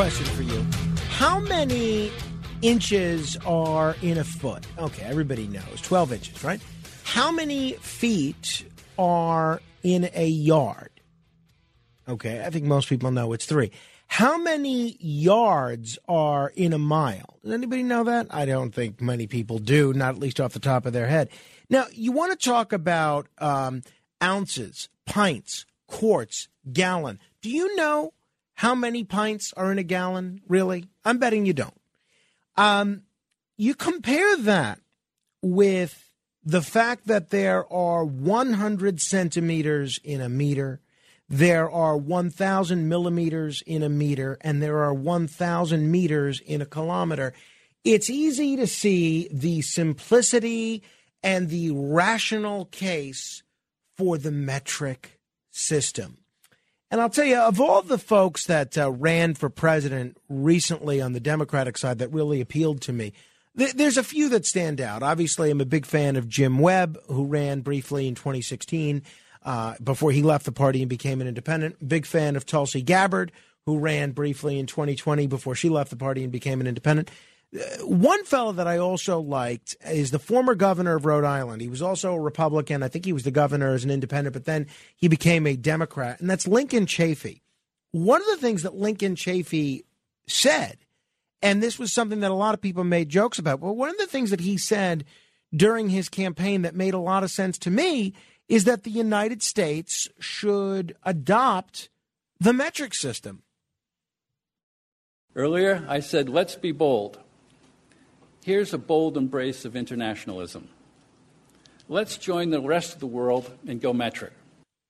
Question for you. How many inches are in a foot? Okay, everybody knows 12 inches, right? How many feet are in a yard? Okay, I think most people know it's three. How many yards are in a mile? Does anybody know that? I don't think many people do, not at least off the top of their head. Now, you want to talk about um, ounces, pints, quarts, gallon. Do you know how many pints are in a gallon, really? I'm betting you don't. Um, you compare that with the fact that there are 100 centimeters in a meter, there are 1,000 millimeters in a meter, and there are 1,000 meters in a kilometer. It's easy to see the simplicity and the rational case for the metric system. And I'll tell you, of all the folks that uh, ran for president recently on the Democratic side that really appealed to me, th- there's a few that stand out. Obviously, I'm a big fan of Jim Webb, who ran briefly in 2016 uh, before he left the party and became an independent. Big fan of Tulsi Gabbard, who ran briefly in 2020 before she left the party and became an independent. Uh, one fellow that I also liked is the former governor of Rhode Island. He was also a Republican. I think he was the governor as an independent, but then he became a Democrat, and that's Lincoln Chafee. One of the things that Lincoln Chafee said, and this was something that a lot of people made jokes about, but one of the things that he said during his campaign that made a lot of sense to me is that the United States should adopt the metric system. Earlier, I said, let's be bold. Here's a bold embrace of internationalism. Let's join the rest of the world and go metric.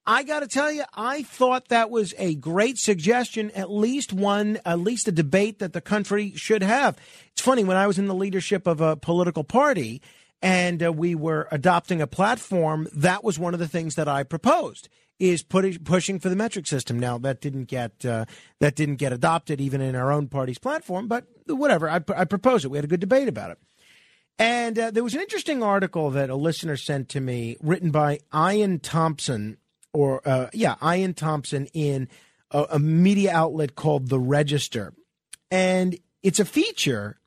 I got to tell you, I thought that was a great suggestion, at least one, at least a debate that the country should have. It's funny, when I was in the leadership of a political party and uh, we were adopting a platform, that was one of the things that I proposed is put, pushing for the metric system. Now that didn't get uh, that didn't get adopted even in our own party's platform, but whatever. I, I proposed it. We had a good debate about it. And uh, there was an interesting article that a listener sent to me, written by Iain Thomson, or uh, yeah, Iain Thomson in a, a media outlet called The Register, and it's a feature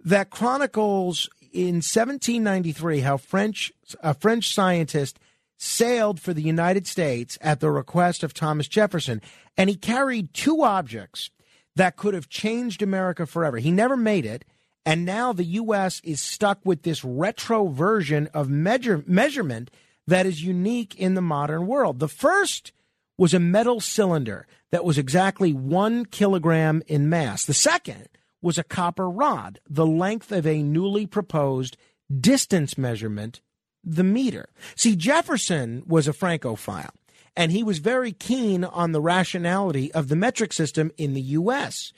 that chronicles in 1793 how French a French scientist sailed for the United States at the request of Thomas Jefferson, and he carried two objects that could have changed America forever. He never made it, and now the U.S. is stuck with this retro version of measure, measurement that is unique in the modern world. The first was a metal cylinder that was exactly one kilogram in mass. The second was a copper rod, the length of a newly proposed distance measurement the meter. See, Jefferson was a Francophile, and he was very keen on the rationality of the metric system in the U.S.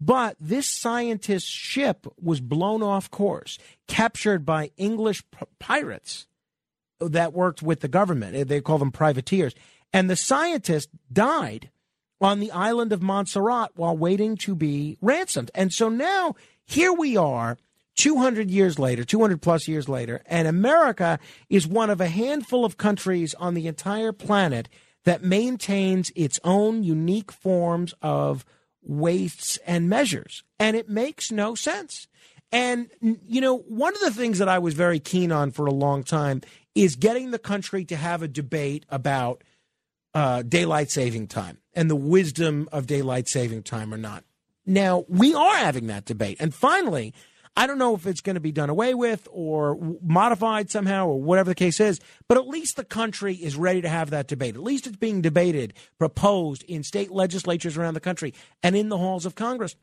But this scientist's ship was blown off course, captured by English pirates that worked with the government. They call them privateers. And the scientist died on the island of Montserrat while waiting to be ransomed. And so now here we are 200 years later, 200 plus years later, and America is one of a handful of countries on the entire planet that maintains its own unique forms of weights and measures. And it makes no sense. And, you know, one of the things that I was very keen on for a long time is getting the country to have a debate about uh, daylight saving time and the wisdom of daylight saving time or not. Now, we are having that debate. And finally, I don't know if it's going to be done away with or modified somehow or whatever the case is, but at least the country is ready to have that debate. At least it's being debated, proposed in state legislatures around the country and in the halls of Congress.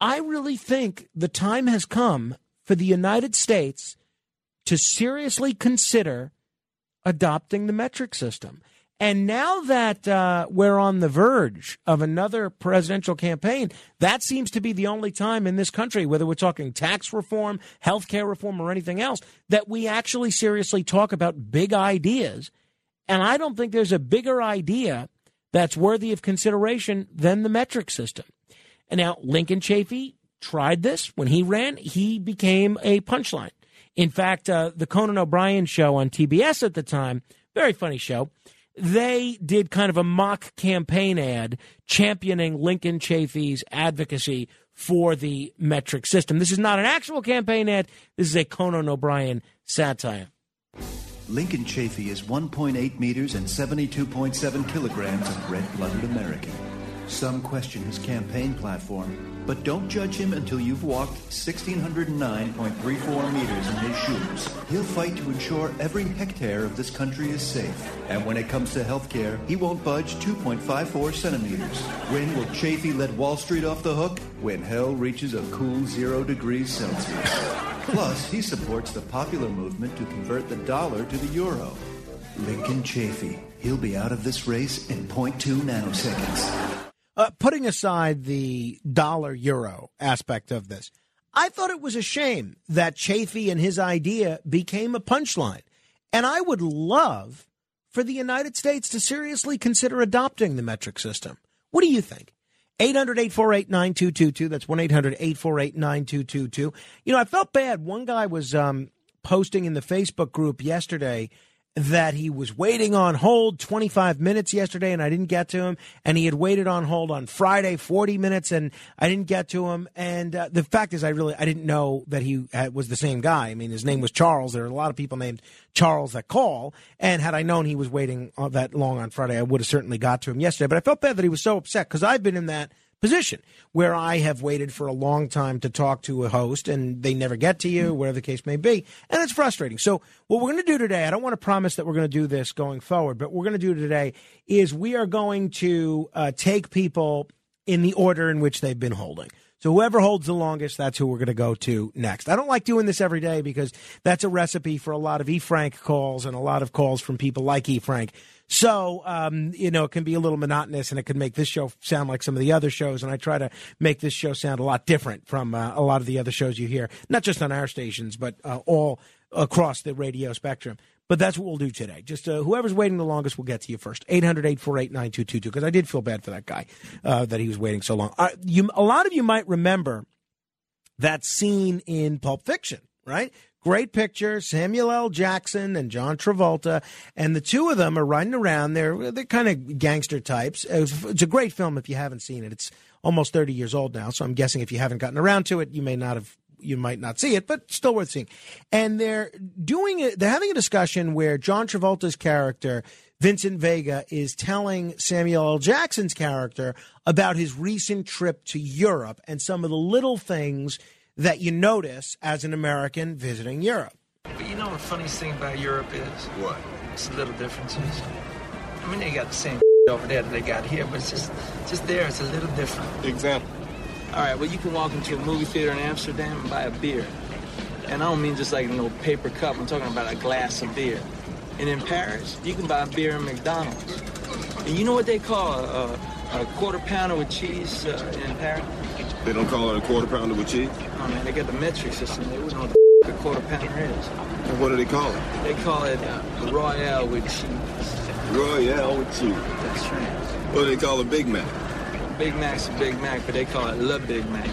I really think the time has come for the United States to seriously consider adopting the metric system. And now that uh, we're on the verge of another presidential campaign, that seems to be the only time in this country, whether we're talking tax reform, health care reform, or anything else, that we actually seriously talk about big ideas. And I don't think there's a bigger idea that's worthy of consideration than the metric system. And now Lincoln Chafee tried this when he ran, he became a punchline. In fact, uh, the Conan O'Brien show on TBS at the time, very funny show they did kind of a mock campaign ad championing Lincoln Chafee's advocacy for the metric system. This is not an actual campaign ad. This is a Conan O'Brien satire. Lincoln Chafee is 1.8 meters and 72.7 kilograms of red-blooded American. Some question his campaign platform, but don't judge him until you've walked 1,609.34 meters in his shoes. He'll fight to ensure every hectare of this country is safe. And when it comes to health care, he won't budge 2.54 centimeters. When will Chafee let Wall Street off the hook? When hell reaches a cool zero degrees Celsius. Plus, he supports the popular movement to convert the dollar to the euro. Lincoln Chafee. He'll be out of this race in 0.2 nanoseconds. Uh, putting aside the dollar euro aspect of this, I thought it was a shame that Chafee and his idea became a punchline. And I would love for the United States to seriously consider adopting the metric system. What do you think? 800 848 9222. That's 1 800 848 9222. You know, I felt bad. One guy was um, posting in the Facebook group yesterday that he was waiting on hold 25 minutes yesterday and I didn't get to him. And he had waited on hold on Friday 40 minutes and I didn't get to him. And uh, the fact is, I really I didn't know that he had, was the same guy. I mean, his name was Charles. There are a lot of people named Charles that call. And had I known he was waiting that long on Friday, I would have certainly got to him yesterday. But I felt bad that he was so upset because I've been in that position where I have waited for a long time to talk to a host and they never get to you, whatever the case may be. And it's frustrating. So, what we're going to do today, I don't want to promise that we're going to do this going forward, but we're going to do today is we are going to uh, take people in the order in which they've been holding. So whoever holds the longest, that's who we're going to go to next. I don't like doing this every day because that's a recipe for a lot of E. Frank calls and a lot of calls from people like E. Frank so, um, you know, it can be a little monotonous and it can make this show sound like some of the other shows. And I try to make this show sound a lot different from uh, a lot of the other shows you hear, not just on our stations, but uh, all across the radio spectrum. But that's what we'll do today. Just uh, whoever's waiting the longest, we'll get to you first. 800 848 9222. Because I did feel bad for that guy uh, that he was waiting so long. Uh, you, a lot of you might remember that scene in Pulp Fiction, right? Great picture, Samuel L. Jackson and John Travolta, and the two of them are riding around. They're they're kind of gangster types. Uh, it's a great film if you haven't seen it. It's almost thirty years old now, so I'm guessing if you haven't gotten around to it, you may not have you might not see it, but still worth seeing. And they're doing it. They're having a discussion where John Travolta's character. Vincent Vega is telling Samuel L. Jackson's character about his recent trip to Europe and some of the little things that you notice as an American visiting Europe. But you know what the funniest thing about Europe is? What? It's the little differences. I mean, they got the same over there that they got here, but it's just, just there, it's a little different. Example. All right, well, you can walk into a movie theater in Amsterdam and buy a beer. And I don't mean just like a little paper cup, I'm talking about a glass of beer. And in Paris, you can buy a beer in McDonald's. And you know what they call a, a quarter pounder with cheese uh, in Paris? They don't call it a quarter pounder with cheese? Oh man, they got the metric system. They wouldn't know what the a quarter pounder is. And what do they call it? They call it uh, Royale with cheese. Royale with cheese. That's right. What do they call a Big Mac? Big Mac's a Big Mac, but they call it Le Big Mac.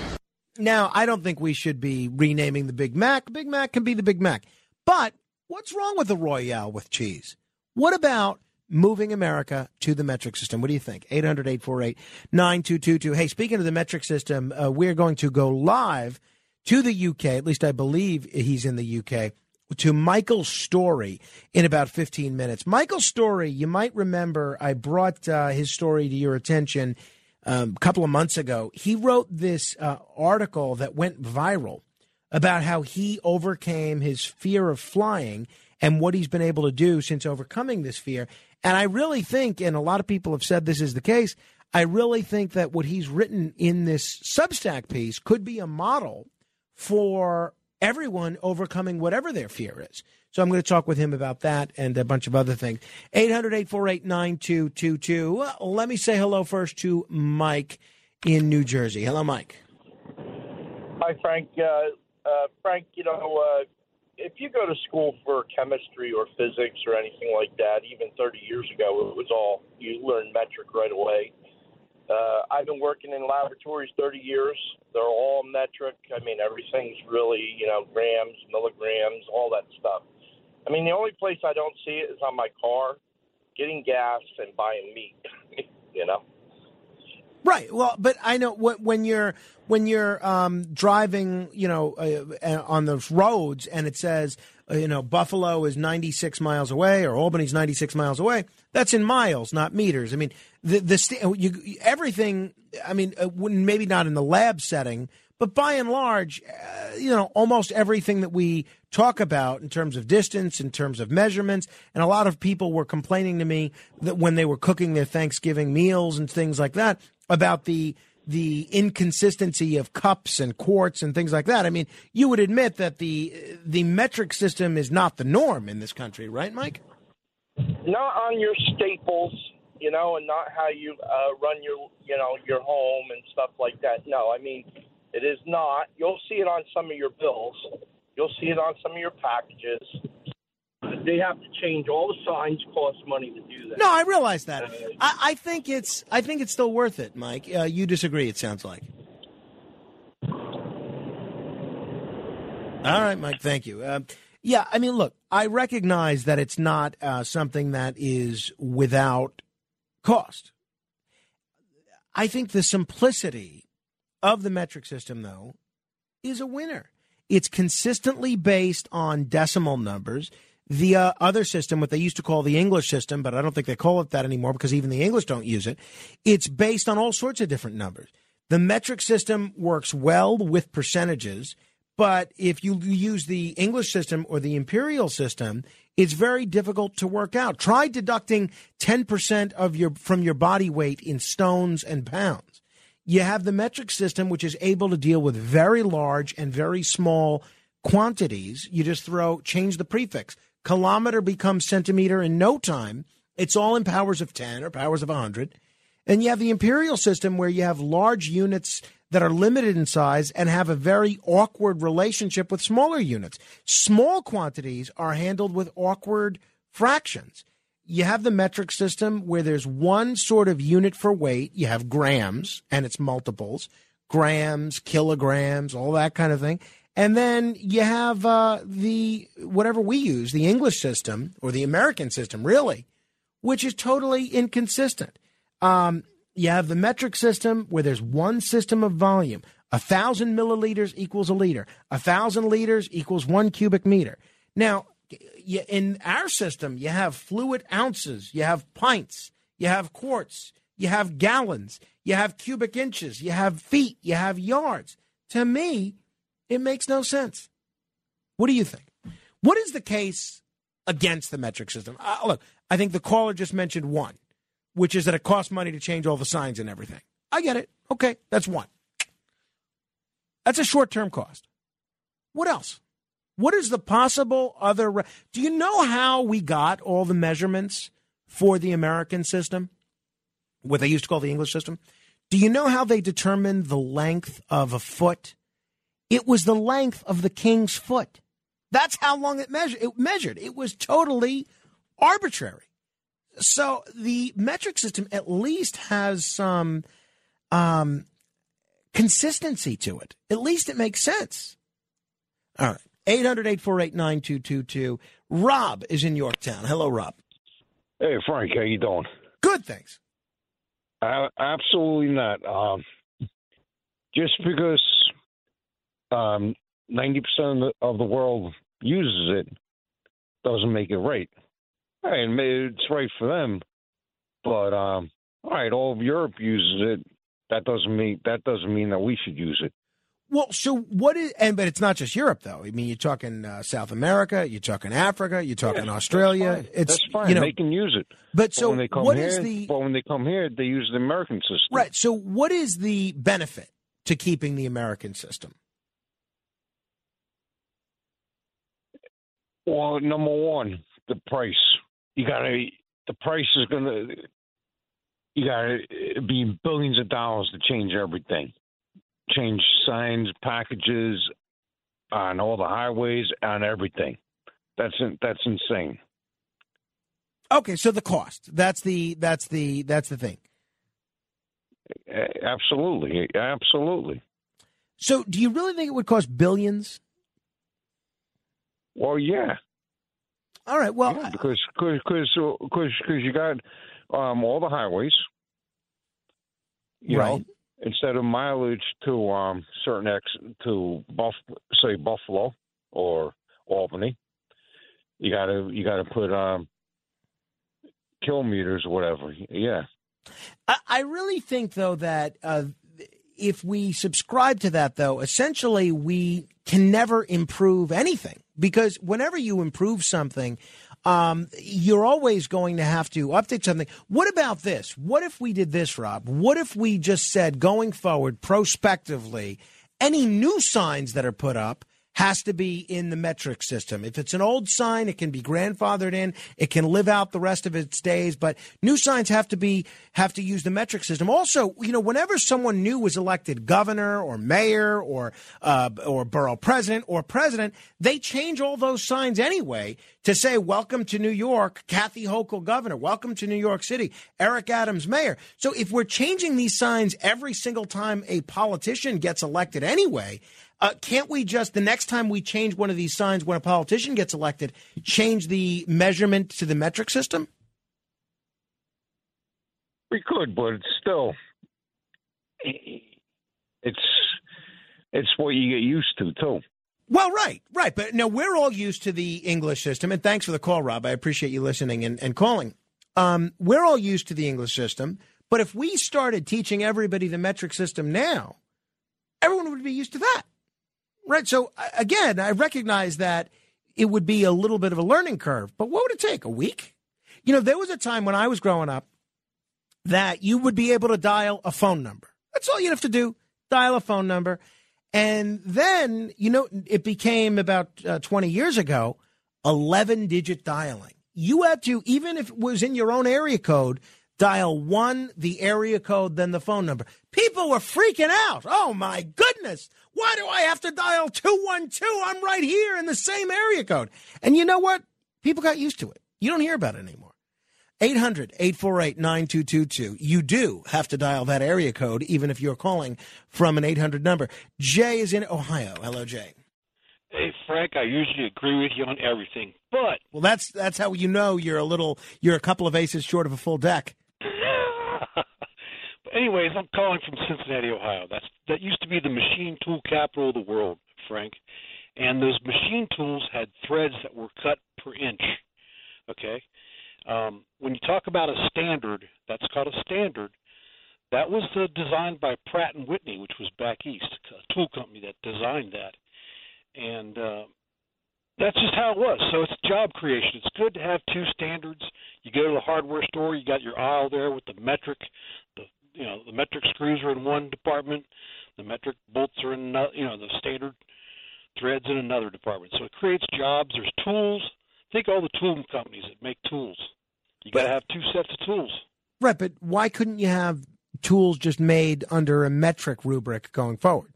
Now, I don't think we should be renaming the Big Mac. Big Mac can be the Big Mac. But what's wrong with the Royale with cheese? What about moving America to the metric system. What do you think? 800 848 9222. Hey, speaking of the metric system, uh, we're going to go live to the UK, at least I believe he's in the UK, to Michael Story in about 15 minutes. Michael Story, you might remember I brought uh, his story to your attention um, a couple of months ago. He wrote this uh, article that went viral about how he overcame his fear of flying and what he's been able to do since overcoming this fear. And I really think, and a lot of people have said this is the case, I really think that what he's written in this Substack piece could be a model for everyone overcoming whatever their fear is. So I'm going to talk with him about that and a bunch of other things. 800 848 9222. Let me say hello first to Mike in New Jersey. Hello, Mike. Hi, Frank. Uh, uh, Frank, you know, uh, if you go to school for chemistry or physics or anything like that, even 30 years ago, it was all you learn metric right away. Uh, I've been working in laboratories 30 years. They're all metric. I mean, everything's really, you know, grams, milligrams, all that stuff. I mean, the only place I don't see it is on my car, getting gas and buying meat. you know. Right. Well, but I know when you're when you're um, driving, you know, uh, on the roads, and it says, uh, you know, Buffalo is 96 miles away or Albany's 96 miles away. That's in miles, not meters. I mean, the the you, everything. I mean, uh, maybe not in the lab setting, but by and large, uh, you know, almost everything that we talk about in terms of distance, in terms of measurements, and a lot of people were complaining to me that when they were cooking their Thanksgiving meals and things like that about the the inconsistency of cups and quarts and things like that. I mean, you would admit that the the metric system is not the norm in this country, right, Mike? Not on your staples, you know, and not how you uh, run your, you know, your home and stuff like that. No, I mean, it is not. You'll see it on some of your bills. You'll see it on some of your packages. They have to change all the signs. Cost money to do that. No, I realize that. I, I think it's. I think it's still worth it, Mike. Uh, you disagree? It sounds like. All right, Mike. Thank you. Uh, yeah, I mean, look, I recognize that it's not uh, something that is without cost. I think the simplicity of the metric system, though, is a winner. It's consistently based on decimal numbers. The uh, other system, what they used to call the English system, but I don't think they call it that anymore because even the English don't use it, it's based on all sorts of different numbers. The metric system works well with percentages, but if you use the English system or the imperial system, it's very difficult to work out. Try deducting 10% of your from your body weight in stones and pounds. You have the metric system, which is able to deal with very large and very small quantities. You just throw, change the prefix. Kilometer becomes centimeter in no time. It's all in powers of 10 or powers of 100. And you have the imperial system where you have large units that are limited in size and have a very awkward relationship with smaller units. Small quantities are handled with awkward fractions you have the metric system where there's one sort of unit for weight. You have grams and its multiples, grams, kilograms, all that kind of thing. And then you have uh, the whatever we use, the English system or the American system, really, which is totally inconsistent. Um, you have the metric system where there's one system of volume. A thousand milliliters equals a liter. A thousand liters equals one cubic meter. Now, in our system, you have fluid ounces, you have pints, you have quarts, you have gallons, you have cubic inches, you have feet, you have yards. To me, it makes no sense. What do you think? What is the case against the metric system? Uh, look, I think the caller just mentioned one, which is that it costs money to change all the signs and everything. I get it. Okay, that's one. That's a short term cost. What else? What is the possible other? Re- Do you know how we got all the measurements for the American system, what they used to call the English system? Do you know how they determined the length of a foot? It was the length of the king's foot. That's how long it measured. It measured. It was totally arbitrary. So the metric system at least has some um, consistency to it. At least it makes sense. All right. 800 848 9222. Rob is in Yorktown. Hello, Rob. Hey, Frank. How you doing? Good, thanks. Uh, absolutely not. Um, just because um, 90% of the, of the world uses it doesn't make it right. And it's right for them, but um, all right, all of Europe uses it. That doesn't mean that doesn't mean that we should use it. Well, so what is, and but it's not just Europe though. I mean, you're talking uh, South America, you're talking Africa, you're talking yeah, Australia. That's it's that's fine. You know, they can use it. But so when they come what here, the? But when they come here, they use the American system. Right. So what is the benefit to keeping the American system? Well, number one, the price. You gotta. The price is gonna. You gotta be billions of dollars to change everything. Change signs, packages, on all the highways, on everything. That's that's insane. Okay, so the cost. That's the that's the that's the thing. Absolutely, absolutely. So, do you really think it would cost billions? Well, yeah. All right. Well, yeah, because because because because you got um, all the highways. You right. know, instead of mileage to um, certain ex to Buff, say Buffalo or Albany, you gotta you gotta put um, kilometers or whatever. Yeah. I, I really think though that uh, if we subscribe to that, though, essentially we can never improve anything because whenever you improve something, um, you're always going to have to update something. What about this? What if we did this, Rob? What if we just said going forward, prospectively, any new signs that are put up has to be in the metric system. If it's an old sign, it can be grandfathered in. It can live out the rest of its days, but new signs have to be have to use the metric system. Also, you know, whenever someone new was elected governor or mayor or uh, or borough president or president, they change all those signs anyway to say "Welcome to New York, Kathy Hochul governor. Welcome to New York City, Eric Adams mayor." So if we're changing these signs every single time a politician gets elected anyway, uh, can't we just the next time we change one of these signs when a politician gets elected, change the measurement to the metric system? We could, but it's still it's it's what you get used to too. Well, right, right. But no, we're all used to the English system. And thanks for the call, Rob. I appreciate you listening and, and calling. Um, we're all used to the English system. But if we started teaching everybody the metric system now, everyone would be used to that. Right. So again, I recognize that it would be a little bit of a learning curve, but what would it take? A week? You know, there was a time when I was growing up that you would be able to dial a phone number. That's all you'd have to do dial a phone number. And then, you know, it became about uh, 20 years ago 11 digit dialing. You had to, even if it was in your own area code, dial one, the area code, then the phone number. People were freaking out. Oh my goodness. Why do I have to dial 212? I'm right here in the same area code. And you know what? People got used to it. You don't hear about it anymore. 800 848 9222. You do have to dial that area code, even if you're calling from an 800 number. Jay is in Ohio. Hello, Jay. Hey, Frank, I usually agree with you on everything, but. Well, that's, that's how you know you're a little, you're a couple of aces short of a full deck. anyways, I'm calling from Cincinnati, Ohio. That's that used to be the machine tool capital of the world, Frank. And those machine tools had threads that were cut per inch. Okay, um, when you talk about a standard, that's called a standard. That was uh, designed by Pratt and Whitney, which was back east, a tool company that designed that, and uh, that's just how it was. So it's job creation. It's good to have two standards. You go to the hardware store, you got your aisle there with the metric, the you know the metric screws are in one department, the metric bolts are in another, you know the standard threads in another department. So it creates jobs. There's tools. Think all the tool companies that make tools. You got to have two sets of tools. Right, but why couldn't you have tools just made under a metric rubric going forward?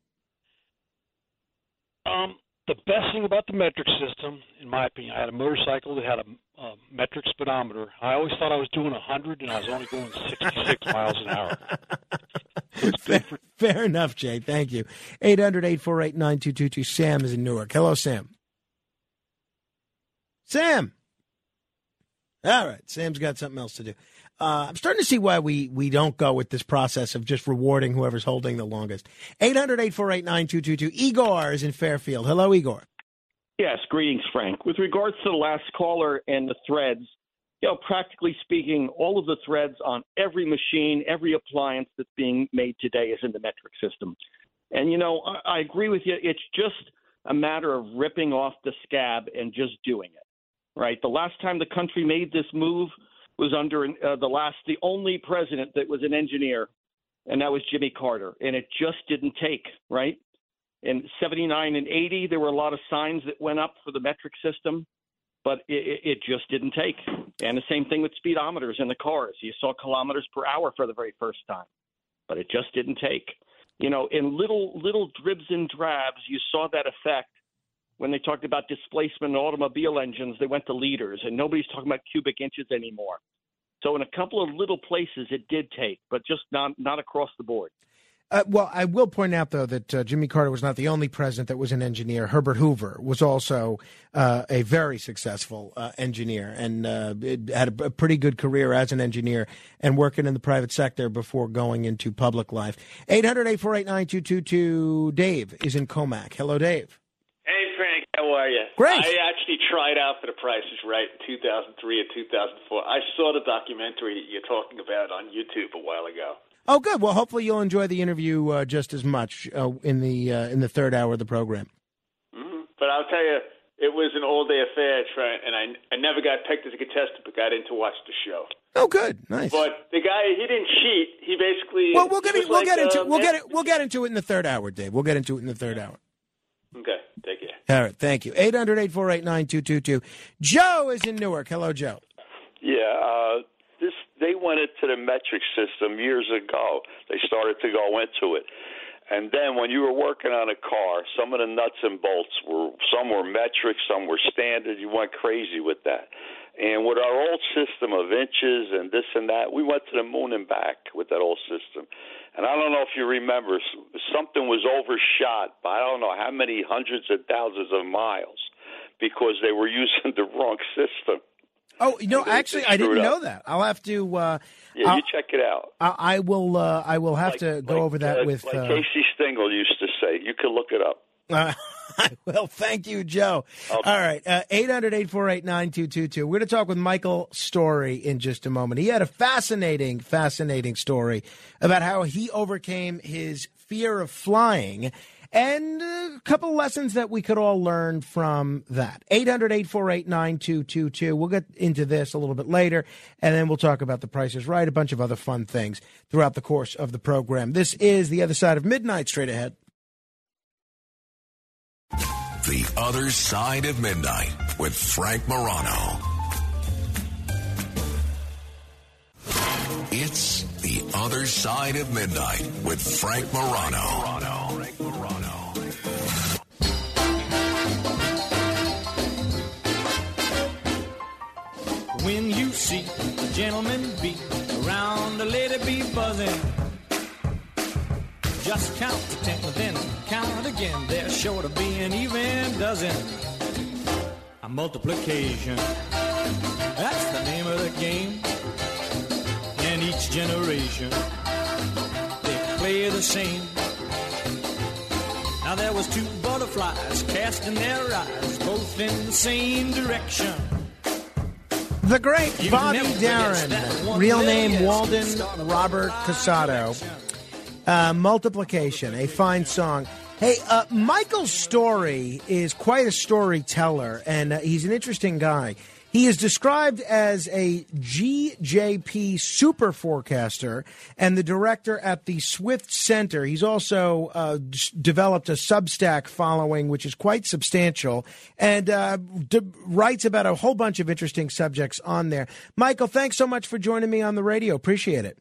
Um, the best thing about the metric system, in my opinion, I had a motorcycle that had a, a metric speedometer. I always thought I was doing 100, and I was only going 66 miles an hour. So fair, for- fair enough, Jay. Thank you. 800 848 9222. Sam is in Newark. Hello, Sam. Sam. All right. Sam's got something else to do. Uh, I'm starting to see why we, we don't go with this process of just rewarding whoever's holding the longest. 800 848 9222. Igor is in Fairfield. Hello, Igor. Yes, greetings, Frank. With regards to the last caller and the threads, you know, practically speaking, all of the threads on every machine, every appliance that's being made today is in the metric system. And, you know, I, I agree with you. It's just a matter of ripping off the scab and just doing it, right? The last time the country made this move was under uh, the last, the only president that was an engineer, and that was Jimmy Carter. And it just didn't take, right? In 79 and 80, there were a lot of signs that went up for the metric system. but it, it just didn't take. And the same thing with speedometers in the cars. You saw kilometers per hour for the very first time, but it just didn't take. You know, in little little dribs and drabs, you saw that effect when they talked about displacement in automobile engines. They went to liters, and nobody's talking about cubic inches anymore. So in a couple of little places, it did take, but just not not across the board. Uh, well, I will point out, though, that uh, Jimmy Carter was not the only president that was an engineer. Herbert Hoover was also uh, a very successful uh, engineer and uh, had a, a, pretty good career as an engineer and working in the private sector before going into public life. 800 848 9222. Dave is in Commack. Hello, Dave. How are you? Great. I actually tried out for the Price is Right in 2003 and 2004. I saw the documentary you're talking about on YouTube a while ago. Oh, good. Well, hopefully you'll enjoy the interview uh, just as much uh, in the uh, in the third hour of the program. Mm-hmm. But I'll tell you, it was an all day affair, and I I never got picked as a contestant, but got in to watch the show. Oh, good, nice. But the guy, he didn't cheat. He basically well, we'll get it, we'll like, get into we'll get it we'll get into it in the third hour, Dave. We'll get into it in the third hour. Okay, take care. All right, thank you. 800 848 9222. Joe is in Newark. Hello, Joe. Yeah, uh, this they went into the metric system years ago. They started to go into it. And then when you were working on a car, some of the nuts and bolts were some were metric, some were standard. You went crazy with that. And with our old system of inches and this and that, we went to the moon and back with that old system. And I don't know if you remember, something was overshot by I don't know how many hundreds of thousands of miles because they were using the wrong system. Oh, you know, actually, I didn't know that. I'll have to. Uh, yeah, I'll, you check it out. I, I will. Uh, I will have like, to go like, over that uh, with. Like uh, Casey Stengel used to say, you can look it up. Uh, well, thank you, Joe. Okay. All right, uh, 800 848 9222. We're going to talk with Michael Story in just a moment. He had a fascinating, fascinating story about how he overcame his fear of flying and a couple of lessons that we could all learn from that. 800 848 9222. We'll get into this a little bit later, and then we'll talk about the prices right, a bunch of other fun things throughout the course of the program. This is The Other Side of Midnight, straight ahead. The Other Side of Midnight with Frank Morano. It's The Other Side of Midnight with Frank Morano. When you see a gentleman be around a lady be buzzing, just count to ten, then count again. There's sure to be an even dozen. A multiplication, that's the name of the game. And each generation, they play the same. Now there was two butterflies casting their eyes both in the same direction. The great Bobby Darin, real name Walden Robert Cassotto. Uh, multiplication, a fine song. Hey, uh, Michael Story is quite a storyteller, and uh, he's an interesting guy. He is described as a GJP super forecaster and the director at the Swift Centre. He's also uh, d- developed a Substack following, which is quite substantial, and uh, d- writes about a whole bunch of interesting subjects on there. Michael, thanks so much for joining me on the radio. Appreciate it.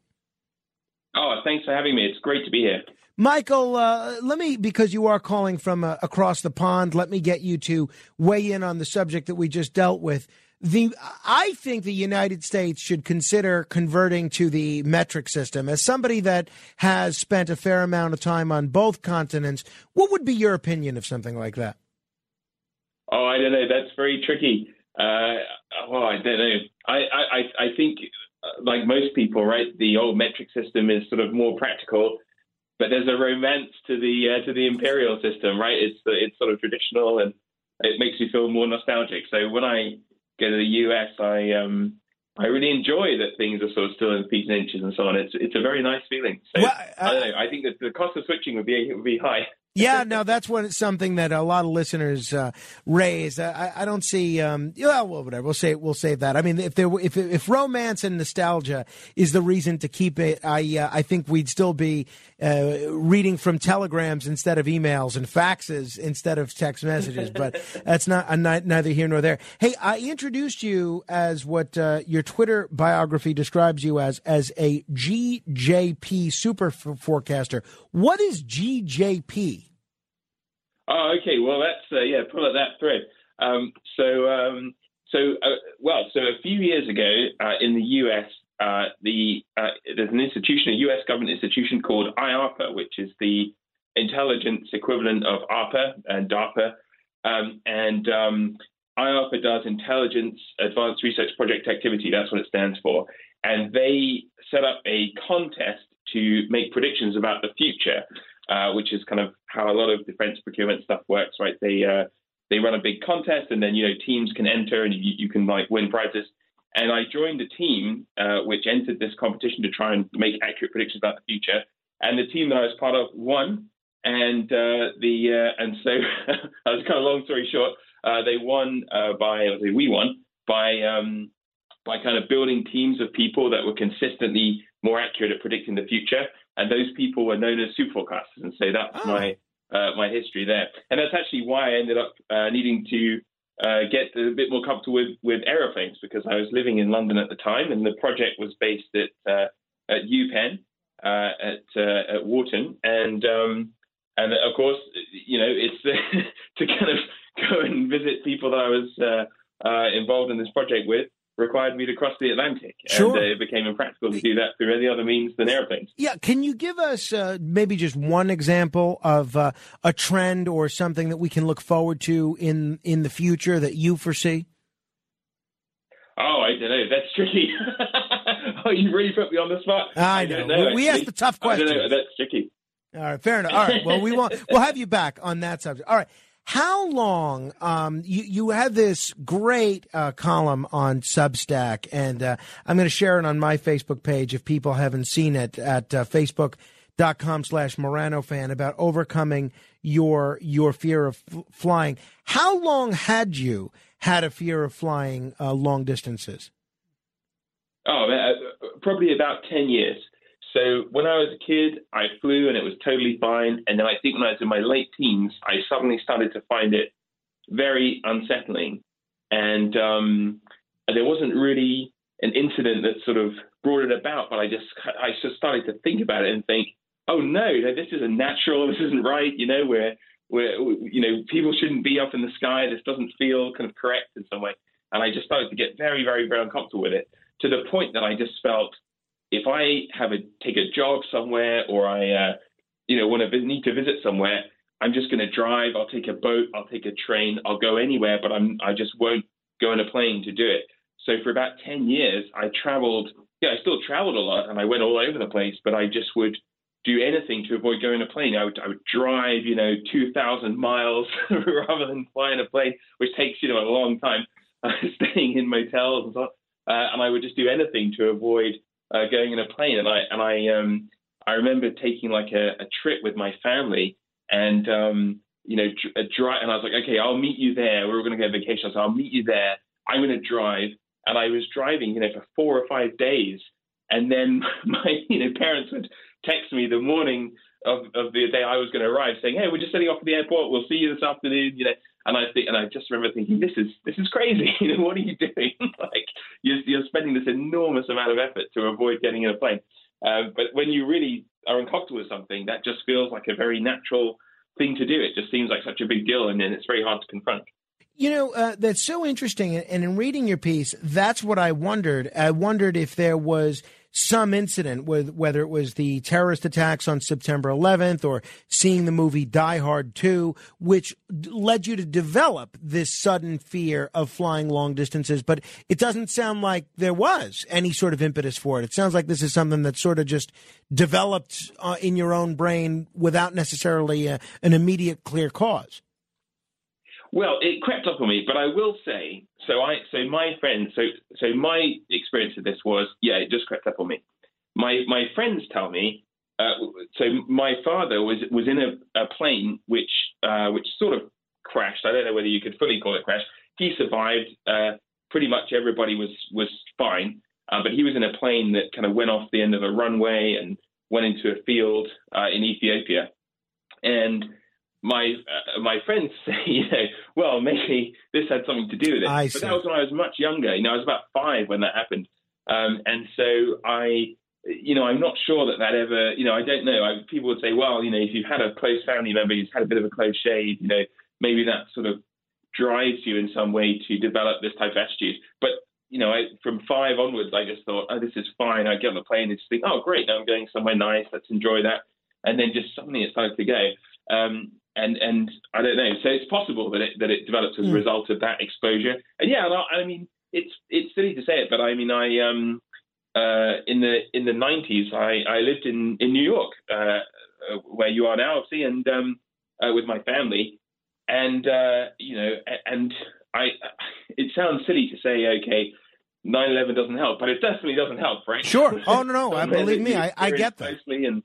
Oh, thanks for having me. It's great to be here. Michael, uh, let me, because you are calling from uh, across the pond, let me get you to weigh in on the subject that we just dealt with. The I think the United States should consider converting to the metric system. As somebody that has spent a fair amount of time on both continents, what would be your opinion of something like that? Oh, I don't know. That's very tricky. Uh, well, I don't know. I, I, I think, like most people, right, the old metric system is sort of more practical, but there's a romance to the uh, to the imperial system, right? It's it's sort of traditional and it makes you feel more nostalgic. So when I go to the US, I um, I really enjoy that things are sort of still in feet and inches and so on. It's it's a very nice feeling. So Well, I don't know. I think that the cost of switching would be would be high. Yeah, no, that's what something that a lot of listeners uh, raise. I, I don't see. Um, well, well, whatever. We'll say we'll save that. I mean, if there, if if romance and nostalgia is the reason to keep it, I uh, I think we'd still be uh, reading from telegrams instead of emails and faxes instead of text messages. But that's not a, neither here nor there. Hey, I introduced you as what uh, your Twitter biography describes you as as a GJP super f- forecaster. What is GJP? Oh, okay. Well, that's uh, yeah. Pull at that thread. Um, so, um, so uh, well, so a few years ago uh, in the U.S., uh, the uh, there's an institution, a U.S. government institution called IARPA, which is the intelligence equivalent of ARPA and DARPA, um, and um, IARPA does Intelligence Advanced Research Project Activity. That's what it stands for, and they set up a contest to make predictions about the future. Uh, which is kind of how a lot of defense procurement stuff works, right? They uh, they run a big contest, and then you know teams can enter, and you, you can like win prizes. And I joined a team uh, which entered this competition to try and make accurate predictions about the future. And the team that I was part of won. And uh, the uh, and so that was kind of long story short. they won by we won by um, by kind of building teams of people that were consistently more accurate at predicting the future and those people were known as super forecasters. And so that's oh. my uh, my history there. And that's actually why I ended up uh, needing to uh, get a bit more comfortable with, with aeroplanes because I was living in London at the time, and the project was based at uh, at UPenn uh, at uh, at Wharton, and um, and of course, you know, it's to kind of go and visit people that I was involved in this project with required me to cross the Atlantic. Sure. And uh, it became impractical to do that through any other means than airplanes. Yeah. Can you give us uh, maybe just one example of uh, a trend or something that we can look forward to in, in the future that you foresee? Oh, I don't know. That's tricky. oh, you really put me on the spot. I, I know. know we asked the tough question. That's tricky. All right, fair enough. All right. Well, we want we'll have you back on that subject. All right. How long? Um, you you had this great uh, column on Substack, and uh, I'm going to share it on my Facebook page if people haven't seen it at uh, facebook.com slash Morano fan about overcoming your your fear of f- flying. How long had you had a fear of flying uh, long distances? Oh, uh, probably about ten years. So when I was a kid, I flew and it was totally fine. And then I think when I was in my late teens, I suddenly started to find it very unsettling. And um, there wasn't really an incident that sort of brought it about, but I just I just started to think about it and think, oh no, this isn't natural. This isn't right. You know, where where you know people shouldn't be up in the sky. This doesn't feel kind of correct in some way. And I just started to get very, very, very uncomfortable with it to the point that I just felt if I have a take a job somewhere or I uh, you know want to need to visit somewhere, I'm just going to drive. I'll take a boat. I'll take a train. I'll go anywhere, but I'm I just won't go in a plane to do it. So for about ten years, I traveled. Yeah, I still traveled a lot, and I went all over the place. But I just would do anything to avoid going in a plane. I would, I would drive, you know, 2,000 miles rather than fly in a plane, which takes, you know, a long time, uh, staying in motels and so on. Uh, and I would just do anything to avoid uh, going in a plane, and I and I um I remember taking like a, a trip with my family, and um you know a drive, and I was like, okay, I'll meet you there. We were going to go on vacation, so I'll meet you there. I'm going to drive, and I was driving, you know, for four or five days, and then my you know parents would text me the morning of, of the day I was going to arrive, saying, "Hey, we're just setting off for the airport. We'll see you this afternoon." You know, and I think, and I just remember thinking, "This is this is crazy. you know, what are you doing? like, you're, you're spending this enormous amount of effort to avoid getting in a plane." Uh, but when you really are uncomfortable with something, that just feels like a very natural thing to do. It just seems like such a big deal, and then it's very hard to confront. You know, uh, that's so interesting. And in reading your piece, that's what I wondered. I wondered if there was some incident, with whether it was the terrorist attacks on September 11th or seeing the movie Die Hard 2, which led you to develop this sudden fear of flying long distances. But it doesn't sound like there was any sort of impetus for it. It sounds like this is something that sort of just developed uh, in your own brain without necessarily uh, an immediate clear cause. Well, it crept up on me, but I will say, so I, so my friend, so so my experience of this was, yeah, it just crept up on me. My my friends tell me, uh, so my father was was in a, a plane which uh, which sort of crashed. I don't know whether you could fully call it crash. He survived. Uh, pretty much everybody was was fine, uh, but he was in a plane that kind of went off the end of a runway and went into a field uh, in Ethiopia. And my uh, my friends say, you know, well, maybe this had something to do with it. I but see. that was when I was much younger. You know, I was about five when that happened, um, and so I, you know, I'm not sure that that ever, you know, I don't know. I, people would say, well, you know, if you've had a close family member who's had a bit of a close shave, you know, maybe that sort of drives you in some way to develop this type of attitude. But you know, I, from five onwards, I just thought, oh, this is fine. I get on the plane and just think, oh, great, now I'm going somewhere nice. Let's enjoy that. And then just suddenly it started to go. Um, and and I don't know. So it's possible that it that it develops as a Mm. result of that exposure. And yeah, and I, I mean, it's it's silly to say it, but I mean, I um uh in the in the 90s, I I lived in in New York, uh, uh, where you are now, obviously, and um uh, with my family, and uh, you know, and I, it sounds silly to say, okay, 9/11 doesn't help, but it definitely doesn't help, right? Sure. Oh, no, no. I believe me. I- I get that. And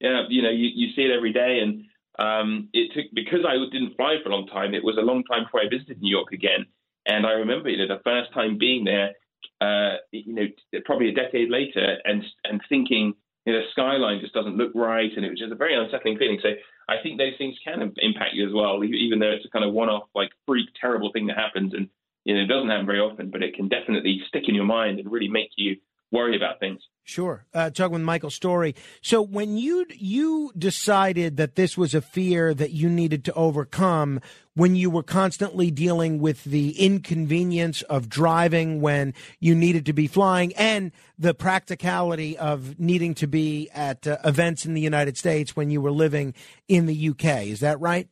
yeah, you know, you, you see it every day, and um, it took because I didn't fly for a long time. It was a long time before I visited New York again, and I remember, you know, the first time being there, uh, you know, probably a decade later, and and thinking, you know, the skyline just doesn't look right, and it was just a very unsettling feeling. So I think those things can impact you as well, even though it's a kind of one-off, like freak, terrible thing that happens, and you know, it doesn't happen very often, but it can definitely stick in your mind and really make you worry about things. Sure. Uh, talking with Michael Story. So when you you decided that this was a fear that you needed to overcome, when you were constantly dealing with the inconvenience of driving when you needed to be flying, and the practicality of needing to be at uh, events in the United States when you were living in the UK, is that right?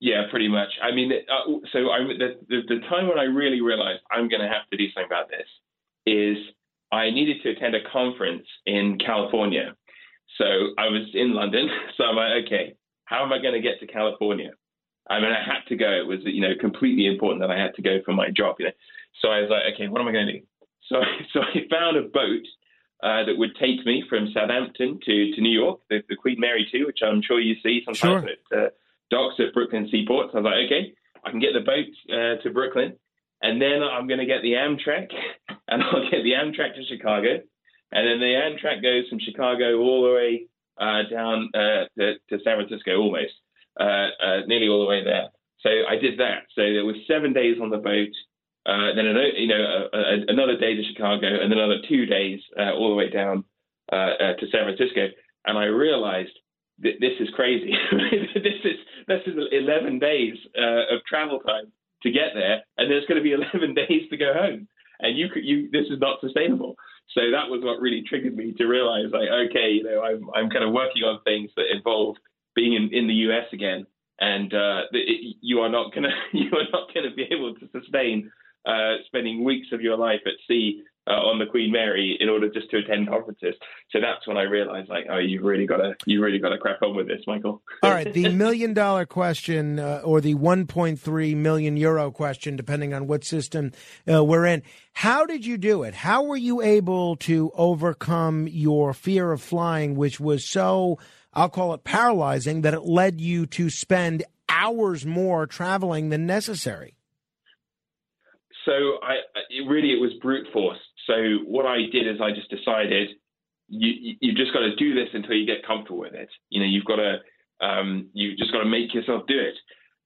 Yeah, pretty much. I mean, uh, so I, the, the the time when I really realized I'm going to have to do something about this is I needed to attend a conference in California. So I was in London. So I'm like, okay, how am I going to get to California? I mean, I had to go. It was, you know, completely important that I had to go for my job. You know, so I was like, okay, what am I going to do? So, so I found a boat uh, that would take me from Southampton to, to New York, the, the Queen Mary 2, which I'm sure you see sometimes Sure. at uh, docks at Brooklyn Seaport. So I was like, okay, I can get the boat uh, to Brooklyn, and then I'm going to get the Amtrak, and I'll get the Amtrak to Chicago, and then the Amtrak goes from Chicago all the way uh, down uh, to, to San Francisco, almost, uh, uh, nearly all the way there. So I did that. So there was seven days on the boat, uh, then another, you know, another day to Chicago, and then another two days uh, all the way down to San Francisco. And I realized th- this is crazy. this is this is 11 days of travel time to get there, and there's going to be 11 days to go home. And you could, you this is not sustainable. So that was what really triggered me to realize, like, okay, you know, I'm I'm kind of working on things that involve being in, in the U.S. again, and uh, it, you are not gonna you are not gonna be able to sustain uh, spending weeks of your life at sea uh, on the Queen Mary in order just to attend conferences. So that's when I realized, like, oh, you've really got to you really got to crack on with this, Michael. All right, the million dollar question uh, or the 1.3 million euro question, depending on what system uh, we're in. How did you do it? How were you able to overcome your fear of flying, which was so, I'll call it paralyzing, that it led you to spend hours more traveling than necessary? So I it really it was brute force. So what I did is I just decided you you- you've just got to do this until you get comfortable with it. You know, you've got to um, you just got to make yourself do it.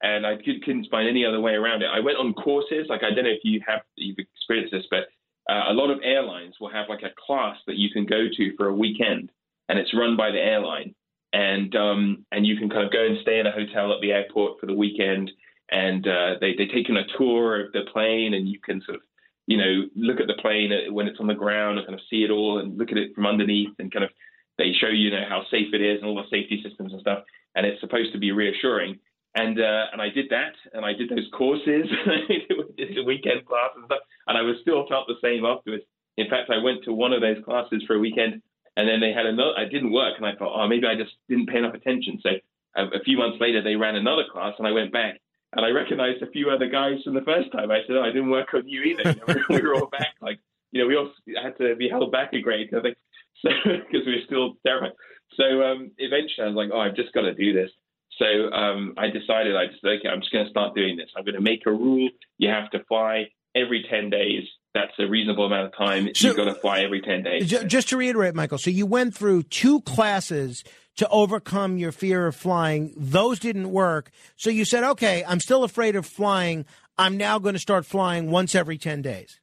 And I could, couldn't find any other way around it. I went on courses. Like I don't know if you have you've experienced this, but uh, a lot of airlines will have like a class that you can go to for a weekend, and it's run by the airline. And um, and you can kind of go and stay in a hotel at the airport for the weekend, and uh, they they take you on a tour of the plane, and you can sort of you know look at the plane uh, when it's on the ground and kind of see it all, and look at it from underneath, and kind of they show you, you know how safe it is and all the safety systems and stuff, and it's supposed to be reassuring. And uh, and I did that, and I did those courses, did the weekend class and stuff, and I was still felt the same afterwards. In fact, I went to one of those classes for a weekend, and then they had another. I didn't work, and I thought, oh, maybe I just didn't pay enough attention. So a, a few months later, they ran another class, and I went back, and I recognized a few other guys from the first time. I said, oh, I didn't work on you either. You know, we were all back, like you know, we all had to be held back a grade, I think, so because we were still terrified. So um, eventually, I was like, oh, I've just got to do this. So um, I decided, I just okay, I'm just going to start doing this. I'm going to make a rule. You have to fly every ten days. That's a reasonable amount of time. You've got to fly every ten days. Just to reiterate, Michael, so you went through two classes to overcome your fear of flying. Those didn't work. So you said, okay, I'm still afraid of flying. I'm now going to start flying once every 10 days.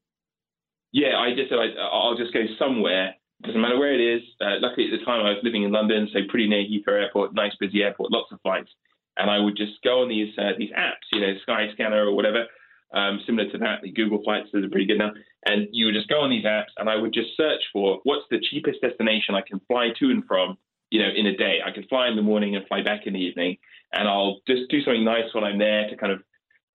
Yeah, I just said I'll just go somewhere. Doesn't matter where it is. Uh, luckily, at the time, I was living in London, so pretty near Heathrow Airport, nice busy airport, lots of flights. And I would just go on these uh, these apps, you know, Skyscanner or whatever, um, similar to that. The Google Flights are pretty good now. And you would just go on these apps, and I would just search for what's the cheapest destination I can fly to and from, you know, in a day. I can fly in the morning and fly back in the evening, and I'll just do something nice when I'm there to kind of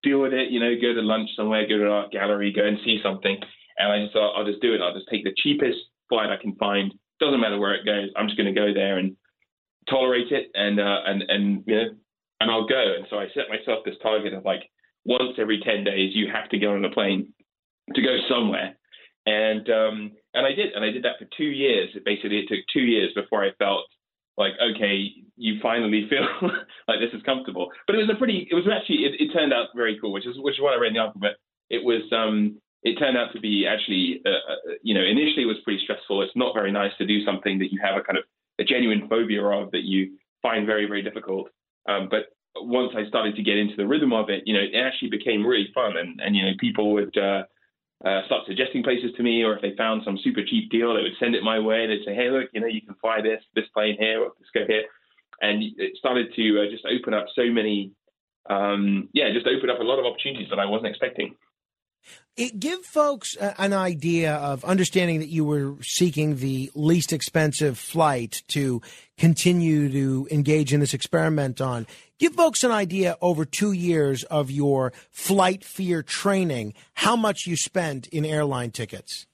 deal with it. You know, go to lunch somewhere, go to an art gallery, go and see something. And I just thought I'll just do it. I'll just take the cheapest flight I can find. Doesn't matter where it goes. I'm just going to go there and tolerate it, and uh, and and you know, and I'll go. And so I set myself this target of like once every ten days you have to get on a plane to go somewhere. And um, and I did, and I did that for two years. It basically it took two years before I felt like okay, you finally feel like this is comfortable. But it was a pretty, it was actually, it, it turned out very cool, which is which is what I read in the article. But it was, um, it turned out to be actually, uh, uh, you know, initially it was pretty stressful. It's not very nice to do something that you have a kind of a genuine phobia of that you find very very difficult. Um, but once I started to get into the rhythm of it, you know, it actually became really fun, and and you know, people would. Uh, uh, start suggesting places to me, or if they found some super cheap deal, they would send it my way. They'd say, "Hey, look, you know, you can fly this this plane here, or this go here," and it started to uh, just open up so many, um, yeah, just open up a lot of opportunities that I wasn't expecting. It, give folks a, an idea of understanding that you were seeking the least expensive flight to continue to engage in this experiment on. Give folks an idea over two years of your flight fear training, how much you spent in airline tickets.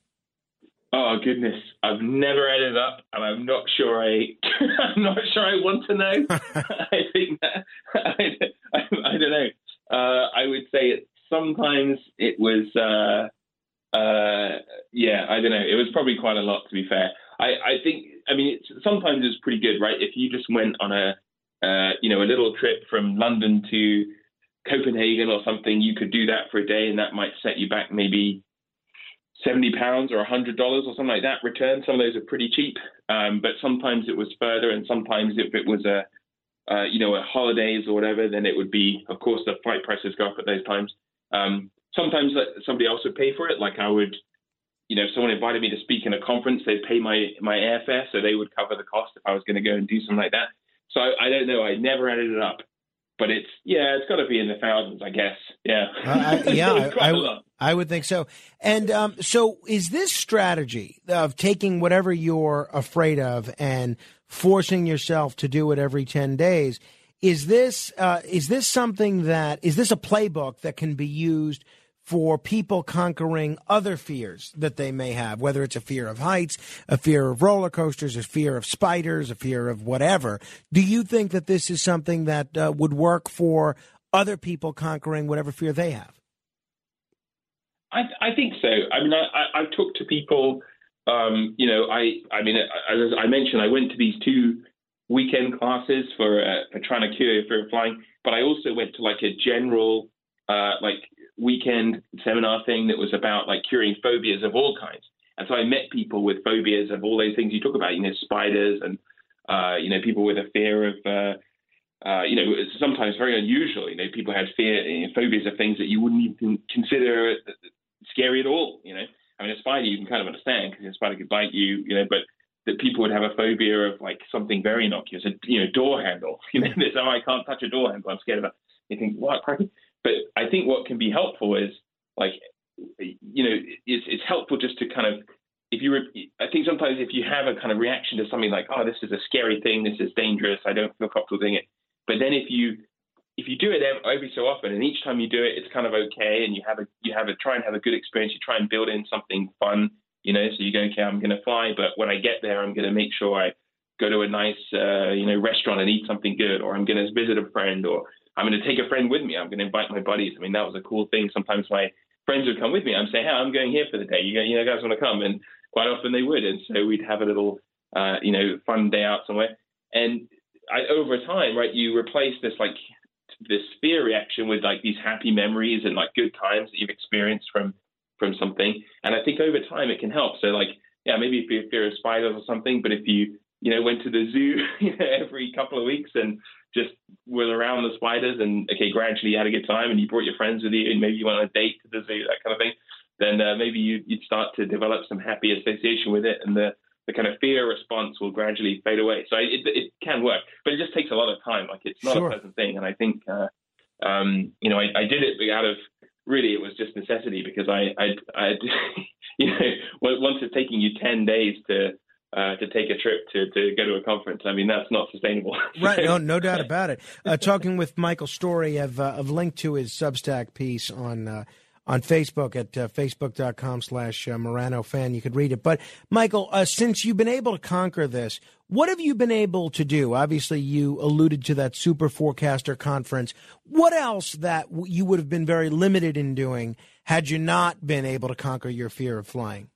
Oh goodness, I've never added up, and I'm not sure I, I'm not sure I want to know. I think that I, I, I don't know. Uh, I would say it. Sometimes it was, uh, uh, yeah, I don't know. It was probably quite a lot to be fair. I, I think, I mean, it's, sometimes it's pretty good, right? If you just went on a, uh, you know, a little trip from London to Copenhagen or something, you could do that for a day, and that might set you back maybe seventy pounds or hundred dollars or something like that return. Some of those are pretty cheap, um, but sometimes it was further, and sometimes if it was a uh, you know, a holidays or whatever, then it would be, of course, the flight prices go up at those times. Um, sometimes somebody else would pay for it. Like I would, you know, if someone invited me to speak in a conference, they'd pay my my airfare, so they would cover the cost if I was going to go and do something like that. So I, I don't know. I never added it up, but it's yeah, it's got to be in the thousands, I guess. Yeah, Uh, I, yeah, I, I- I would think so. And um, so, is this strategy of taking whatever you're afraid of and forcing yourself to do it every ten days? Is this uh, is this something that is this a playbook that can be used for people conquering other fears that they may have, whether it's a fear of heights, a fear of roller coasters, a fear of spiders, a fear of whatever? Do you think that this is something that uh, would work for other people conquering whatever fear they have? I, I think so. I mean, I, I, I've talked to people. Um, you know, I, I mean, as I mentioned, I went to these two weekend classes for uh, for trying to cure fear of flying, but I also went to like a general, uh, like weekend seminar thing that was about like curing phobias of all kinds. And so I met people with phobias of all those things you talk about, you know, spiders and uh, you know, people with a fear of uh, uh, you know, sometimes very unusual. You know, people had fear, phobias of things that you wouldn't even consider scary at all. You know, I mean, a spider you can kind of understand because a spider could bite you. You know, but that people would have a phobia of like something very innocuous, a you know, door handle. You know, say, oh, I can't touch a door handle. I'm scared of it. You think, what? But I think what can be helpful is like, you know, it's it's helpful just to kind of if you, re- I think sometimes if you have a kind of reaction to something like, oh, this is a scary thing, this is dangerous, I don't feel comfortable doing it. But then if you if you do it every so often, and each time you do it, it's kind of okay, and you have a you have a try and have a good experience. You try and build in something fun, you know. So you go, okay, I'm going to fly, but when I get there, I'm going to make sure I go to a nice, uh, you know, restaurant and eat something good, or I'm going to visit a friend, or I'm going to take a friend with me. I'm going to invite my buddies. I mean, that was a cool thing. Sometimes my friends would come with me. I'm saying, hey, I'm going here for the day. You, go, you know, guys want to come? And quite often they would, and so we'd have a little, uh, you know, fun day out somewhere. and I, over time, right, you replace this like this fear reaction with like these happy memories and like good times that you've experienced from from something. And I think over time it can help. So like, yeah, maybe if you fear of spiders or something, but if you you know went to the zoo you know, every couple of weeks and just were around the spiders and okay, gradually you had a good time and you brought your friends with you and maybe you went on a date to the zoo, that kind of thing. Then uh, maybe you, you'd start to develop some happy association with it, and the the kind of fear response will gradually fade away. So it, it can work, but it just takes a lot of time. Like it's not Sure. a pleasant thing. And I think, uh, um, you know, I, I did it out of really it was just necessity because I, I, I you know, once it's taking you 10 days to, uh, to take a trip to, to go to a conference, I mean, that's not sustainable. Right, no, no doubt about it. Uh, talking with Michael Story, I've, uh, I've linked to his Substack piece on uh, on Facebook at uh, facebook.com slash uh, Morano fan. You could read it. But, Michael, uh, since you've been able to conquer this, what have you been able to do? Obviously, you alluded to that Super Forecaster conference. What else that you would have been very limited in doing had you not been able to conquer your fear of flying?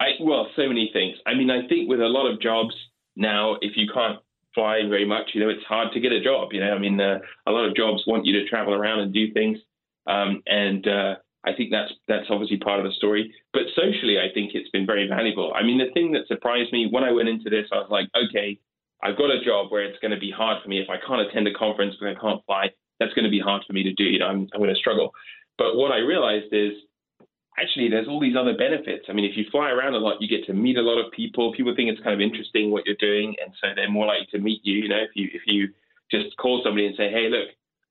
I well, so many things. I mean, I think with a lot of jobs now, if you can't fly very much, you know, it's hard to get a job. You know, I mean, uh, a lot of jobs want you to travel around and do things, um, and uh, I think that's that's obviously part of the story. But socially, I think it's been very valuable. I mean, the thing that surprised me when I went into this, I was like, okay, I've got a job where it's going to be hard for me if I can't attend a conference because I can't fly. That's going to be hard for me to do. You know, I'm, I'm going to struggle. But what I realized is actually there's all these other benefits. I mean, if you fly around a lot, you get to meet a lot of people. People think it's kind of interesting what you're doing, and so they're more likely to meet you. You know, if you if you just call somebody and say, "Hey, look,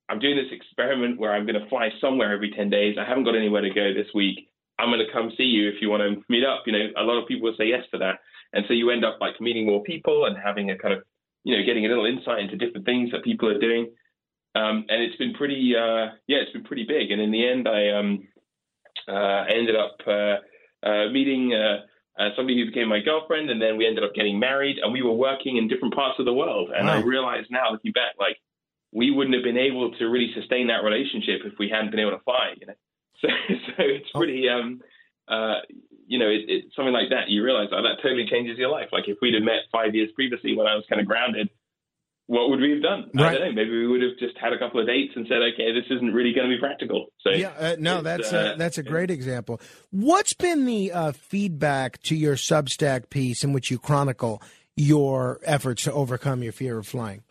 I'm doing this experiment where I'm going to fly somewhere every 10 days. I haven't got anywhere to go this week. I'm going to come see you if you want to meet up." You know, a lot of people will say yes to that, and so you end up like meeting more people and having a kind of you know getting a little insight into different things that people are doing. Um, and it's been pretty, uh, yeah, it's been pretty big. And in the end, I um, uh, ended up uh, uh, meeting uh, uh, somebody who became my girlfriend, and then we ended up getting married, and we were working in different parts of the world. And I Wow. realized now, looking back, like we wouldn't have been able to really sustain that relationship if we hadn't been able to fly. You know, so so it's pretty, um, uh, you know, it, it, something like that. You realize that that totally changes your life. Like if we'd have met five years previously when I was kind of grounded. What would we have done? I Right. don't know. Maybe we would have just had a couple of dates and said, "Okay, this isn't really going to be practical." So yeah, uh, no, that's uh, uh, that's a great example. What's been the uh, feedback to your Substack piece in which you chronicle your efforts to overcome your fear of flying?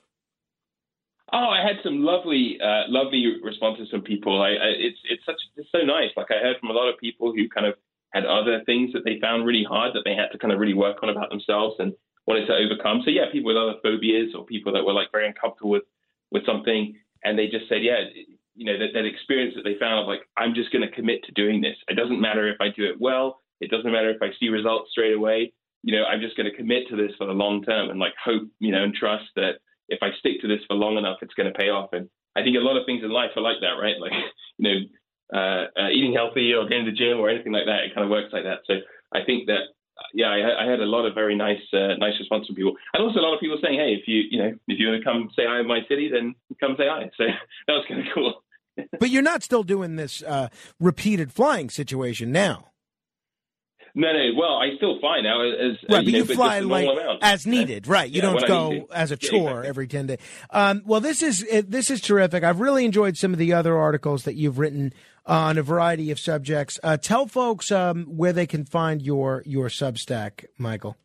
Oh, I had some lovely, uh, lovely responses from people. I, I, it's it's such it's so nice. Like I heard from a lot of people who kind of had other things that they found really hard that they had to kind of really work on about themselves and wanted to overcome. So yeah, people with other phobias or people that were like very uncomfortable with with something, and they just said, yeah, you know, that, that experience that they found of like I'm just going to commit to doing this. It doesn't matter if I do it well. It doesn't matter if I see results straight away. You know, I'm just going to commit to this for the long term and like hope, you know, and trust that if I stick to this for long enough, it's going to pay off. And I think a lot of things in life are like that, right? Like, you know, uh, uh, eating healthy or going to the gym or anything like that. It kind of works like that. So I think that, yeah, I, I had a lot of very nice, uh, nice response from people, and also a lot of people saying, hey, if you, you know, if you want to come say hi in my city, then come say hi. So that was kind of cool. But you're not still doing this uh, repeated flying situation now, No, no. Well, I still fly now as right? uh, but know, you but fly like amount. as needed, right? You Yeah, don't go as a Yeah, chore exactly. every ten days. Um, well, this is this is terrific. I've really enjoyed some of the other articles that you've written on a variety of subjects. Uh, tell folks um, where they can find your your Substack, Michael.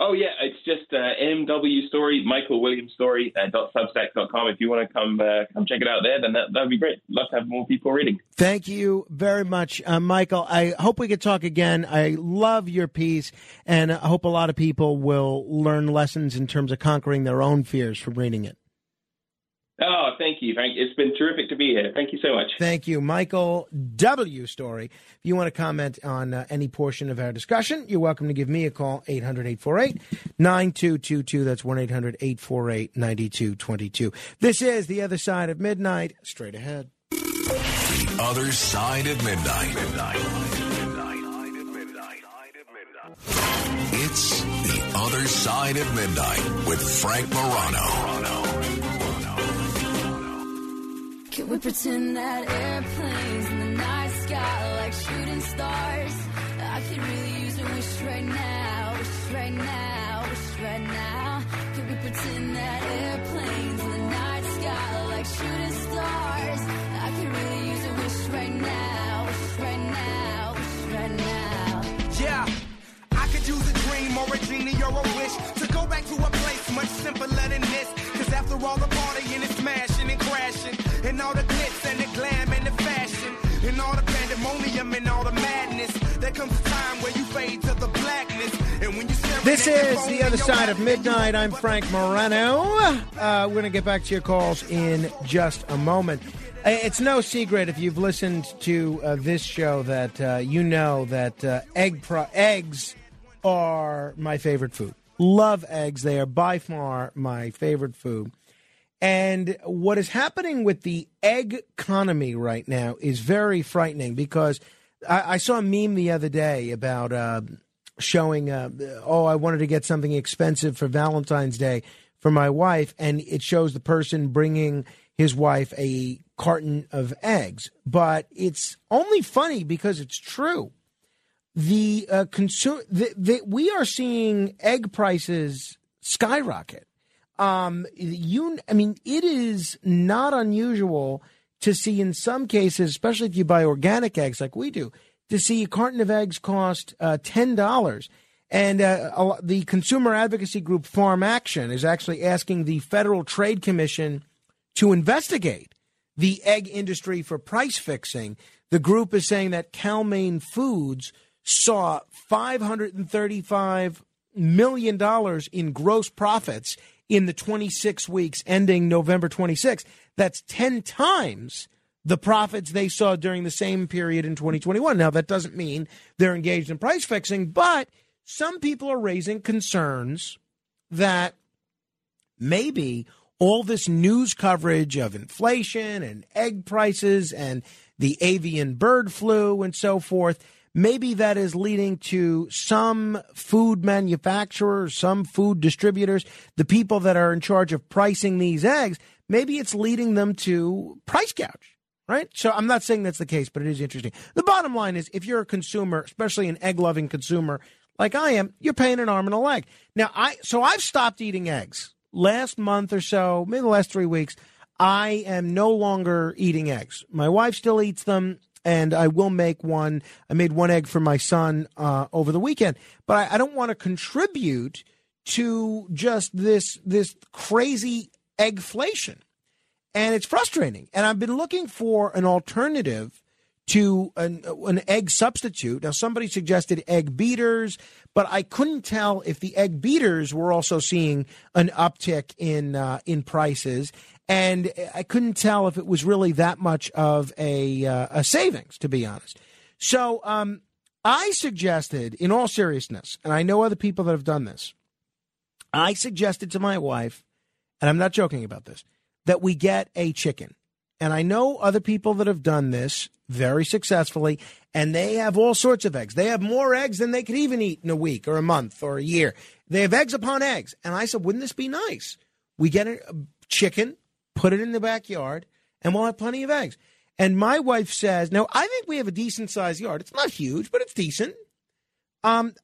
Oh yeah, it's just uh, MW story, Michael Williams story uh, dot substack dot com. If you want to come uh, come check it out there, then that that'd be great. Love to have more people reading. Thank you very much, uh, Michael. I hope we could talk again. I love your piece, and I hope a lot of people will learn lessons in terms of conquering their own fears from reading it. Oh, thank you, Frank. It's been terrific to be here. Thank you so much. Thank you, Michael W. Story. If you want to comment on uh, any portion of our discussion, you're welcome to give me a call, 800 848 9222. That's 1 800 848 9222. This is The Other Side of Midnight. Straight ahead. The other side of midnight. It's the other side of midnight with Frank Morano. Can we pretend that airplanes in the night sky like shooting stars? I could really use a wish right now, wish right now, wish right now? Could we pretend that airplanes in the night sky are like shooting stars? I could really use a wish right now, wish right now, wish right now. Yeah, I could use a dream or a genie or a wish go back to a place much simpler than this. Cause after all the partying and smashing and crashing, and all the glitz and the glam and the fashion, and all the pandemonium and all the madness, there comes a time where you fade to the blackness. And when you This is the other side of midnight. I'm Frank Morano. Uh, we're going to get back to your calls in just a moment. Uh, It's no secret if you've listened to uh, this show that uh, you know that uh, egg pro- eggs are my favorite food. Love eggs. They are by far my favorite food. And what is happening with the egg economy right now is very frightening because I, I saw a meme the other day about uh, showing, uh, oh, I wanted to get something expensive for Valentine's Day for my wife, and it shows the person bringing his wife a carton of eggs. But it's only funny because it's true. The uh, consumer, the, we are seeing egg prices skyrocket um, you, I mean, it is not unusual to see in some cases, especially if you buy organic eggs like we do, to see a carton of eggs cost uh, ten dollars. And uh, the consumer advocacy group Farm Action is actually asking the Federal Trade Commission to investigate the egg industry for price fixing. The group is saying that Cal-Maine Foods saw $535 million in gross profits in the 26 weeks ending November 26. That's 10 times the profits they saw during the same period in 2021. Now, that doesn't mean they're engaged in price fixing, but some people are raising concerns that maybe all this news coverage of inflation and egg prices and the avian bird flu and so forth, maybe that is leading to some food manufacturers, some food distributors, the people that are in charge of pricing these eggs, maybe it's leading them to price gouge. Right? So I'm not saying that's the case, but it is interesting. The bottom line is if you're a consumer, especially an egg loving consumer like I am, you're paying an arm and a leg. Now I so I've stopped eating eggs. Last month or so, maybe the last three weeks, I am no longer eating eggs. My wife still eats them, and I will make one. I made one egg for my son uh, over the weekend, but I, I don't want to contribute to just this this crazy eggflation and it's frustrating. And I've been looking for an alternative to an, an egg substitute. Now, somebody suggested egg beaters, but I couldn't tell if the egg beaters were also seeing an uptick in uh, in prices, and I couldn't tell if it was really that much of a uh, a savings, to be honest. So, um, I suggested, in all seriousness, and I know other people that have done this. I suggested to my wife, and I'm not joking about this, that we get a chicken. And I know other people that have done this very successfully, and they have all sorts of eggs. They have more eggs than they could even eat in a week or a month or a year. They have eggs upon eggs. And I said, wouldn't this be nice? We get a chicken, put it in the backyard, and we'll have plenty of eggs. And my wife says, now I think we have a decent sized yard. It's not huge, but it's decent. Um,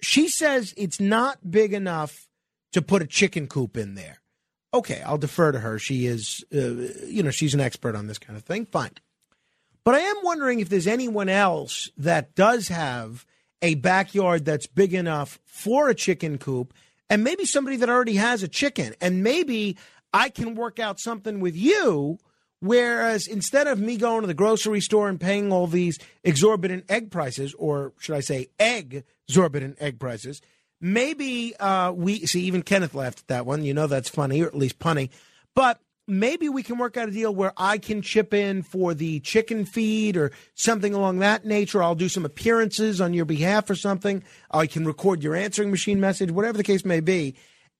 she says it's not big enough to put a chicken coop in there. Okay, I'll defer to her. She is, uh, you know, she's an expert on this kind of thing. Fine. But I am wondering if there's anyone else that does have a backyard that's big enough for a chicken coop, and maybe somebody that already has a chicken, and maybe I can work out something with you. Whereas instead of me going to the grocery store and paying all these exorbitant egg prices, or should I say egg exorbitant egg prices, maybe uh, we see even Kenneth laughed at that one. You know that's funny, or at least punny. But maybe we can work out a deal where I can chip in for the chicken feed or something along that nature. I'll do some appearances on your behalf or something. I can record your answering machine message, whatever the case may be.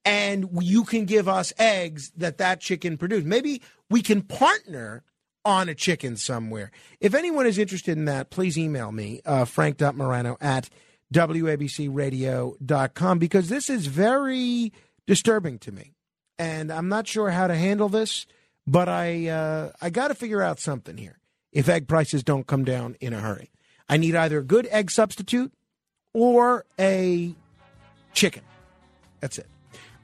And you can give us eggs that that chicken produced. Maybe we can partner on a chicken somewhere. If anyone is interested in that, please email me, uh, frank.morano at wabcradio.com, because this is very disturbing to me. And I'm not sure how to handle this, but I, uh, I got to figure out something here if egg prices don't come down in a hurry. I need either a good egg substitute or a chicken. That's it.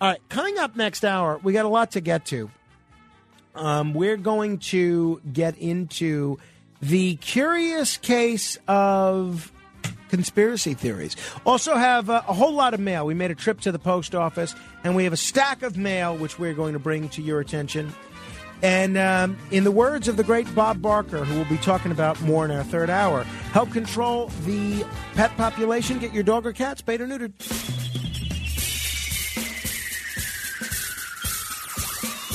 All right, coming up next hour, we got a lot to get to. Um, we're going to get into the curious case of conspiracy theories. Also, have uh, a whole lot of mail. We made a trip to the post office, and we have a stack of mail which we're going to bring to your attention. And um, in the words of the great Bob Barker, who we'll be talking about more in our third hour, help control the pet population. Get your dog or cat spayed or neutered.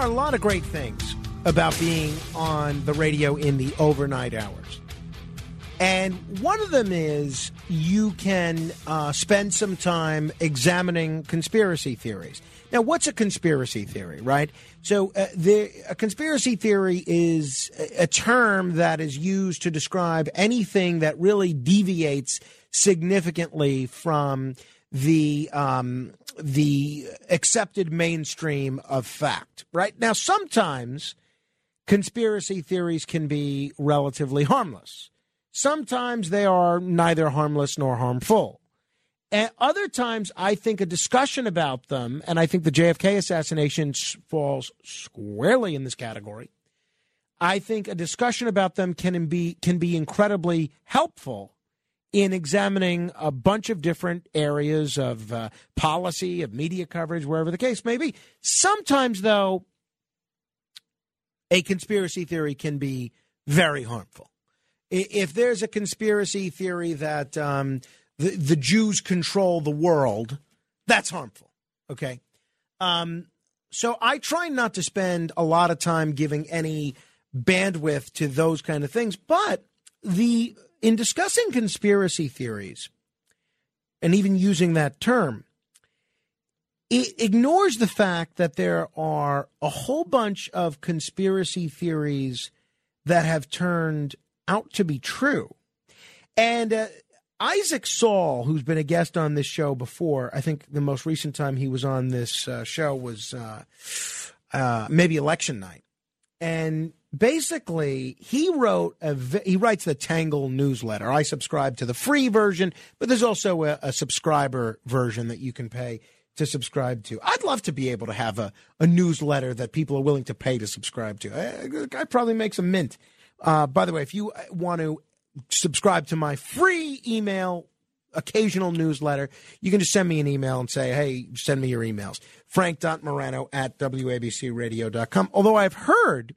Are a lot of great things about being on the radio in the overnight hours. And one of them is you can uh, spend some time examining conspiracy theories. Now, what's a conspiracy theory, right? So, uh, the, a conspiracy theory is a, a term that is used to describe anything that really deviates significantly from the um, the accepted mainstream of fact. Right now, sometimes conspiracy theories can be relatively harmless. Sometimes they are neither harmless nor harmful. At other times, I think a discussion about them, and I think the JFK assassination falls squarely in this category. I think a discussion about them can be can be incredibly helpful in examining a bunch of different areas of uh, policy, of media coverage, wherever the case may be. Sometimes, though, a conspiracy theory can be very harmful. If there's a conspiracy theory that um, the, the Jews control the world, that's harmful. Okay. Um, so I try not to spend a lot of time giving any bandwidth to those kind of things. But the in discussing conspiracy theories and even using that term, it ignores the fact that there are a whole bunch of conspiracy theories that have turned out to be true. And uh, Isaac Saul, who's been a guest on this show before, I think the most recent time he was on this uh, show was uh, uh, maybe election night. And basically, he wrote a he writes the Tangle newsletter. I subscribe to the free version, but there's also a, a subscriber version that you can pay to subscribe to. I'd love to be able to have a, a newsletter that people are willing to pay to subscribe to. I, I'd probably make some mint. Uh, by the way, if you want to subscribe to my free email occasional newsletter, you can just send me an email and say, hey, send me your emails. Frank.morano at WABCradio.com. Although I've heard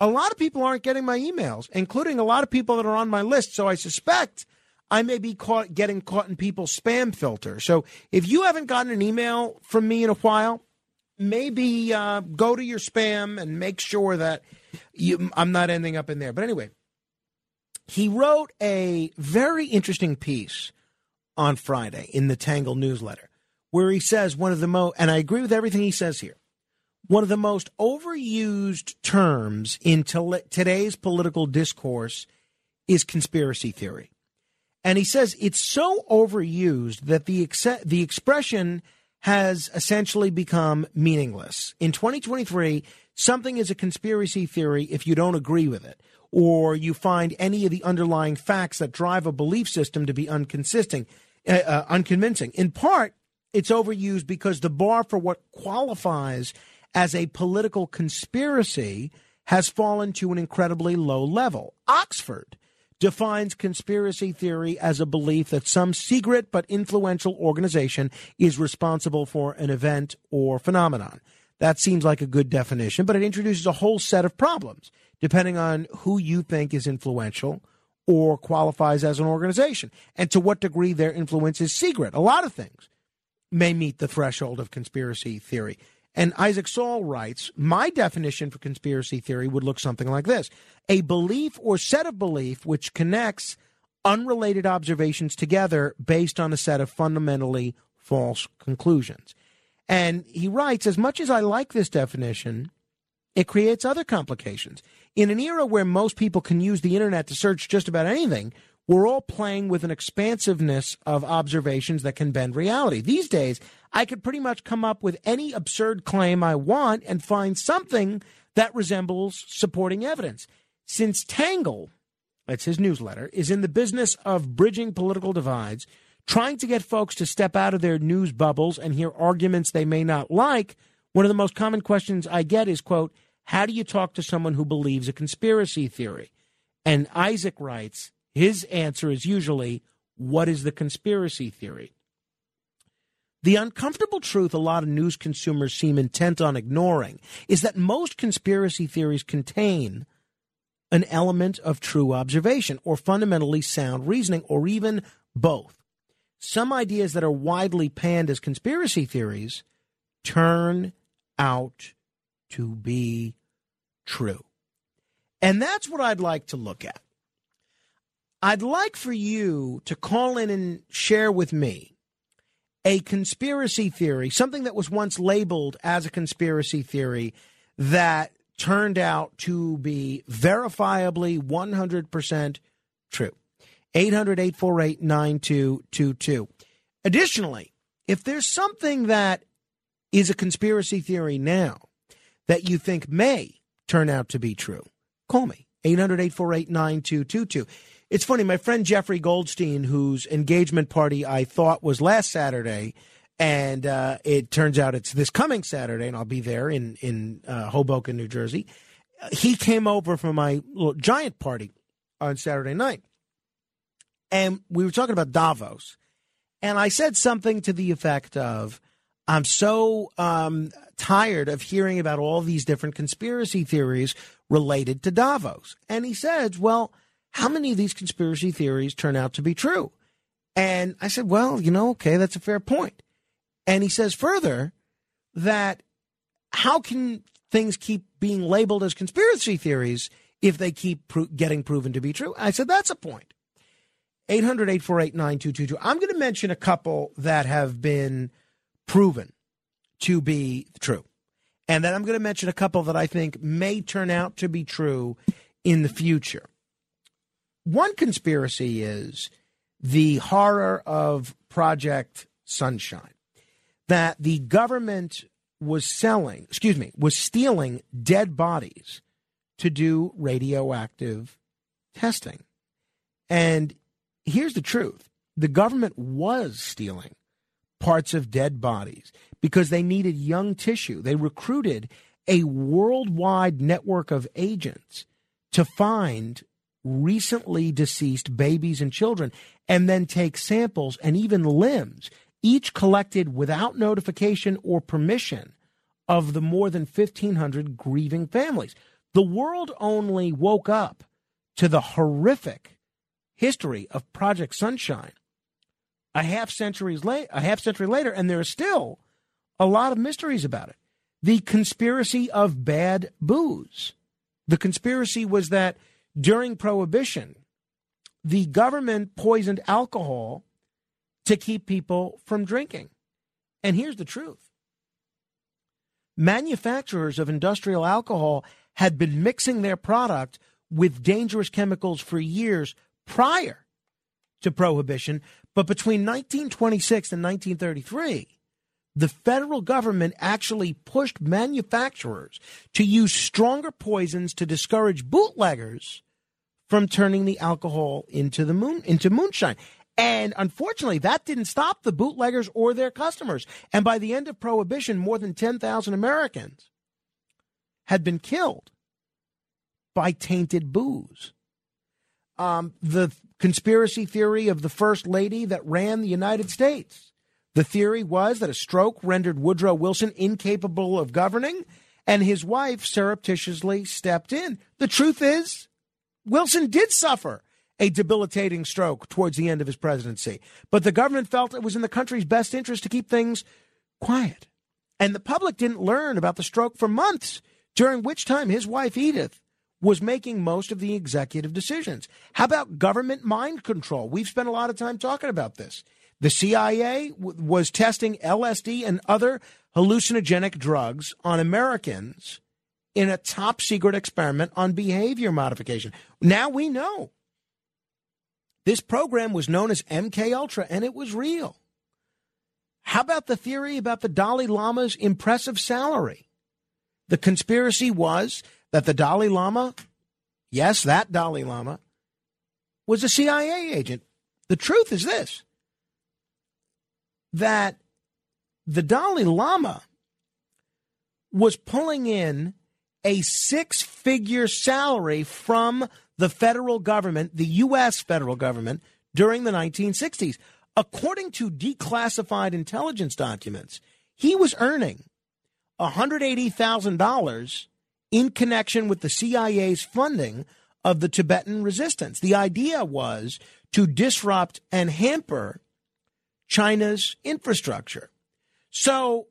a lot of people aren't getting my emails, including a lot of people that are on my list. So I suspect I may be caught getting caught in people's spam filter. So if you haven't gotten an email from me in a while, maybe uh, go to your spam and make sure that you, I'm not ending up in there. But anyway, he wrote a very interesting piece on Friday in the Tangle newsletter where he says one of the most, and I agree with everything he says here, one of the most overused terms in today's political discourse is conspiracy theory. And he says it's so overused that the ex- the expression has essentially become meaningless. In 2023, something is a conspiracy theory if you don't agree with it or you find any of the underlying facts that drive a belief system to be inconsistent, uh, uh, unconvincing. In part, it's overused because the bar for what qualifies as a political conspiracy has fallen to an incredibly low level. Oxford defines conspiracy theory as a belief that some secret but influential organization is responsible for an event or phenomenon. That seems like a good definition, but it introduces a whole set of problems depending on who you think is influential or qualifies as an organization and to what degree their influence is secret. A lot of things may meet the threshold of conspiracy theory. And Isaac Saul writes My definition for conspiracy theory would look something like this a belief or set of belief which connects unrelated observations together based on a set of fundamentally false conclusions. And he writes As much as I like this definition, it creates other complications. In an era where most people can use the internet to search just about anything, we're all playing with an expansiveness of observations that can bend reality. These days, I could pretty much come up with any absurd claim I want and find something that resembles supporting evidence. Since Tangle, that's his newsletter, is in the business of bridging political divides, trying to get folks to step out of their news bubbles and hear arguments they may not like, one of the most common questions I get is, quote, how do you talk to someone who believes a conspiracy theory? And Isaac writes, his answer is usually, what is the conspiracy theory? The uncomfortable truth a lot of news consumers seem intent on ignoring is that most conspiracy theories contain an element of true observation or fundamentally sound reasoning or even both. Some ideas that are widely panned as conspiracy theories turn out to be true. And that's what I'd like to look at. I'd like for you to call in and share with me a conspiracy theory, something that was once labeled as a conspiracy theory that turned out to be verifiably 100% true. 800 848 9222. Additionally, if there's something that is a conspiracy theory now that you think may turn out to be true, call me. 800 848 9222. It's funny, my friend Jeffrey Goldstein, whose engagement party I thought was last Saturday, and uh, it turns out it's this coming Saturday, and I'll be there in in uh, Hoboken, New Jersey. He came over for my little giant party on Saturday night, and we were talking about Davos, and I said something to the effect of, "I'm so um, tired of hearing about all these different conspiracy theories related to Davos," and he says, "Well." How many of these conspiracy theories turn out to be true? And I said, well, you know, okay, that's a fair point. And he says further that how can things keep being labeled as conspiracy theories if they keep pro- getting proven to be true? I said, that's a point. 800 848 9222. I'm going to mention a couple that have been proven to be true. And then I'm going to mention a couple that I think may turn out to be true in the future. One conspiracy is the horror of Project Sunshine, that the government was selling, excuse me, was stealing dead bodies to do radioactive testing. And here's the truth the government was stealing parts of dead bodies because they needed young tissue. They recruited a worldwide network of agents to find recently deceased babies and children and then take samples and even limbs, each collected without notification or permission of the more than 1,500 grieving families. The world only woke up to the horrific history of Project Sunshine a half centuries late, a half century later, and there are still a lot of mysteries about it. The conspiracy of bad booze. The conspiracy was that during Prohibition, the government poisoned alcohol to keep people from drinking. And here's the truth manufacturers of industrial alcohol had been mixing their product with dangerous chemicals for years prior to Prohibition. But between 1926 and 1933, the federal government actually pushed manufacturers to use stronger poisons to discourage bootleggers from turning the alcohol into the moon into moonshine. And unfortunately, that didn't stop the bootleggers or their customers. And by the end of Prohibition, more than 10,000 Americans had been killed by tainted booze. Um, the conspiracy theory of the First Lady that ran the United States. The theory was that a stroke rendered Woodrow Wilson incapable of governing, and his wife surreptitiously stepped in. The truth is, Wilson did suffer a debilitating stroke towards the end of his presidency, but the government felt it was in the country's best interest to keep things quiet. And the public didn't learn about the stroke for months, during which time his wife, Edith, was making most of the executive decisions. How about government mind control? We've spent a lot of time talking about this. The CIA w- was testing LSD and other hallucinogenic drugs on Americans in a top secret experiment on behavior modification. Now we know. This program was known as MK Ultra and it was real. How about the theory about the Dalai Lama's impressive salary? The conspiracy was that the Dalai Lama, yes, that Dalai Lama, was a CIA agent. The truth is this that the Dalai Lama was pulling in a six figure salary from the federal government, the U.S. federal government, during the 1960s. According to declassified intelligence documents, he was earning $180,000 in connection with the CIA's funding of the Tibetan resistance. The idea was to disrupt and hamper China's infrastructure. So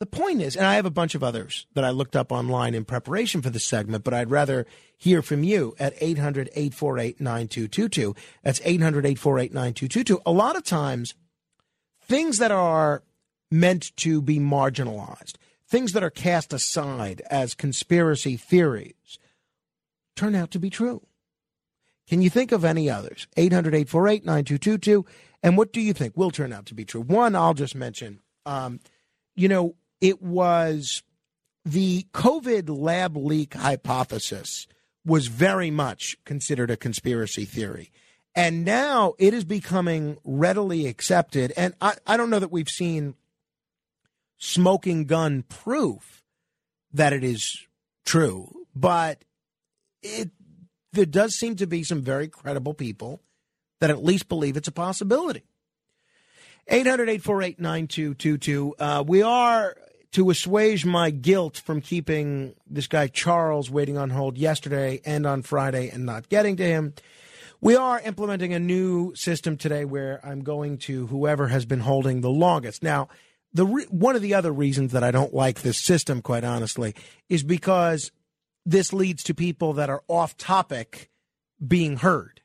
the point is, and I have a bunch of others that I looked up online in preparation for this segment, but I'd rather hear from you at 800 848 9222. That's 800 848 9222. A lot of times, things that are meant to be marginalized, things that are cast aside as conspiracy theories, turn out to be true. Can you think of any others? 800 848 9222. And what do you think will turn out to be true? One, I'll just mention, um, you know, it was the COVID lab leak hypothesis was very much considered a conspiracy theory. And now it is becoming readily accepted. And I, I don't know that we've seen smoking gun proof that it is true, but it there does seem to be some very credible people that at least believe it's a possibility. 800 848 9222. Uh, We are to assuage my guilt from keeping this guy Charles waiting on hold yesterday and on Friday and not getting to him. We are implementing a new system today where I'm going to whoever has been holding the longest. Now, the re- one of the other reasons that I don't like this system, quite honestly, is because this leads to people that are off topic being heard.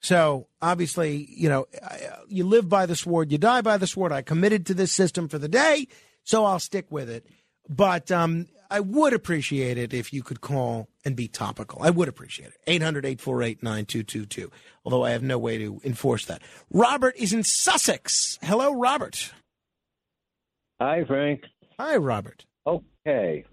So obviously, you know, I- uh, you live by the sword, you die by the sword. I committed to this system for the day, so I'll stick with it. But um, I would appreciate it if you could call and be topical. I would appreciate it. 800 848 9222. Although I have no way to enforce that. Robert is in Sussex. Hello, Robert. Hi, Frank. Hi, Robert. Okay.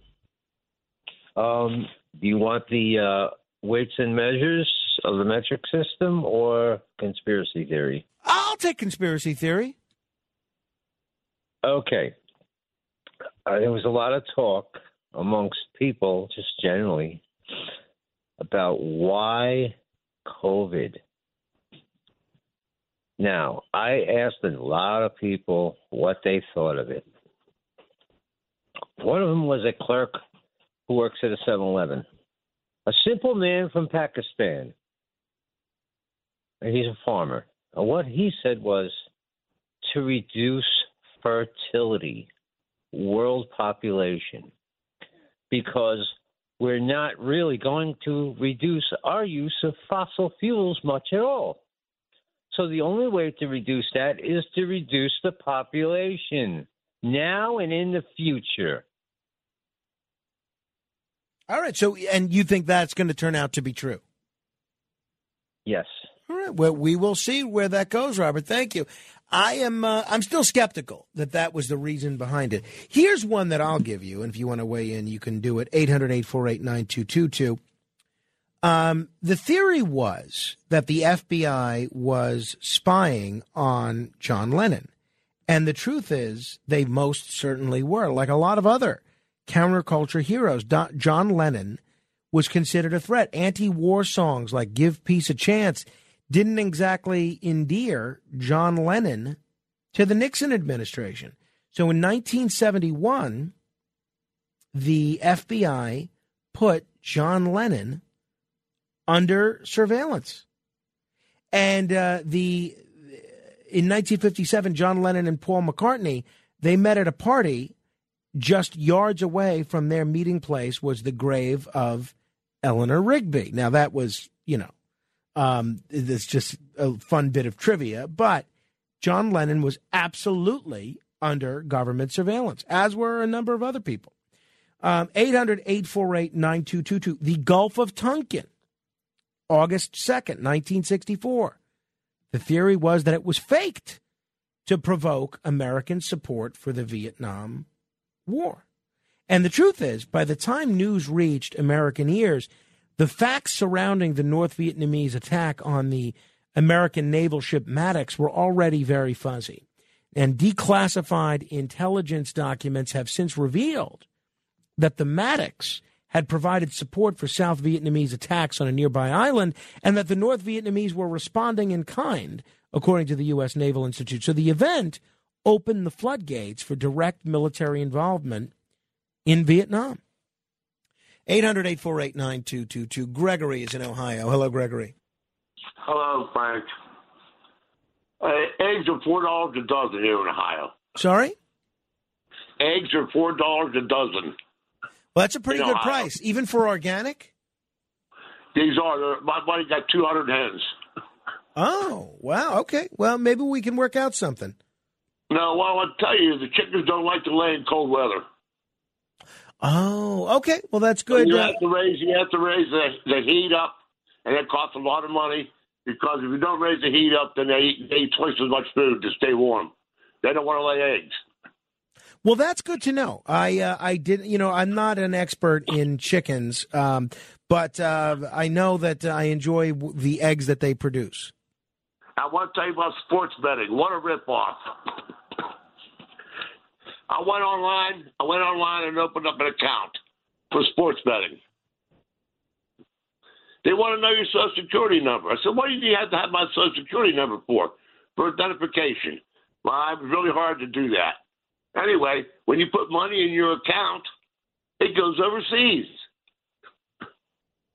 Um, do you want the uh, weights and measures of the metric system or conspiracy theory? I'll take conspiracy theory. Okay. Uh, there was a lot of talk amongst people, just generally, about why COVID. Now, I asked a lot of people what they thought of it. One of them was a clerk who works at a 7 Eleven, a simple man from Pakistan. And he's a farmer. And what he said was to reduce fertility, world population, because we're not really going to reduce our use of fossil fuels much at all. So the only way to reduce that is to reduce the population now and in the future. All right. So, and you think that's going to turn out to be true? Yes. All right. Well, we will see where that goes, Robert. Thank you. I am. Uh, I'm still skeptical that that was the reason behind it. Here's one that I'll give you, and if you want to weigh in, you can do it. 800-848-9222. Um, the theory was that the FBI was spying on John Lennon, and the truth is, they most certainly were. Like a lot of other counterculture heroes, Do- John Lennon was considered a threat. Anti-war songs like "Give Peace a Chance." Didn't exactly endear John Lennon to the Nixon administration. So in 1971, the FBI put John Lennon under surveillance. And uh, the in 1957, John Lennon and Paul McCartney they met at a party just yards away from their meeting place was the grave of Eleanor Rigby. Now that was you know um, it's just a fun bit of trivia, but John Lennon was absolutely under government surveillance, as were a number of other people. Um, 800 848 9222. The Gulf of Tonkin, August 2nd, 1964. The theory was that it was faked to provoke American support for the Vietnam War. And the truth is, by the time news reached American ears, the facts surrounding the North Vietnamese attack on the American naval ship Maddox were already very fuzzy. And declassified intelligence documents have since revealed that the Maddox had provided support for South Vietnamese attacks on a nearby island and that the North Vietnamese were responding in kind, according to the U.S. Naval Institute. So the event opened the floodgates for direct military involvement in Vietnam. 800 848 9222. Gregory is in Ohio. Hello, Gregory. Hello, Frank. Uh, eggs are four dollars a dozen here in Ohio. Sorry? Eggs are four dollars a dozen. Well, that's a pretty good Ohio. price, even for organic. These are they're- my buddy got two hundred hens. Oh, wow. Okay. Well, maybe we can work out something. No, well, I'll tell you, the chickens don't like to lay in cold weather. Oh, okay. Well, that's good. You Uh, have to raise you have to raise the, the heat up, and it costs a lot of money because if you don't raise the heat up, then they eat, they eat twice as much food to stay warm. They don't want to lay eggs. Well, that's good to know. I uh, I did you know I'm not an expert in chickens, um, but uh, I know that I enjoy w- the eggs that they produce. I want to tell you about sports betting. What a ripoff! I went online. I went online and opened up an account for sports betting. They want to know your social security number. I said, "What do you have to have my social security number for? For identification." Well, it was really hard to do that. Anyway, when you put money in your account, it goes overseas.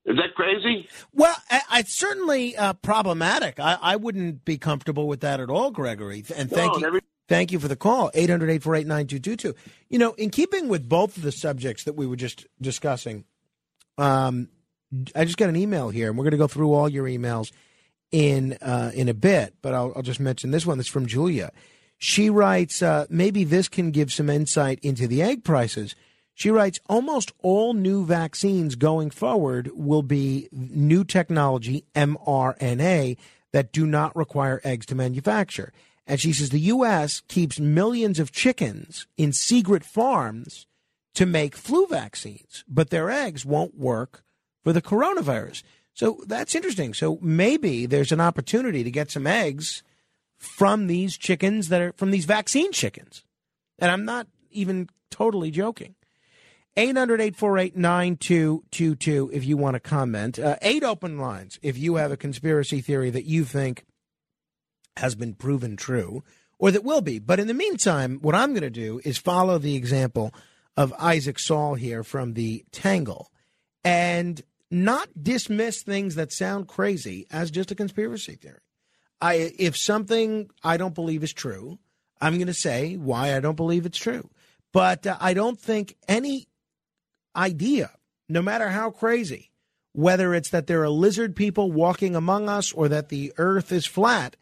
Is that crazy? Well, it's certainly uh, problematic. I, I wouldn't be comfortable with that at all, Gregory. And thank No, you. every- Thank you for the call, 800 848 9222. You know, in keeping with both of the subjects that we were just discussing, um, I just got an email here, and we're going to go through all your emails in uh, in a bit, but I'll, I'll just mention this one. That's from Julia. She writes, uh, maybe this can give some insight into the egg prices. She writes, almost all new vaccines going forward will be new technology, mRNA, that do not require eggs to manufacture. And she says the U.S. keeps millions of chickens in secret farms to make flu vaccines, but their eggs won't work for the coronavirus. So that's interesting. So maybe there's an opportunity to get some eggs from these chickens that are from these vaccine chickens. And I'm not even totally joking. 800 848 9222 if you want to comment. Uh, eight open lines if you have a conspiracy theory that you think has been proven true or that will be. But in the meantime, what I'm going to do is follow the example of Isaac Saul here from the Tangle and not dismiss things that sound crazy as just a conspiracy theory. I if something I don't believe is true, I'm going to say why I don't believe it's true. But uh, I don't think any idea, no matter how crazy, whether it's that there are lizard people walking among us or that the earth is flat,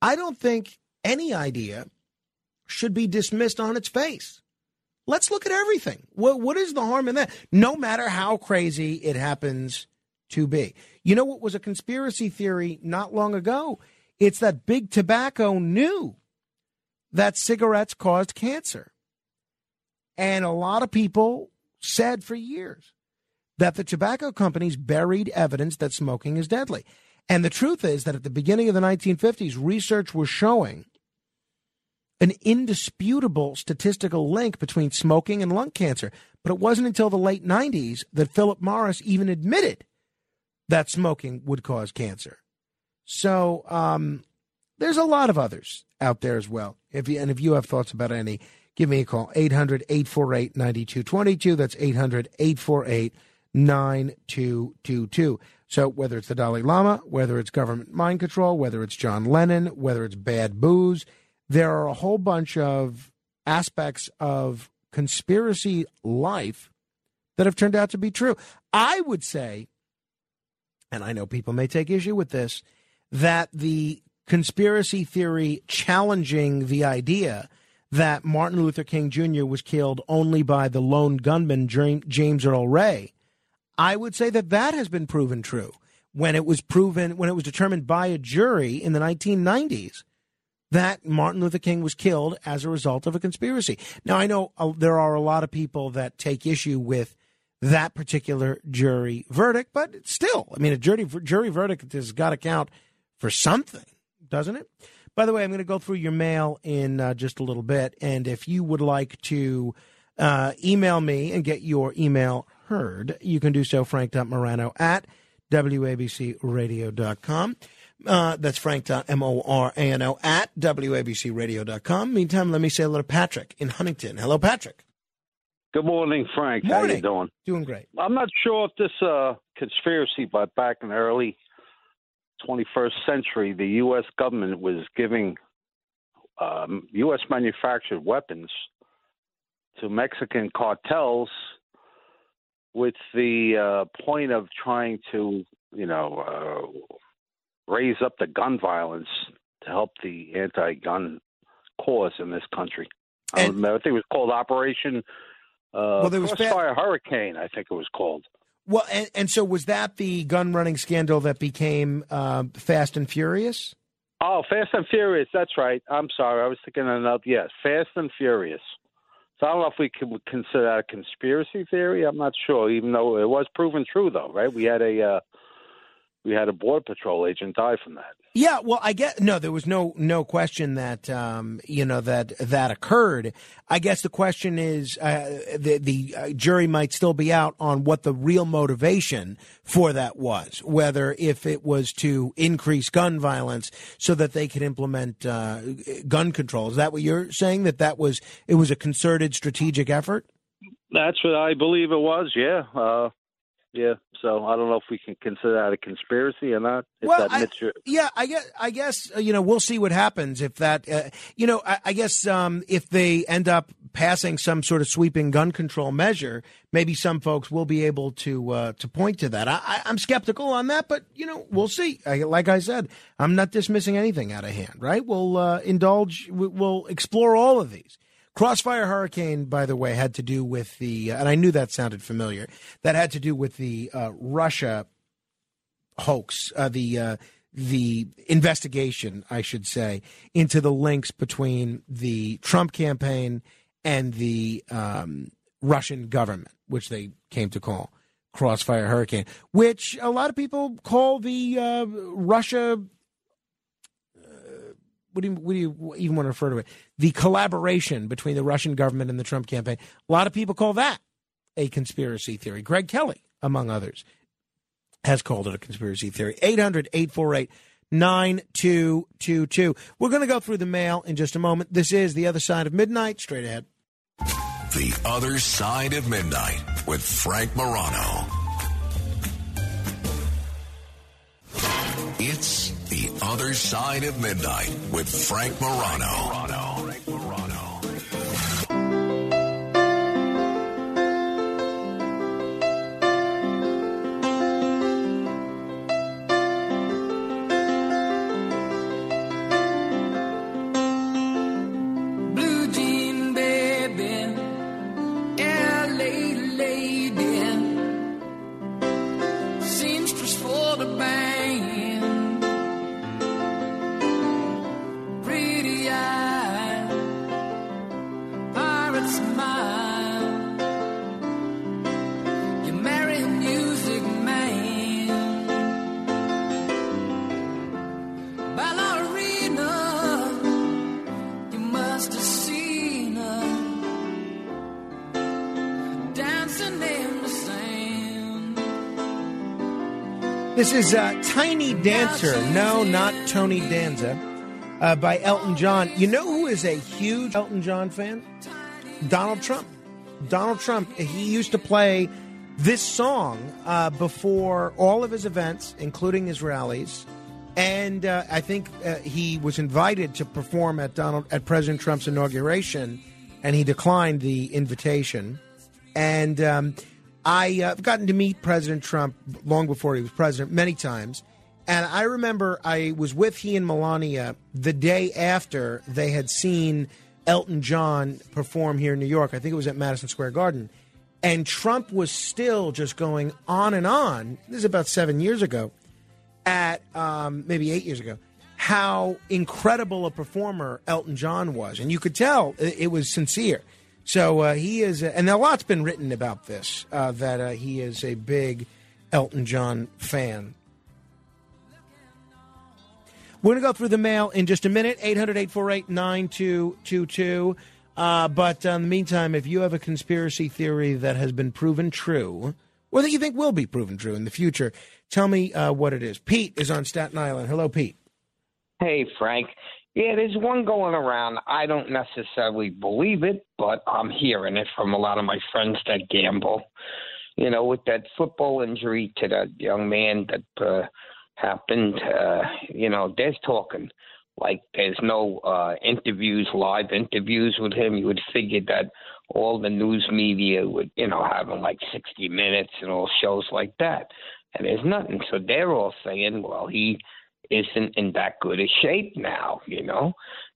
I don't think any idea should be dismissed on its face. Let's look at everything. What, what is the harm in that? No matter how crazy it happens to be. You know what was a conspiracy theory not long ago? It's that big tobacco knew that cigarettes caused cancer. And a lot of people said for years that the tobacco companies buried evidence that smoking is deadly. And the truth is that at the beginning of the 1950s, research was showing an indisputable statistical link between smoking and lung cancer. But it wasn't until the late 90s that Philip Morris even admitted that smoking would cause cancer. So um, there's a lot of others out there as well. If you, and if you have thoughts about any, give me a call 800 848 9222. That's 800 848 9222. So whether it's the Dalai Lama, whether it's government mind control, whether it's John Lennon, whether it's bad booze, there are a whole bunch of aspects of conspiracy life that have turned out to be true. I would say, and I know people may take issue with this, that the conspiracy theory challenging the idea that Martin Luther King Jr. was killed only by the lone gunman James Earl Ray, I would say that that has been proven true when it was proven when it was determined by a jury in the 1990s that Martin Luther King was killed as a result of a conspiracy. Now I know uh, there are a lot of people that take issue with that particular jury verdict, but still, I mean, a jury jury verdict has got to count for something, doesn't it? By the way, I'm going to go through your mail in uh, just a little bit, and if you would like to uh, email me and get your email heard, you can do so, frank.morano at wabcradio.com. Uh, that's frank.morano at wabcradio.com. Meantime, let me say hello to Patrick in Huntington. Hello, Patrick. Good morning, Frank. How Morning. you doing? Doing great. I'm not sure if this uh, conspiracy, but back in the early 21st century, the U.S. government was giving um, U.S. manufactured weapons to Mexican cartels with the uh, point of trying to, you know, uh, raise up the gun violence to help the anti-gun cause in this country. I, I think it was called Operation uh, Well, there was Crossfire Hurricane. I think it was called. Well, and, and so was that the gun running scandal that became uh, Fast and Furious? Oh, Fast and Furious. That's right. I'm sorry. I was thinking of another. Yes, Fast and Furious. So I don't know if we can consider that a conspiracy theory. I'm not sure. Even though it was proven true, though, right? We had a uh, we had a border patrol agent die from that. Yeah, well, I get no. There was no no question that um, you know that that occurred. I guess the question is uh, the the uh, jury might still be out on what the real motivation for that was. Whether if it was to increase gun violence so that they could implement uh, gun control. Is that what you're saying? That that was it was a concerted strategic effort. That's what I believe it was. Yeah. Uh, yeah. So I don't know if we can consider that a conspiracy or not. Well, I- Yeah, I guess. I guess uh, you know we'll see what happens if that. Uh, you know, I, I guess um, if they end up passing some sort of sweeping gun control measure, maybe some folks will be able to uh, to point to that. I, I, I'm skeptical on that, but you know we'll see. I, like I said, I'm not dismissing anything out of hand. Right? We'll uh, indulge. We'll explore all of these. Crossfire Hurricane, by the way, had to do with the, and I knew that sounded familiar. That had to do with the uh, Russia hoax, uh, the uh, the investigation, I should say, into the links between the Trump campaign and the um, Russian government, which they came to call Crossfire Hurricane, which a lot of people call the uh, Russia. What do, you, what do you even want to refer to it? The collaboration between the Russian government and the Trump campaign. A lot of people call that a conspiracy theory. Greg Kelly, among others, has called it a conspiracy theory. 800 848 9222. We're going to go through the mail in just a moment. This is The Other Side of Midnight. Straight ahead. The Other Side of Midnight with Frank Morano. It's The Other Side of Midnight with Frank Morano. Blue This is uh, Tiny Dancer. No, not Tony Danza. Uh, by Elton John. You know who is a huge Elton John fan? Donald Trump. Donald Trump. He used to play this song uh, before all of his events, including his rallies. And uh, I think uh, he was invited to perform at Donald at President Trump's inauguration, and he declined the invitation. And um, Uh, I've gotten to meet President Trump long before he was president many times. And I remember I was with he and Melania the day after they had seen Elton John perform here in New York. I think it was at Madison Square Garden. And Trump was still just going on and on. This is about seven years ago, at um, maybe eight years ago, how incredible a performer Elton John was. And you could tell it was sincere. So uh, he is, and a lot's been written about this, uh, that uh, he is a big Elton John fan. We're going to go through the mail in just a minute 800 848 9222. Uh, But uh, in the meantime, if you have a conspiracy theory that has been proven true, or that you think will be proven true in the future, tell me uh, what it is. Pete is on Staten Island. Hello, Pete. Hey, Frank. Yeah, there's one going around. I don't necessarily believe it, but I'm hearing it from a lot of my friends that gamble. You know, with that football injury to that young man that uh, happened, uh, you know, they're talking like there's no uh, interviews, live interviews with him. You would figure that all the news media would, you know, have him like 60 Minutes and all shows like that. And there's nothing. So they're all saying, well, he isn't in that good a shape now, you know,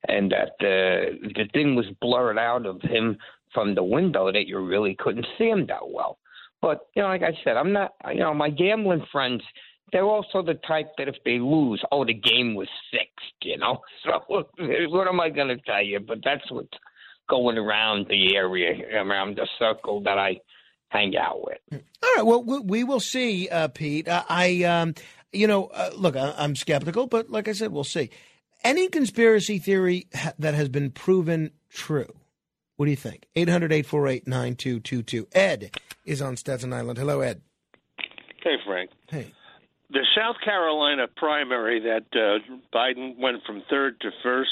and that the the thing was blurred out of him from the window that you really couldn't see him that well. But you know, like I said, I'm not. You know, my gambling friends, they're also the type that if they lose, oh, the game was fixed. You know, so what am I going to tell you? But that's what's going around the area, around the circle that I hang out with. All right. Well, we, will see, uh, Pete. Uh, I, um, you know, uh, look, I, I'm skeptical, but like I said, we'll see. Any conspiracy theory ha- that has been proven true. What do you think? 800 848 9222. Ed is on Staten Island. Hello, Ed. Hey, Frank. Hey. The South Carolina primary that uh, Biden went from third to first.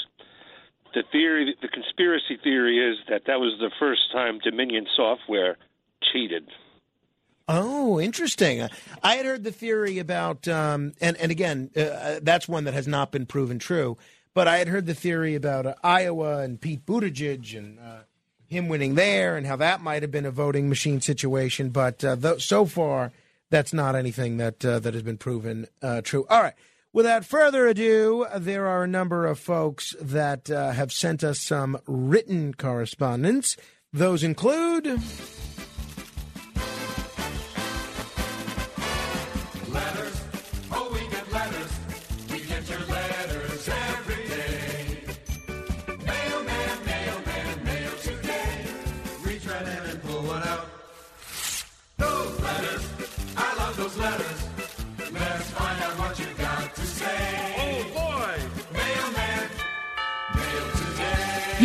The theory, the conspiracy theory is that that was the first time Dominion Software cheated. Oh, interesting. Uh, I had heard the theory about, um, and and again, uh, that's one that has not been proven true. But I had heard the theory about uh, Iowa and Pete Buttigieg and uh, him winning there, and how that might have been a voting machine situation. But uh, th- so far, that's not anything that uh, that has been proven uh, true. All right. Without further ado, there are a number of folks that uh, have sent us some written correspondence. Those include.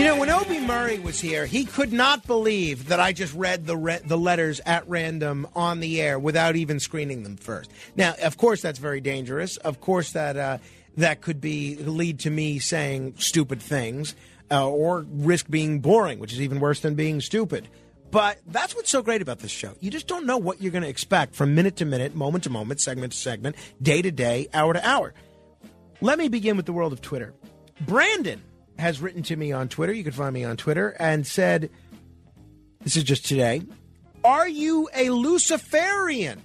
You know, when Obie Murray was here, he could not believe that I just read the re- the letters at random on the air without even screening them first. Now, of course, that's very dangerous. Of course, that uh, that could be lead to me saying stupid things uh, or risk being boring, which is even worse than being stupid. But that's what's so great about this show. You just don't know what you're going to expect from minute to minute, moment to moment, segment to segment, day to day, hour to hour. Let me begin with the world of Twitter. Brandon has written to me on Twitter. You can find me on Twitter and said, This is just today. Are you a Luciferian?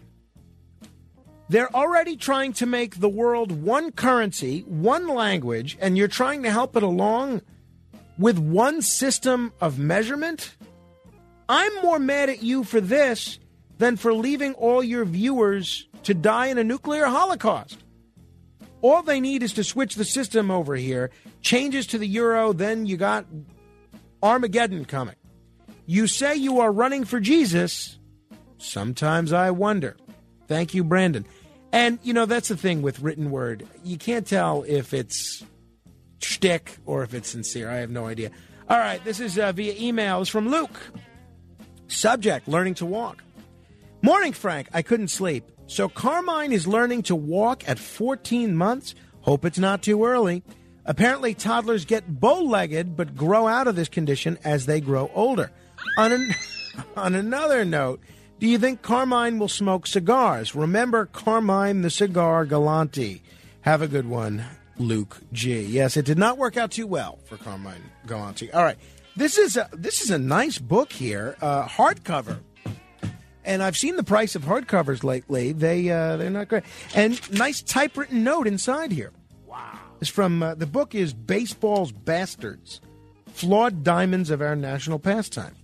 They're already trying to make the world one currency, one language, and you're trying to help it along with one system of measurement? I'm more mad at you for this than for leaving all your viewers to die in a nuclear holocaust. All they need is to switch the system over here, changes to the euro, then you got Armageddon coming. You say you are running for Jesus. Sometimes I wonder. Thank you, Brandon. And, you know, that's the thing with written word. You can't tell if it's shtick or if it's sincere. I have no idea. All right, this is uh, via email. From Luke. Subject Learning to walk. Morning, Frank. I couldn't sleep. So Carmine is learning to walk at 14 months. Hope it's not too early. Apparently, toddlers get bow legged but grow out of this condition as they grow older. On, an, on another note, do you think Carmine will smoke cigars? Remember Carmine the cigar Galante. Have a good one, Luke G. Yes, it did not work out too well for Carmine Galante. All right. This is a, this is a nice book here, uh, hardcover and I've seen the price of hardcovers lately. They uh, they're not great. And nice typewritten note inside here. Wow! It's from uh, the book is Baseball's Bastards, flawed diamonds of our national pastime.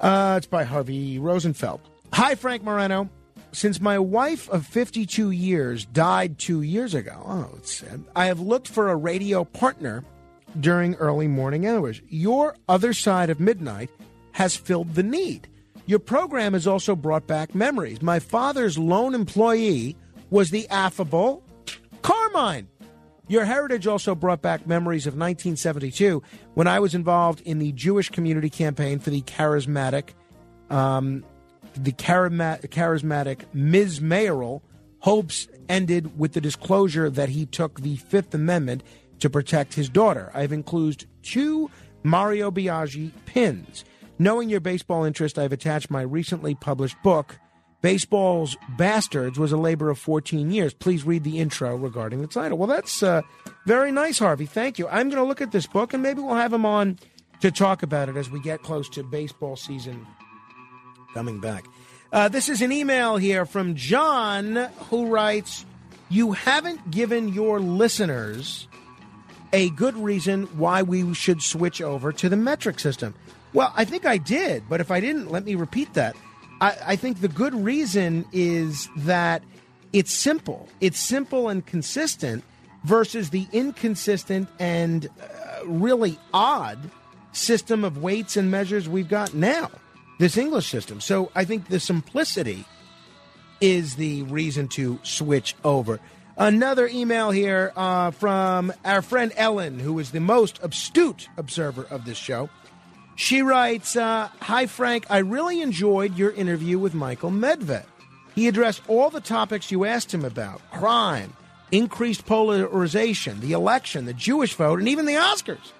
Uh, it's by Harvey Rosenfeld. Hi, Frank Morano. Since my wife of 52 years died two years ago, oh, it's sad, I have looked for a radio partner during early morning hours. Your Other Side of Midnight has filled the need. Your program has also brought back memories. My father's lone employee was the affable Carmine. Your heritage also brought back memories of 1972 when I was involved in the Jewish community campaign for the charismatic, um, the charima- charismatic Ms. Mayoral. Hopes ended with the disclosure that he took the Fifth Amendment to protect his daughter. I've included two Mario Biaggi pins. Knowing your baseball interest, I've attached my recently published book, Baseball's Bastards was a labor of 14 years. Please read the intro regarding the title. Well, that's uh, very nice, Harvey. Thank you. I'm going to look at this book and maybe we'll have him on to talk about it as we get close to baseball season coming back. Uh, this is an email here from John who writes You haven't given your listeners a good reason why we should switch over to the metric system. Well, I think I did, but if I didn't, let me repeat that. I, I think the good reason is that it's simple. It's simple and consistent versus the inconsistent and uh, really odd system of weights and measures we've got now, this English system. So I think the simplicity is the reason to switch over. Another email here uh, from our friend Ellen, who is the most astute observer of this show. She writes, uh, Hi, Frank. I really enjoyed your interview with Michael Medved. He addressed all the topics you asked him about crime, increased polarization, the election, the Jewish vote, and even the Oscars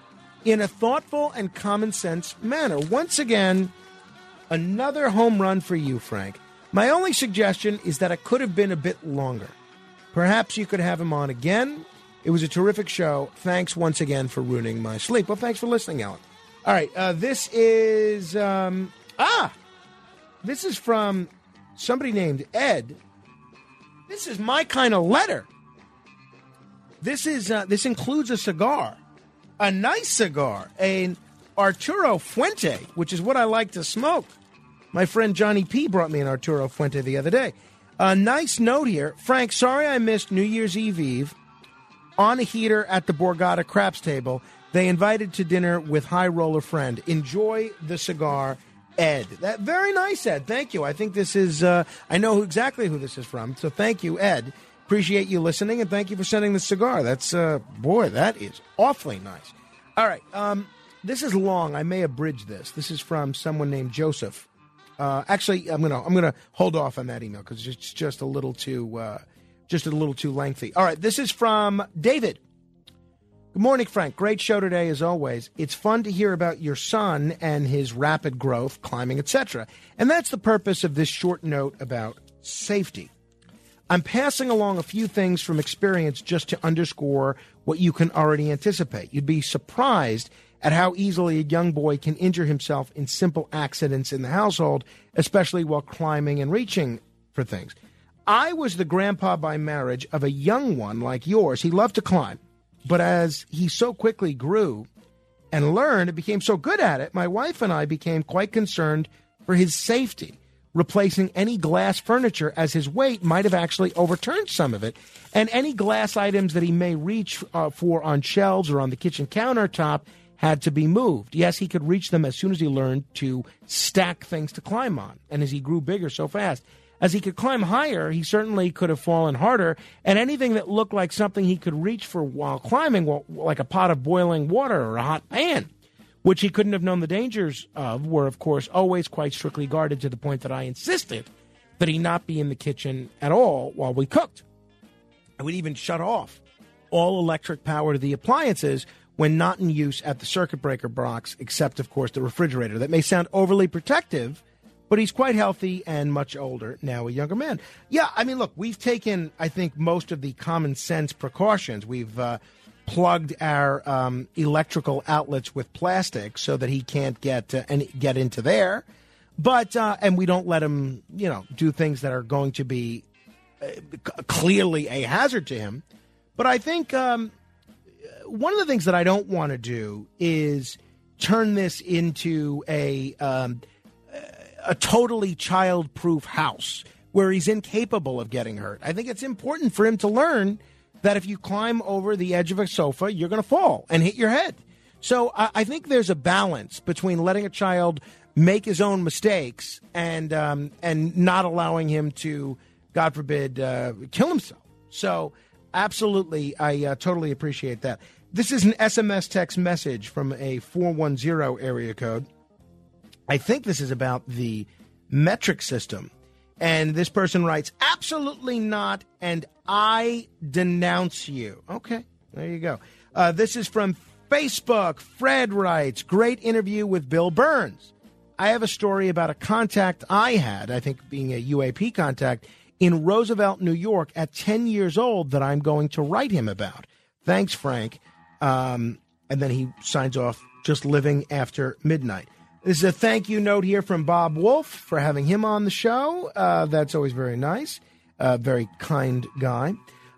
in a thoughtful and common sense manner. Once again, another home run for you, Frank. My only suggestion is that it could have been a bit longer. Perhaps you could have him on again. It was a terrific show. Thanks once again for ruining my sleep. Well, thanks for listening, Ellen. All right, uh, this is um, ah, this is from somebody named Ed. This is my kind of letter. This is uh, this includes a cigar, a nice cigar, an Arturo Fuente, which is what I like to smoke. My friend Johnny P brought me an Arturo Fuente the other day. A nice note here, Frank. Sorry I missed New Year's Eve Eve on a heater at the Borgata Craps table. They invited to dinner with high roller friend. Enjoy the cigar, Ed. That very nice, Ed. Thank you. I think this is. Uh, I know exactly who this is from. So thank you, Ed. Appreciate you listening, and thank you for sending the cigar. That's uh, boy, that is awfully nice. All right, um, this is long. I may abridge this. This is from someone named Joseph. Uh, actually, I'm gonna I'm gonna hold off on that email because it's just a little too uh, just a little too lengthy. All right, this is from David. Good morning, Frank. Great show today, as always. It's fun to hear about your son and his rapid growth, climbing, etc. And that's the purpose of this short note about safety. I'm passing along a few things from experience just to underscore what you can already anticipate. You'd be surprised at how easily a young boy can injure himself in simple accidents in the household, especially while climbing and reaching for things. I was the grandpa by marriage of a young one like yours. He loved to climb. But as he so quickly grew and learned and became so good at it, my wife and I became quite concerned for his safety. Replacing any glass furniture as his weight might have actually overturned some of it, and any glass items that he may reach uh, for on shelves or on the kitchen countertop had to be moved. Yes, he could reach them as soon as he learned to stack things to climb on, and as he grew bigger so fast. As he could climb higher, he certainly could have fallen harder, and anything that looked like something he could reach for while climbing, well, like a pot of boiling water or a hot pan, which he couldn't have known the dangers of, were, of course, always quite strictly guarded to the point that I insisted that he not be in the kitchen at all while we cooked. I would even shut off all electric power to the appliances when not in use at the circuit breaker box, except, of course, the refrigerator. That may sound overly protective but he's quite healthy and much older now, a younger man. Yeah, I mean, look, we've taken, I think, most of the common sense precautions. We've uh, plugged our um, electrical outlets with plastic so that he can't get uh, any, get into there. But uh, and we don't let him, you know, do things that are going to be uh, clearly a hazard to him. But I think um, one of the things that I don't want to do is turn this into a um, a totally child-proof house where he's incapable of getting hurt. I think it's important for him to learn that if you climb over the edge of a sofa, you're going to fall and hit your head. So I, I think there's a balance between letting a child make his own mistakes and um, and not allowing him to, God forbid, uh, kill himself. So absolutely, I uh, totally appreciate that. This is an SMS text message from a 410 area code. I think this is about the metric system. And this person writes, absolutely not, and I denounce you. Okay, there you go. Uh, this is from Facebook. Fred writes, great interview with Bill Birnes. I have a story about a contact I had, I think being a UAP contact, in Roosevelt, New York at 10 years old that I'm going to write him about. Thanks, Frank. Um, and then he signs off, just living after midnight. This is a thank you note here from Bob Wolf for having him on the show. Uh, that's always very nice. Uh, very kind guy.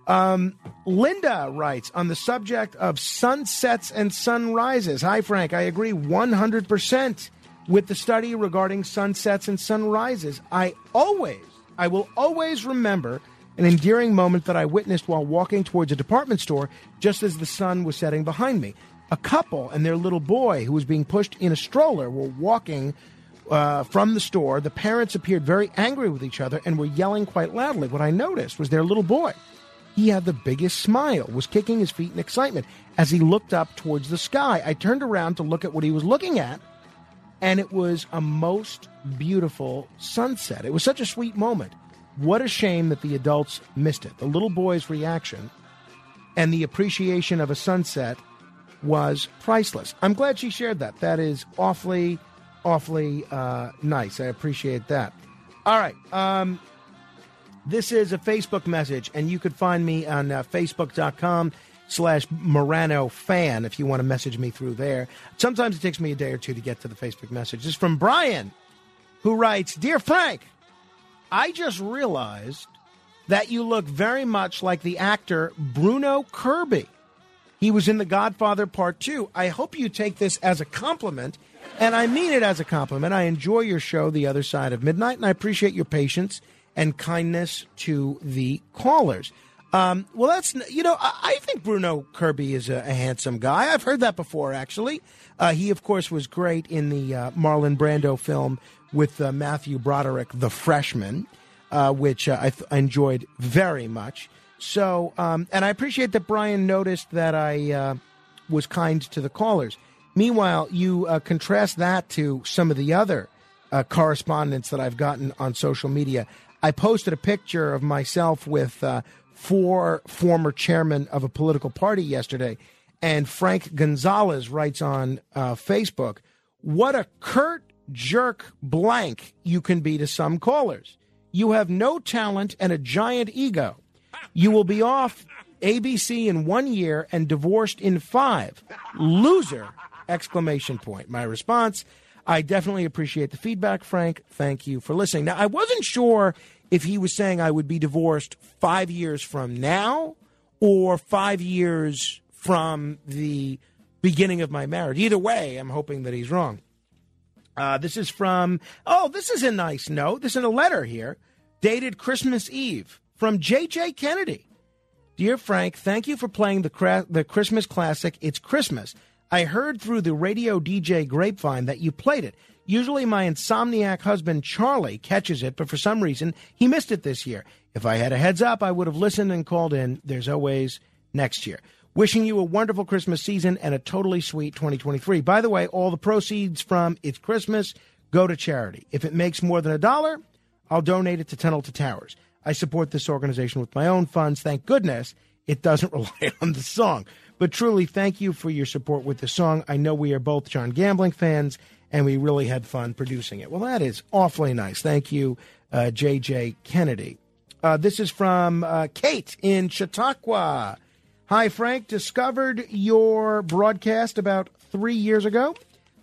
Um, Linda writes on the subject of sunsets and sunrises. Hi, Frank. I agree 100% with the study regarding sunsets and sunrises. I always, I will always remember an endearing moment that I witnessed while walking towards a department store just as the sun was setting behind me. A couple and their little boy, who was being pushed in a stroller, were walking uh, from the store. The parents appeared very angry with each other and were yelling quite loudly. What I noticed was their little boy. He had the biggest smile, was kicking his feet in excitement as he looked up towards the sky. I turned around to look at what he was looking at, and it was a most beautiful sunset. It was such a sweet moment. What a shame that the adults missed it. The little boy's reaction and the appreciation of a sunset was priceless. I'm glad she shared that. That is awfully, awfully uh, nice. I appreciate that. All right. Um, this is a Facebook message, and you could find me on uh, facebook.com slash Morano fan if you want to message me through there. Sometimes it takes me a day or two to get to the Facebook message. This is from Brian, who writes Dear Frank, I just realized that you look very much like the actor Bruno Kirby. He was in The Godfather Part 2. I hope you take this as a compliment, and I mean it as a compliment. I enjoy your show, The Other Side of Midnight, and I appreciate your patience and kindness to the callers. Um, well, that's, you know, I, I think Bruno Kirby is a, a, handsome guy. I've heard that before, actually. Uh, he, of course, was great in the uh, Marlon Brando film with uh, Matthew Broderick, The Freshman, uh, which uh, I, th- I enjoyed very much. So, um, and I appreciate that Brian noticed that I uh, was kind to the callers. Meanwhile, you uh, contrast that to some of the other uh, correspondence that I've gotten on social media. I posted a picture of myself with uh, four former chairmen of a political party yesterday, and Frank Gonzalez writes on uh, Facebook, "What a curt jerk blank you can be to some callers. You have no talent and a giant ego." You will be off ABC in one year and divorced in five. Loser! Exclamation point. My response. I definitely appreciate the feedback, Frank. Thank you for listening. Now, I wasn't sure if he was saying I would be divorced five years from now or five years from the beginning of my marriage. Either way, I'm hoping that he's wrong. Uh, this is from, oh, this is a nice note. This is a letter here dated Christmas Eve from J.J. Kennedy. Dear Frank, thank you for playing the, cra- the Christmas classic, It's Christmas. I heard through the radio DJ grapevine that you played it. Usually my insomniac husband Charlie catches it, but for some reason he missed it this year. If I had a heads up, I would have listened and called in. There's always next year. Wishing you a wonderful Christmas season and a totally sweet 2023. By the way, all the proceeds from It's Christmas go to charity. If it makes more than a dollar, I'll donate it to Tunnel to Towers. I support this organization with my own funds. Thank goodness it doesn't rely on the song. But truly, thank you for your support with the song. I know we are both John Gambling fans, and we really had fun producing it. Well, that is awfully nice. Thank you, uh, J.J. Kennedy. Uh, this is from uh, Kate in Chautauqua. Hi, Frank. Discovered your broadcast about three years ago.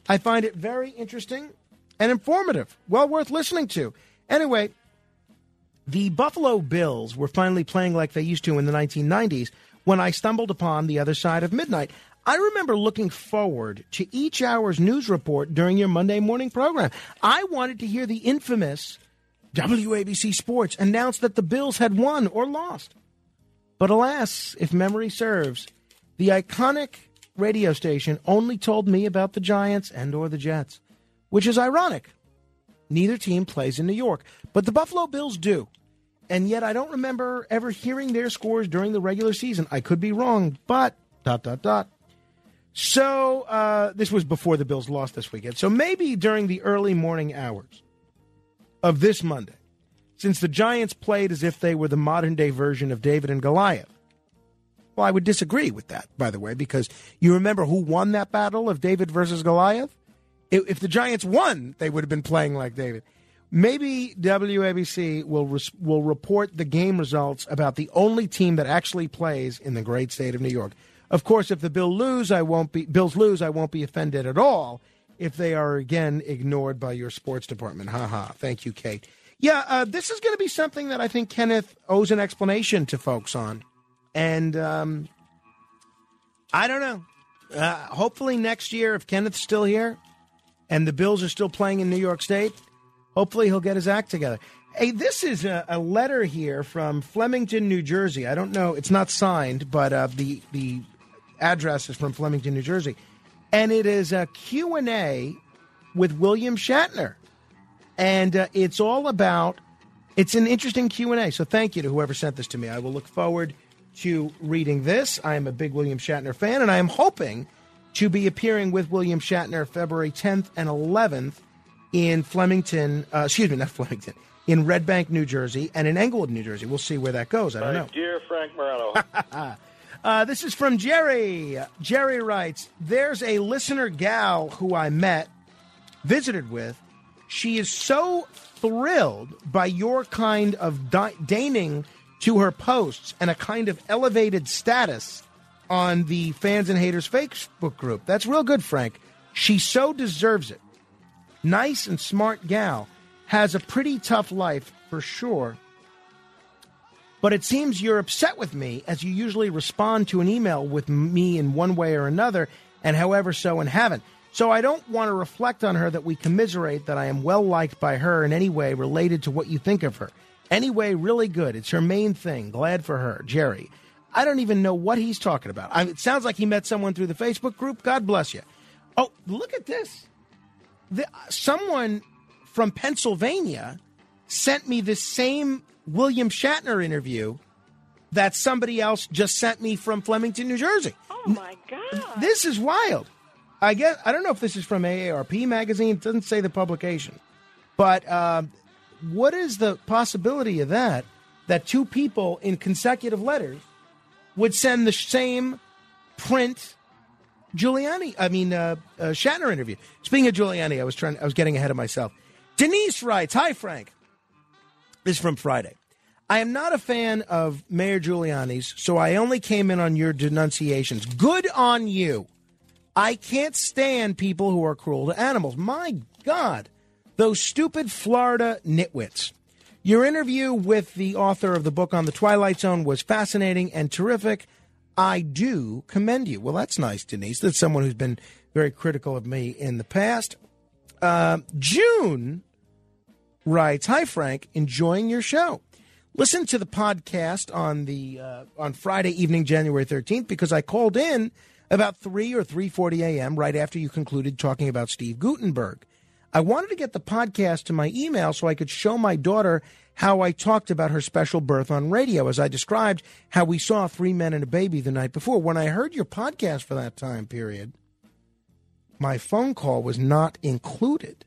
I find it very interesting and informative. Well worth listening to. Anyway, the Buffalo Bills were finally playing like they used to in the 1990s when I stumbled upon The Other Side of Midnight. I remember looking forward to each hour's news report during your Monday morning program. I wanted to hear the infamous WABC Sports announce that the Bills had won or lost. But alas, if memory serves, the iconic radio station only told me about the Giants and or the Jets, which is ironic. Neither team plays in New York, but the Buffalo Bills do. And yet I don't remember ever hearing their scores during the regular season. I could be wrong, but dot dot dot. So uh, this was before the Bills lost this weekend. So maybe during the early morning hours of this Monday, since the Giants played as if they were the modern day version of David and Goliath. Well, I would disagree with that, by the way, because you remember who won that battle of David versus Goliath? If, if the Giants won, they would have been playing like David. Maybe WABC will res- will report the game results about the only team that actually plays in the great state of New York. Of course, if the Bill lose, I won't be Bills lose. I won't be offended at all if they are again ignored by your sports department. Ha ha. Thank you, Kate. Yeah, uh, this is going to be something that I think Kenneth owes an explanation to folks on, and um, I don't know. Uh, hopefully next year, if Kenneth's still here and the Bills are still playing in New York State, hopefully he'll get his act together. Hey, this is a, a letter here from Flemington, New Jersey. I don't know; it's not signed, but uh, the the address is from Flemington, New Jersey, and it is a Q and A with William Shatner, and uh, it's all about. It's an interesting Q and A. So thank you to whoever sent this to me. I will look forward to reading this. I am a big William Shatner fan, and I am hoping to be appearing with William Shatner February 10th and 11th in Flemington. Uh, excuse me, not Flemington. In Red Bank, New Jersey, and in Englewood, New Jersey. We'll see where that goes. I don't know. Dear Frank Morano. Uh, this is from Jerry. Jerry writes There's a listener gal who I met, visited with. She is so thrilled by your kind of di- deigning to her posts and a kind of elevated status on the Fans and Haters Facebook group. That's real good, Frank. She so deserves it. Nice and smart gal. Has a pretty tough life for sure. But it seems you're upset with me as you usually respond to an email with me in one way or another, and however so and haven't. So I don't want to reflect on her that we commiserate that I am well liked by her in any way related to what you think of her. Anyway, really good. It's her main thing. Glad for her. Jerry. I don't even know what he's talking about. I, it sounds like he met someone through the Facebook group. God bless you. Oh, look at this. The, someone from Pennsylvania sent me the same William Shatner interview that somebody else just sent me from Flemington, New Jersey. Oh my god! This is wild. I guess I don't know if this is from AARP magazine. It doesn't say the publication, but um, what is the possibility of that? That two people in consecutive letters would send the same print Giuliani. I mean uh, uh, Shatner interview. Speaking of Giuliani, I was trying. I was getting ahead of myself. Denise writes, "Hi Frank." This is from Friday. I am not a fan of Mayor Giuliani's, so I only came in on your denunciations. Good on you. I can't stand people who are cruel to animals. My God, those stupid Florida nitwits. Your interview with the author of the book on the Twilight Zone was fascinating and terrific. I do commend you. Well, that's nice, Denise. That's someone who's been very critical of me in the past. Uh, June writes, "Hi Frank, enjoying your show. Listen to the podcast on the uh, on Friday evening, January thirteenth, because I called in about three or three forty a.m. right after you concluded talking about Steve Guttenberg. I wanted to get the podcast to my email so I could show my daughter how I talked about her special birth on radio, as I described how we saw three men and a baby the night before. When I heard your podcast for that time period, my phone call was not included.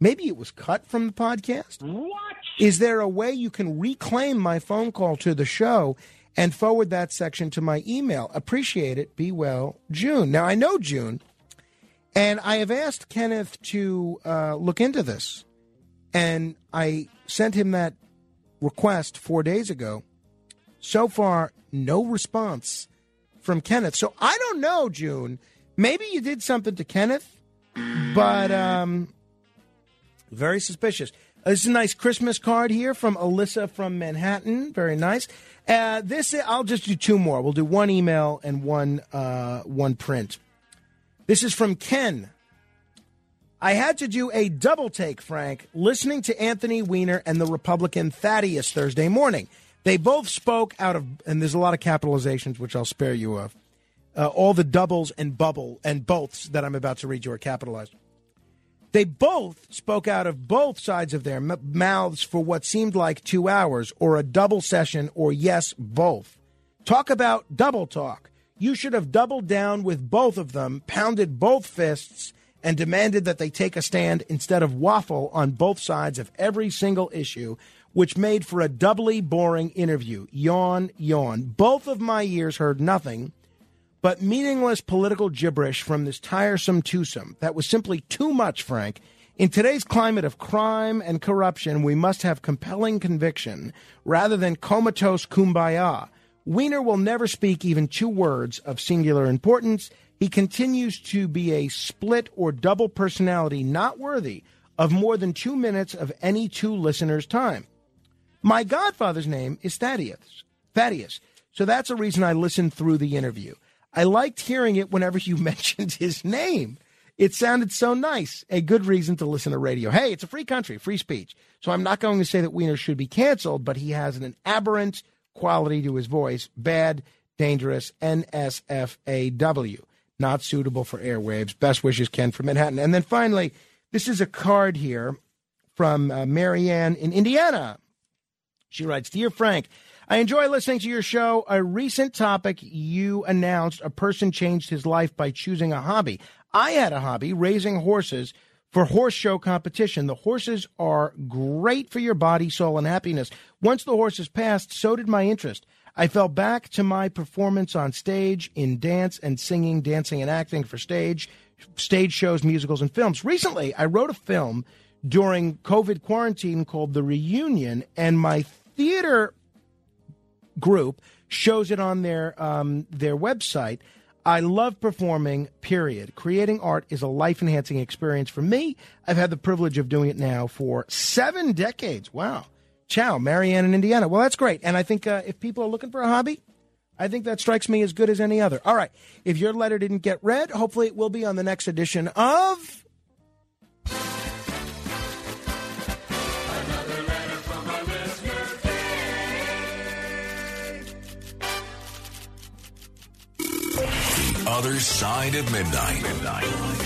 Maybe it was cut from the podcast. What? Is there a way you can reclaim my phone call to the show and forward that section to my email? Appreciate it. Be well, June. Now, I know June, and I have asked Kenneth to uh, look into this. And I sent him that request four days ago. So far, no response from Kenneth. So I don't know, June. Maybe you did something to Kenneth, but um, very suspicious. This is a nice Christmas card here from Alyssa from Manhattan. Very nice. Uh, this I'll just do two more. We'll do one email and one uh, one print. This is from Ken. I had to do a double take, Frank, listening to Anthony Weiner and the Republican Thaddeus Thursday morning. They both spoke out of, and there's a lot of capitalizations, which I'll spare you of. Uh, all the doubles and bubble and boths that I'm about to read you are capitalized. They both spoke out of both sides of their m- mouths for what seemed like two hours, or a double session, or yes, both. Talk about double talk. You should have doubled down with both of them, pounded both fists, and demanded that they take a stand instead of waffle on both sides of every single issue, which made for a doubly boring interview. Yawn, yawn. Both of my ears heard nothing but meaningless political gibberish from this tiresome twosome. That was simply too much, Frank. In today's climate of crime and corruption, we must have compelling conviction rather than comatose kumbaya. Weiner will never speak even two words of singular importance. He continues to be a split or double personality not worthy of more than two minutes of any two listeners' time. My godfather's name is Thaddeus. Thaddeus. So that's a reason I listened through the interview. I liked hearing it whenever you mentioned his name. It sounded so nice. A good reason to listen to radio. Hey, it's a free country, free speech. So I'm not going to say that Weiner should be canceled, but he has an aberrant quality to his voice. Bad, dangerous, NSFAW. Not suitable for airwaves. Best wishes, Ken from Manhattan. And then finally, this is a card here from uh, Marianne in Indiana. She writes Dear Frank, I enjoy listening to your show. A recent topic you announced a person changed his life by choosing a hobby. I had a hobby, raising horses for horse show competition. The horses are great for your body, soul, and happiness. Once the horses passed, so did my interest. I fell back to my performance on stage in dance and singing, dancing and acting for stage, stage shows, musicals, and films. Recently, I wrote a film during COVID quarantine called The Reunion, and my theater group shows it on their um, their website. I love performing, period. Creating art is a life enhancing experience for me. I've had the privilege of doing it now for seven decades. Wow. Ciao, Marianne in Indiana. Well, that's great. And I think uh, if people are looking for a hobby, I think that strikes me as good as any other. All right. If your letter didn't get read, hopefully it will be on the next edition of. The other side of midnight.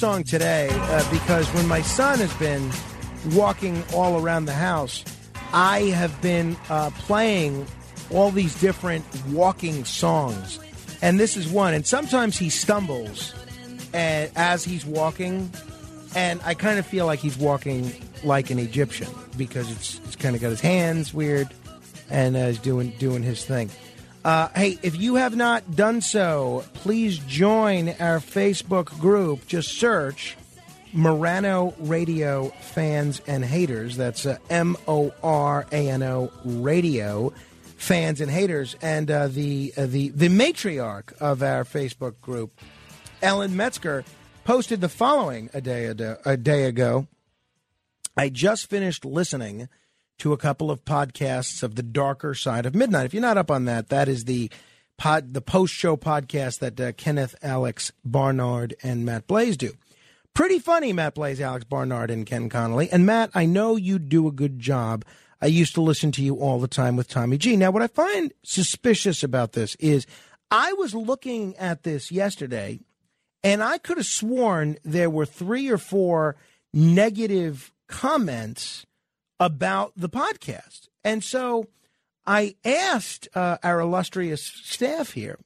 Song today uh, because when my son has been walking all around the house, I have been uh, playing all these different walking songs. And this is one. And sometimes he stumbles and, as he's walking. And I kind of feel like he's walking like an Egyptian because it's, it's kind of got his hands weird and uh, doing, doing his thing. Uh, hey, if you have not done so, please join our Facebook group. Just search Morano Radio fans and haters. That's uh, M O R A N O Radio fans and haters. And uh, the uh, the the matriarch of our Facebook group, Ellen Metzger, posted the following a day a, a day ago. I just finished listening to a couple of podcasts of the darker side of midnight. If you're not up on that, that is the pod, the post show podcast that uh, Kenneth, Alex Barnard, and Matt Blaze do. Pretty funny, Matt Blaze, Alex Barnard, and Ken Connolly. And Matt, I know you do a good job. I used to listen to you all the time with Tommy G. Now, what I find suspicious about this is I was looking at this yesterday, and I could have sworn there were three or four negative comments about the podcast. And so I asked uh, our illustrious staff here,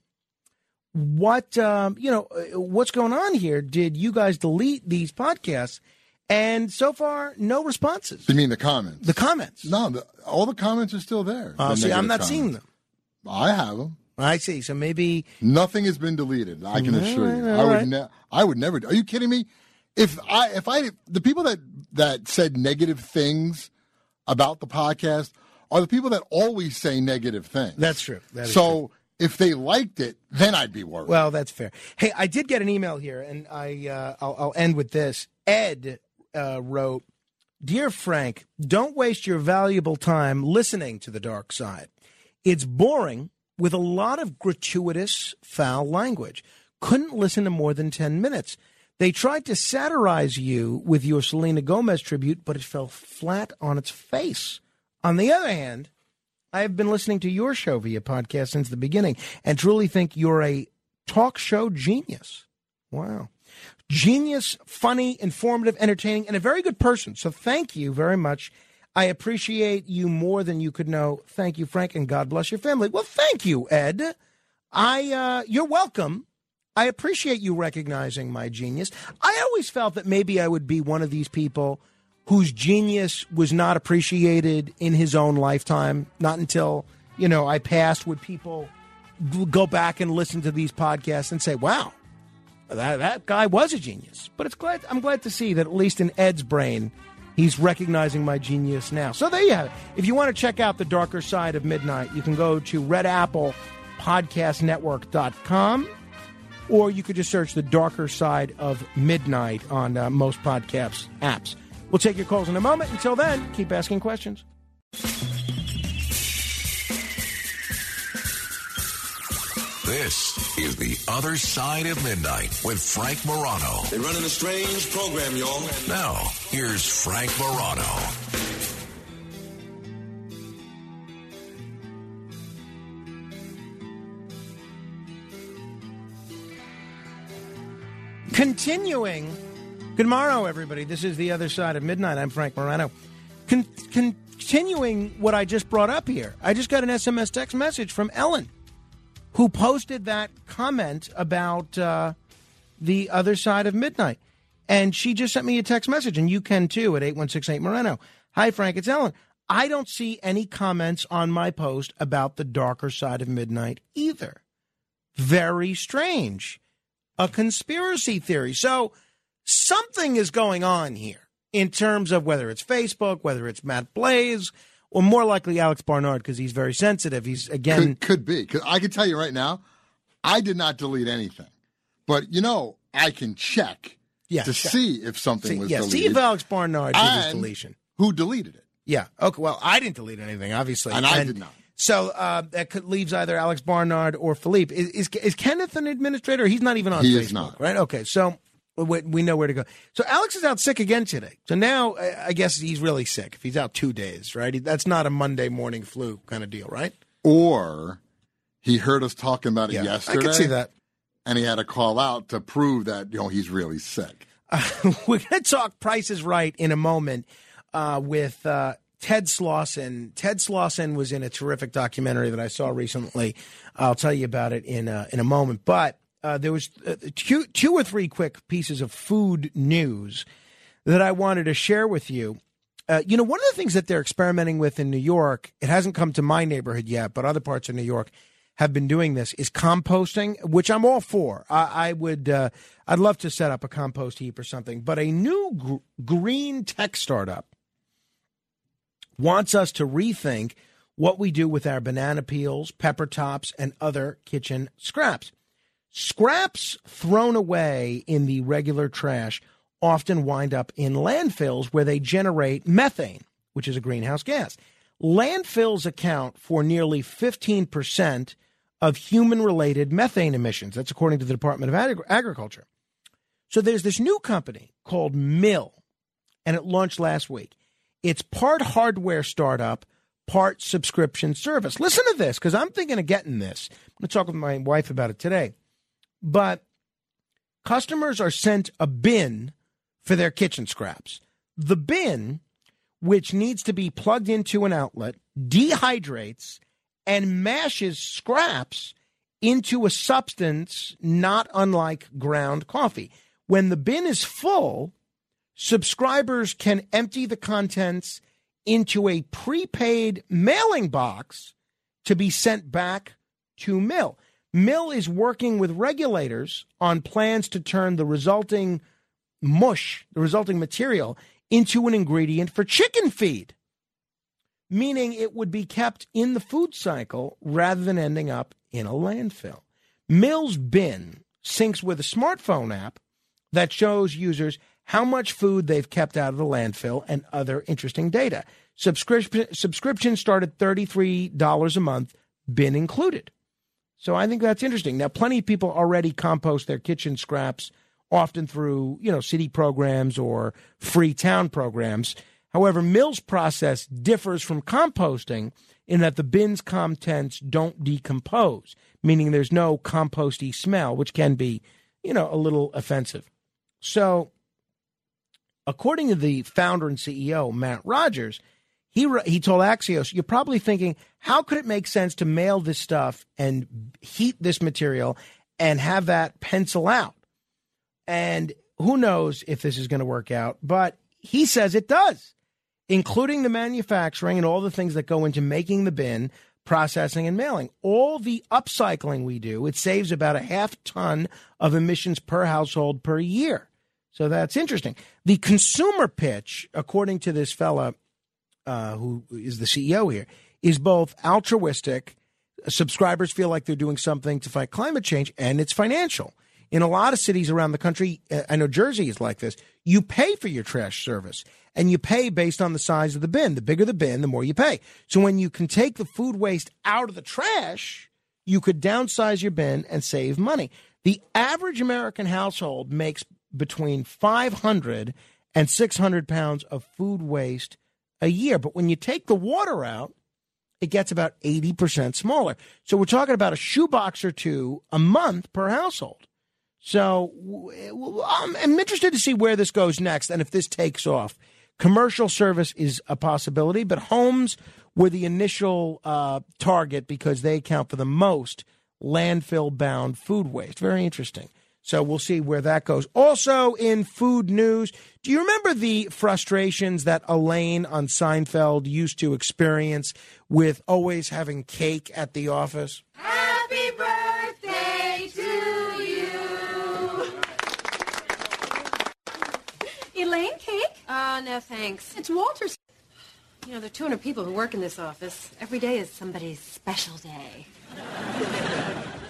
what um, you know, what's going on here? Did you guys delete these podcasts? And so far, no responses. You mean the comments? The comments. No, the, all the comments are still there. Uh, the see, I'm not comments. seeing them. I have them. I see. So maybe nothing has been deleted. I can All assure you. right, I all would. right. Ne- I would never. Are you kidding me? If I if I the people that that said negative things about the podcast are the people that always say negative things. That's true. That so if they liked it, then I'd be worried. Well, that's fair. Hey, I did get an email here, and I uh, I'll, I'll end with this. Ed uh, wrote, "Dear Frank, don't waste your valuable time listening to the dark side. It's boring with a lot of gratuitous foul language. Couldn't listen to more than ten minutes." They tried to satirize you with your Selena Gomez tribute, but it fell flat on its face. On the other hand, I have been listening to your show via podcast since the beginning and truly think you're a talk show genius. Wow. Genius, funny, informative, entertaining, and a very good person. So thank you very much. I appreciate you more than you could know. Thank you, Frank, and God bless your family. Well, thank you, Ed. I uh, you're welcome. I appreciate you recognizing my genius. I always felt that maybe I would be one of these people whose genius was not appreciated in his own lifetime. Not until, you know, I passed would people go back and listen to these podcasts and say, wow, that, that guy was a genius. But it's glad I'm glad to see that at least in Ed's brain, he's recognizing my genius now. So there you have it. If you want to check out the darker side of midnight, you can go to redapplepodcastnetwork.com or you could just search the darker side of midnight on uh, most podcast apps. We'll take your calls in a moment. Until then, keep asking questions. This is The Other Side of Midnight with Frank Morano. They're running a strange program, y'all. Now, here's Frank Morano. Continuing. Good morrow, everybody. This is The Other Side of Midnight. I'm Frank Morano. Con- continuing what I just brought up here, I just got an SMS text message from Ellen, who posted that comment about uh, The Other Side of Midnight. And she just sent me a text message, and you can too at 8168 Morano. Hi, Frank. It's Ellen. I don't see any comments on my post about The Darker Side of Midnight either. Very strange a conspiracy theory. So something is going on here in terms of whether it's Facebook, whether it's Matt Blaze, or more likely Alex Barnard because he's very sensitive. He's again could, could be. 'Cause I can tell you right now, I did not delete anything, but you know, I can check Yeah, to check. see if something see, was yeah, deleted. see if Alex Barnard did his deletion. Who deleted it? Yeah. Okay. Well, I didn't delete anything, obviously, And I did not. So uh, that could, leaves either Alex Barnard or Philippe. Is, is is Kenneth an administrator? He's not even on He Facebook, is not. right? Okay. So we, we know where to go. So Alex is out sick again today. So now I I guess he's really sick. If he's out two days, right? That's not a Monday morning flu kind of deal, right? Or he heard us talking about it Yeah, I yesterday. could see that. And he had a call out to prove that you know he's really sick. We're going to talk Price is Right in a moment uh, with uh, Ted Slauson. Ted Slauson was in a terrific documentary that I saw recently. I'll tell you about it in a, in a moment. But uh, there was uh, two, two or three quick pieces of food news that I wanted to share with you. Uh, you know, one of the things that they're experimenting with in New York, it hasn't come to my neighborhood yet, but other parts of New York have been doing this is composting, which I'm all for. I, I would, uh, I'd love to set up a compost heap or something. But a new gr- green tech startup wants us to rethink what we do with our banana peels, pepper tops, and other kitchen scraps. Scraps thrown away in the regular trash often wind up in landfills where they generate methane, which is a greenhouse gas. Landfills account for nearly 15% of human related methane emissions. That's according to the Department of Agri- Agriculture. So there's this new company called Mill, and it launched last week. It's part hardware startup, part subscription service. Listen to this because I'm thinking of getting this. I'm going to talk with my wife about it today. But customers are sent a bin for their kitchen scraps. The bin, which needs to be plugged into an outlet, dehydrates and mashes scraps into a substance not unlike ground coffee. When the bin is full, subscribers can empty the contents into a prepaid mailing box to be sent back to Mill. Mill is working with regulators on plans to turn the resulting mush, the resulting material, into an ingredient for chicken feed, meaning it would be kept in the food cycle rather than ending up in a landfill. Mill's bin syncs with a smartphone app that shows users how much food they've kept out of the landfill and other interesting data. Subscription start at $33 a month, bin included. So I think that's interesting. Now, plenty of people already compost their kitchen scraps, often through you know city programs or free town programs. However, Mill's process differs from composting in that the bin's contents don't decompose, meaning there's no composty smell, which can be you know a little offensive. So, according to the founder and CEO Matt Rogers, he he told Axios, "You're probably thinking, how could it make sense to mail this stuff and heat this material and have that pencil out?" And who knows if this is going to work out, but he says it does, including the manufacturing and all the things that go into making the bin, processing, and mailing. All the upcycling we do, it saves about a half ton of emissions per household per year. So that's interesting. The consumer pitch, according to this fella uh, who is the CEO here, is both altruistic. Subscribers feel like they're doing something to fight climate change, and it's financial. In a lot of cities around the country, uh, I know Jersey is like this. You pay for your trash service, and you pay based on the size of the bin. The bigger the bin, the more you pay. So when you can take the food waste out of the trash, you could downsize your bin and save money. The average American household makes between 500 and 600 pounds of food waste a year. But when you take the water out, it gets about 80% smaller. So we're talking about a shoebox or two a month per household. So I'm, I'm interested to see where this goes next and if this takes off. Commercial service is a possibility, but homes were the initial uh, target because they account for the most landfill bound food waste. Very interesting. So we'll see where that goes. Also, in food news, do you remember the frustrations that Elaine on Seinfeld used to experience with always having cake at the office? Happy birthday to you. Elaine, cake? Uh, no thanks. It's Walter's. You know, there are 200 people who work in this office. Every day is somebody's special day.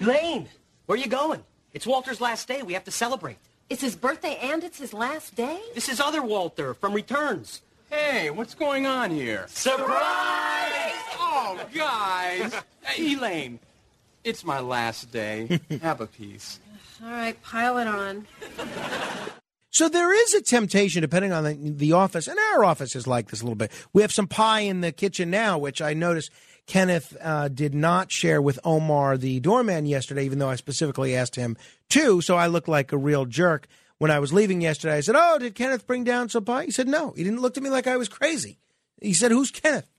Elaine, where are you going? It's Walter's last day. We have to celebrate. It's his birthday and it's his last day? This is other Walter from Returns. Hey, what's going on here? Surprise! Oh, guys. Hey, Elaine, it's my last day. Have a piece. All right, pile it on. So there is a temptation, depending on the, the office, and our office is like this a little bit. We have some pie in the kitchen now, which I noticed Kenneth uh, did not share with Omar, the doorman, yesterday, even though I specifically asked him to. So I looked like a real jerk when I was leaving yesterday. I said, "Oh, did Kenneth bring down some pie?" He said, "No." He didn't look at me like I was crazy. He said, "Who's Kenneth?"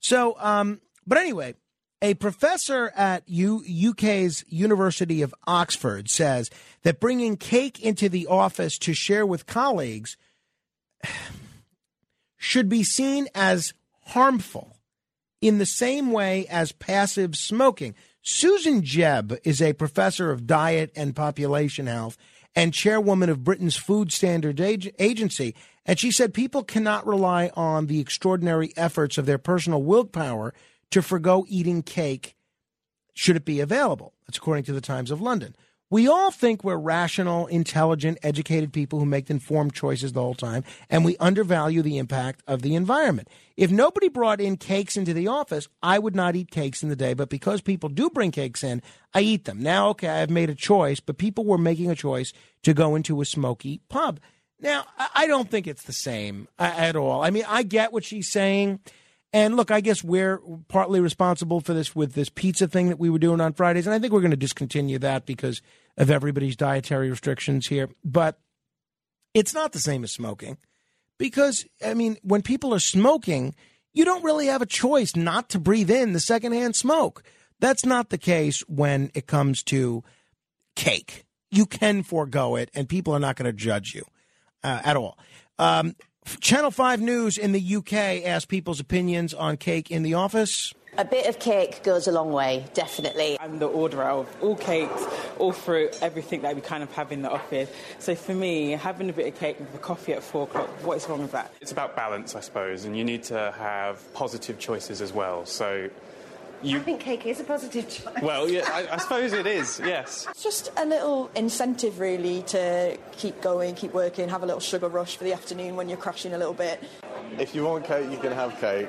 So, um, but anyway, a professor at U- UK's University of Oxford says that bringing cake into the office to share with colleagues should be seen as harmful in the same way as passive smoking. Susan Jebb is a professor of diet and population health and chairwoman of Britain's Food Standard Ag- Agency. And she said people cannot rely on the extraordinary efforts of their personal willpower to forego eating cake should it be available. That's according to the Times of London. We all think we're rational, intelligent, educated people who make informed choices the whole time, and we undervalue the impact of the environment. If nobody brought in cakes into the office, I would not eat cakes in the day, but because people do bring cakes in, I eat them. Now, okay, I've made a choice, but people were making a choice to go into a smoky pub. Now, I don't think it's the same uh, at all. I mean, I get what she's saying. And look, I guess we're partly responsible for this with this pizza thing that we were doing on Fridays. And I think we're going to discontinue that because of everybody's dietary restrictions here. But it's not the same as smoking because, I mean, when people are smoking, you don't really have a choice not to breathe in the secondhand smoke. That's not the case when it comes to cake. You can forego it, and people are not going to judge you uh, at all. Um, Channel 5 News in the UK asked people's opinions on cake in the office. A bit of cake goes a long way, definitely. I'm the orderer of all cakes, all fruit, everything that we kind of have in the office. So for me, having a bit of cake with a coffee at four o'clock, what is wrong with that? It's about balance, I suppose, and you need to have positive choices as well. So, you. I think cake is a positive choice. Well, yeah, I, I suppose it is. Yes. It's just a little incentive, really, to keep going, keep working, have a little sugar rush for the afternoon when you're crashing a little bit. If you want cake, you can have cake.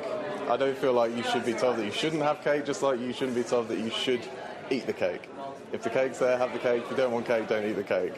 I don't feel like you should be told that you shouldn't have cake, just like you shouldn't be told that you should eat the cake. If the cake's there, have the cake. If you don't want cake, don't eat the cake.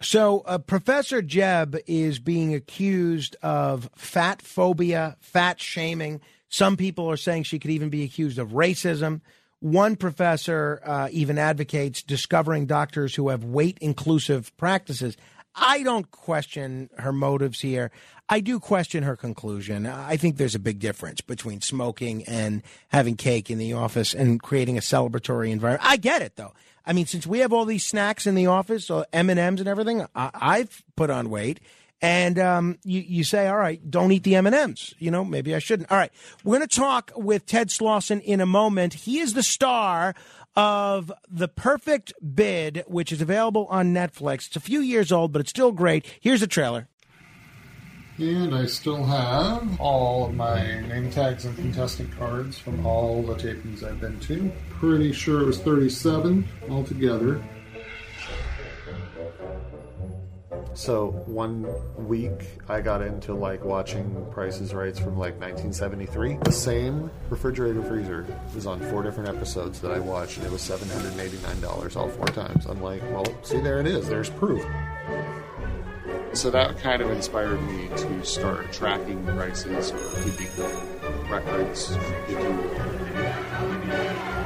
So, uh, Professor Jebb is being accused of fat phobia, fat shaming. Some people are saying she could even be accused of racism. One professor uh, even advocates discovering doctors who have weight inclusive practices. I don't question her motives here. I do question her conclusion. I think there's a big difference between smoking and having cake in the office and creating a celebratory environment. I get it though. I mean, since we have all these snacks in the office, so M and M's and everything, I, I've put on weight. And um, you, you say, all right, don't eat the M and M's. You know, maybe I shouldn't. All right, we're going to talk with Ted Slauson in a moment. He is the star of The Perfect Bid, which is available on Netflix. It's a few years old, but it's still great. Here's a trailer. And I still have all of my name tags and contestant cards from all the tapings I've been to. Pretty sure it was 37 altogether. So one week I got into like watching Prices Rights from like 1973. The same refrigerator freezer was on four different episodes that I watched, and it was $789 all four times. I'm like, well, see, there it is. There's proof. So that kind of inspired me to start tracking prices keeping records, if you.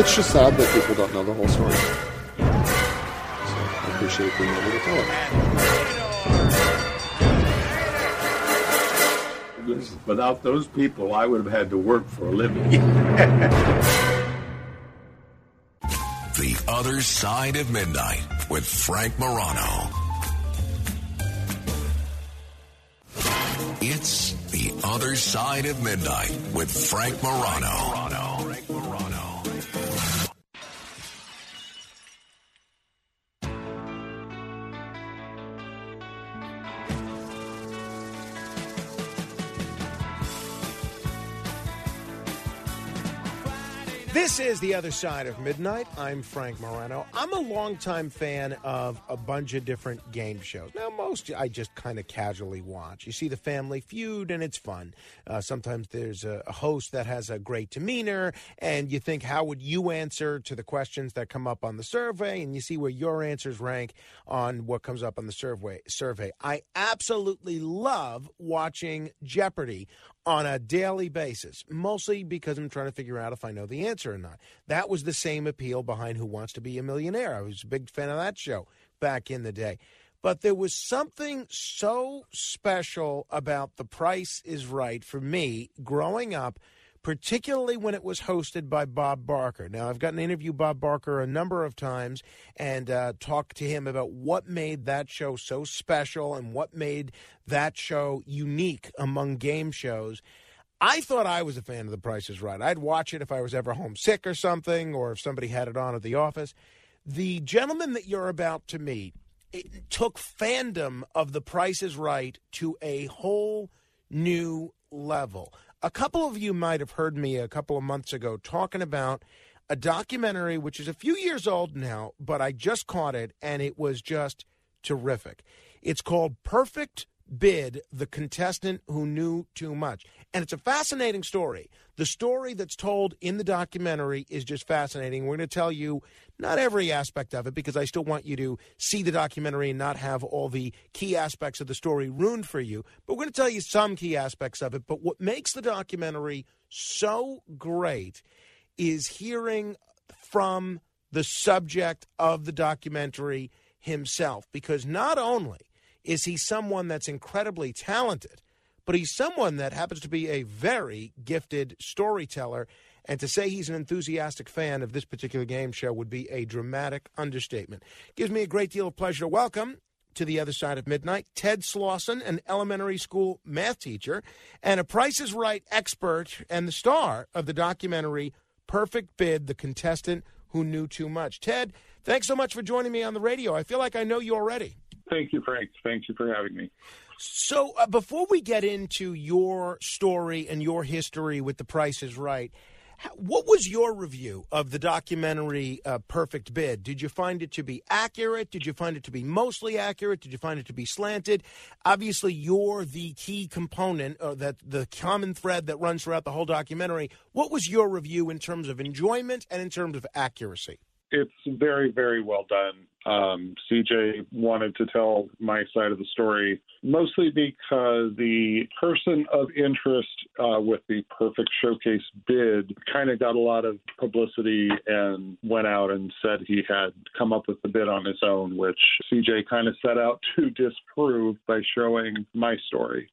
It's just sad that people don't know the whole story. So I appreciate being able to tell it. Without those people, I would have had to work for a living. The Other Side of Midnight with Frank Morano. It's The Other Side of Midnight with Frank Morano. This is The Other Side of Midnight. I'm Frank Morano. I'm a longtime fan of a bunch of different game shows. Now, most I just kind of casually watch. You see the Family Feud, and it's fun. Uh, sometimes there's a, a host that has a great demeanor, and you think, how would you answer to the questions that come up on the survey? And you see where your answers rank on what comes up on the survey. Survey. I absolutely love watching Jeopardy on a daily basis, mostly because I'm trying to figure out if I know the answer or not. That was the same appeal behind Who Wants to Be a Millionaire. I was a big fan of that show back in the day. But there was something so special about The Price is Right for me growing up particularly when it was hosted by Bob Barker. Now, I've gotten to interview Bob Barker a number of times and uh, talk to him about what made that show so special and what made that show unique among game shows. I thought I was a fan of The Price is Right. I'd watch it if I was ever homesick or something, or if somebody had it on at the office. The gentleman that you're about to meet it took fandom of The Price is Right to a whole new level. A couple of you might have heard me a couple of months ago talking about a documentary which is a few years old now, but I just caught it and it was just terrific. It's called Perfect Bid The Contestant Who Knew Too Much. And it's a fascinating story. The story that's told in the documentary is just fascinating. We're going to tell you not every aspect of it because I still want you to see the documentary and not have all the key aspects of the story ruined for you. But we're going to tell you some key aspects of it. But what makes the documentary so great is hearing from the subject of the documentary himself because not only is he someone that's incredibly talented, but he's someone that happens to be a very gifted storyteller. And to say he's an enthusiastic fan of this particular game show would be a dramatic understatement. Gives me a great deal of pleasure to welcome to the other side of midnight Ted Slauson, an elementary school math teacher and a Price is Right expert and the star of the documentary Perfect Bid, the contestant who knew too much. Ted, thanks so much for joining me on the radio. I feel like I know you already. Thank you, Frank. Thank you for having me. So, uh, before we get into your story and your history with The Price is Right, what was your review of the documentary uh, Perfect Bid? Did you find it to be accurate? Did you find it to be mostly accurate? Did you find it to be slanted? Obviously, you're the key component, uh, that the common thread that runs throughout the whole documentary. What was your review in terms of enjoyment and in terms of accuracy? It's very, very well done. Um, CJ wanted to tell my side of the story mostly because the person of interest uh, with the perfect showcase bid kind of got a lot of publicity and went out and said he had come up with the bid on his own, which CJ kind of set out to disprove by showing my story.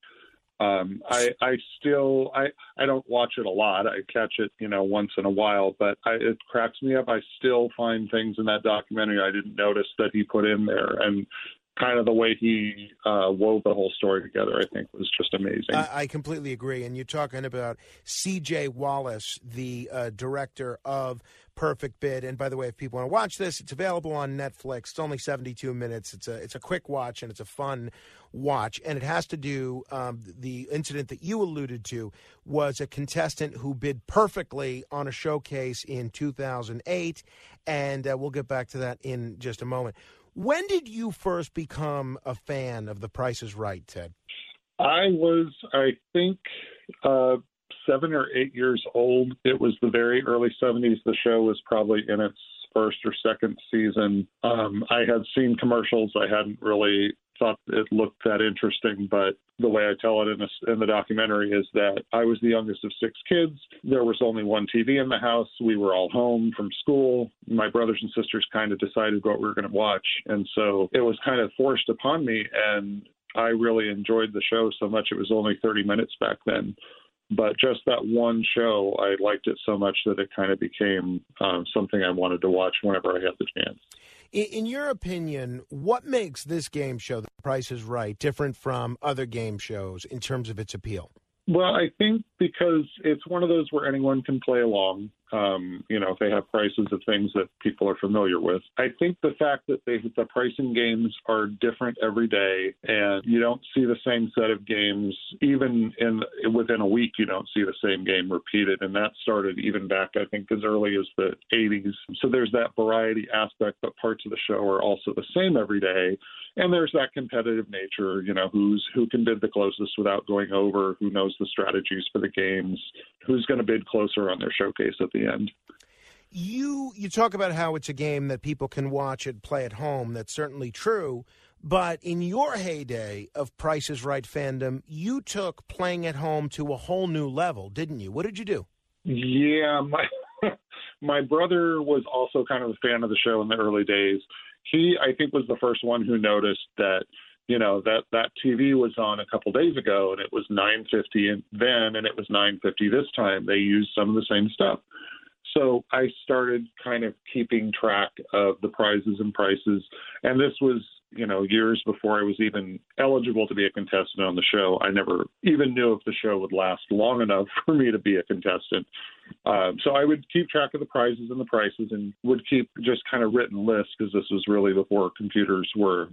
Um, I, I still, I, I don't watch it a lot. I catch it, you know, once in a while, but I, it cracks me up. I still find things in that documentary I didn't notice that he put in there, and kind of the way he uh, wove the whole story together, I think, was just amazing. I, I completely agree. And you're talking about C.J. Wallace, the uh, director of Perfect Bid. And by the way, if people want to watch this, it's available on Netflix. It's only 72 minutes. It's a it's a quick watch and it's a fun watch. And it has to do um, the incident that you alluded to was a contestant who bid perfectly on a showcase in 2008, and uh, we'll get back to that in just a moment. When did you first become a fan of The Price is Right, Ted? I was, I think, uh, seven or eight years old. It was the very early 70s. The show was probably in its first or second season. Um, I had seen commercials. I hadn't really thought it looked that interesting, but the way I tell it in, this, in the documentary is that I was the youngest of six kids. There was only one TV in the house. We were all home from school. My brothers and sisters kind of decided what we were going to watch. And so it was kind of forced upon me. And I really enjoyed the show so much. It was only 30 minutes back then. But just that one show, I liked it so much that it kind of became um, something I wanted to watch whenever I had the chance. In, in your opinion, what makes this game show, The Price is Right, different from other game shows in terms of its appeal? Well, I think because it's one of those where anyone can play along. Um, you know, if they have prices of things that people are familiar with. I think the fact that they, the pricing games are different every day, and you don't see the same set of games even in within a week. You don't see the same game repeated, and that started even back I think as early as the 80s. So there's that variety aspect, but parts of the show are also the same every day. And there's that competitive nature, you know, who's who can bid the closest without going over, who knows the strategies for the games, who's going to bid closer on their showcase at the end. You you talk about how it's a game that people can watch and play at home. That's certainly true. But in your heyday of Price is Right fandom, you took playing at home to a whole new level, didn't you? What did you do? Yeah, my my brother was also kind of a fan of the show in the early days. He, I think, was the first one who noticed that you know that that TV was on a couple days ago and it was 950 then and it was 950 this time. They used some of the same stuff. So I started kind of keeping track of the prizes and prices, and this was you know years before I was even eligible to be a contestant on the show. I never even knew if the show would last long enough for me to be a contestant. Um, so I would keep track of the prizes and the prices, and would keep just kind of written lists because this was really before computers were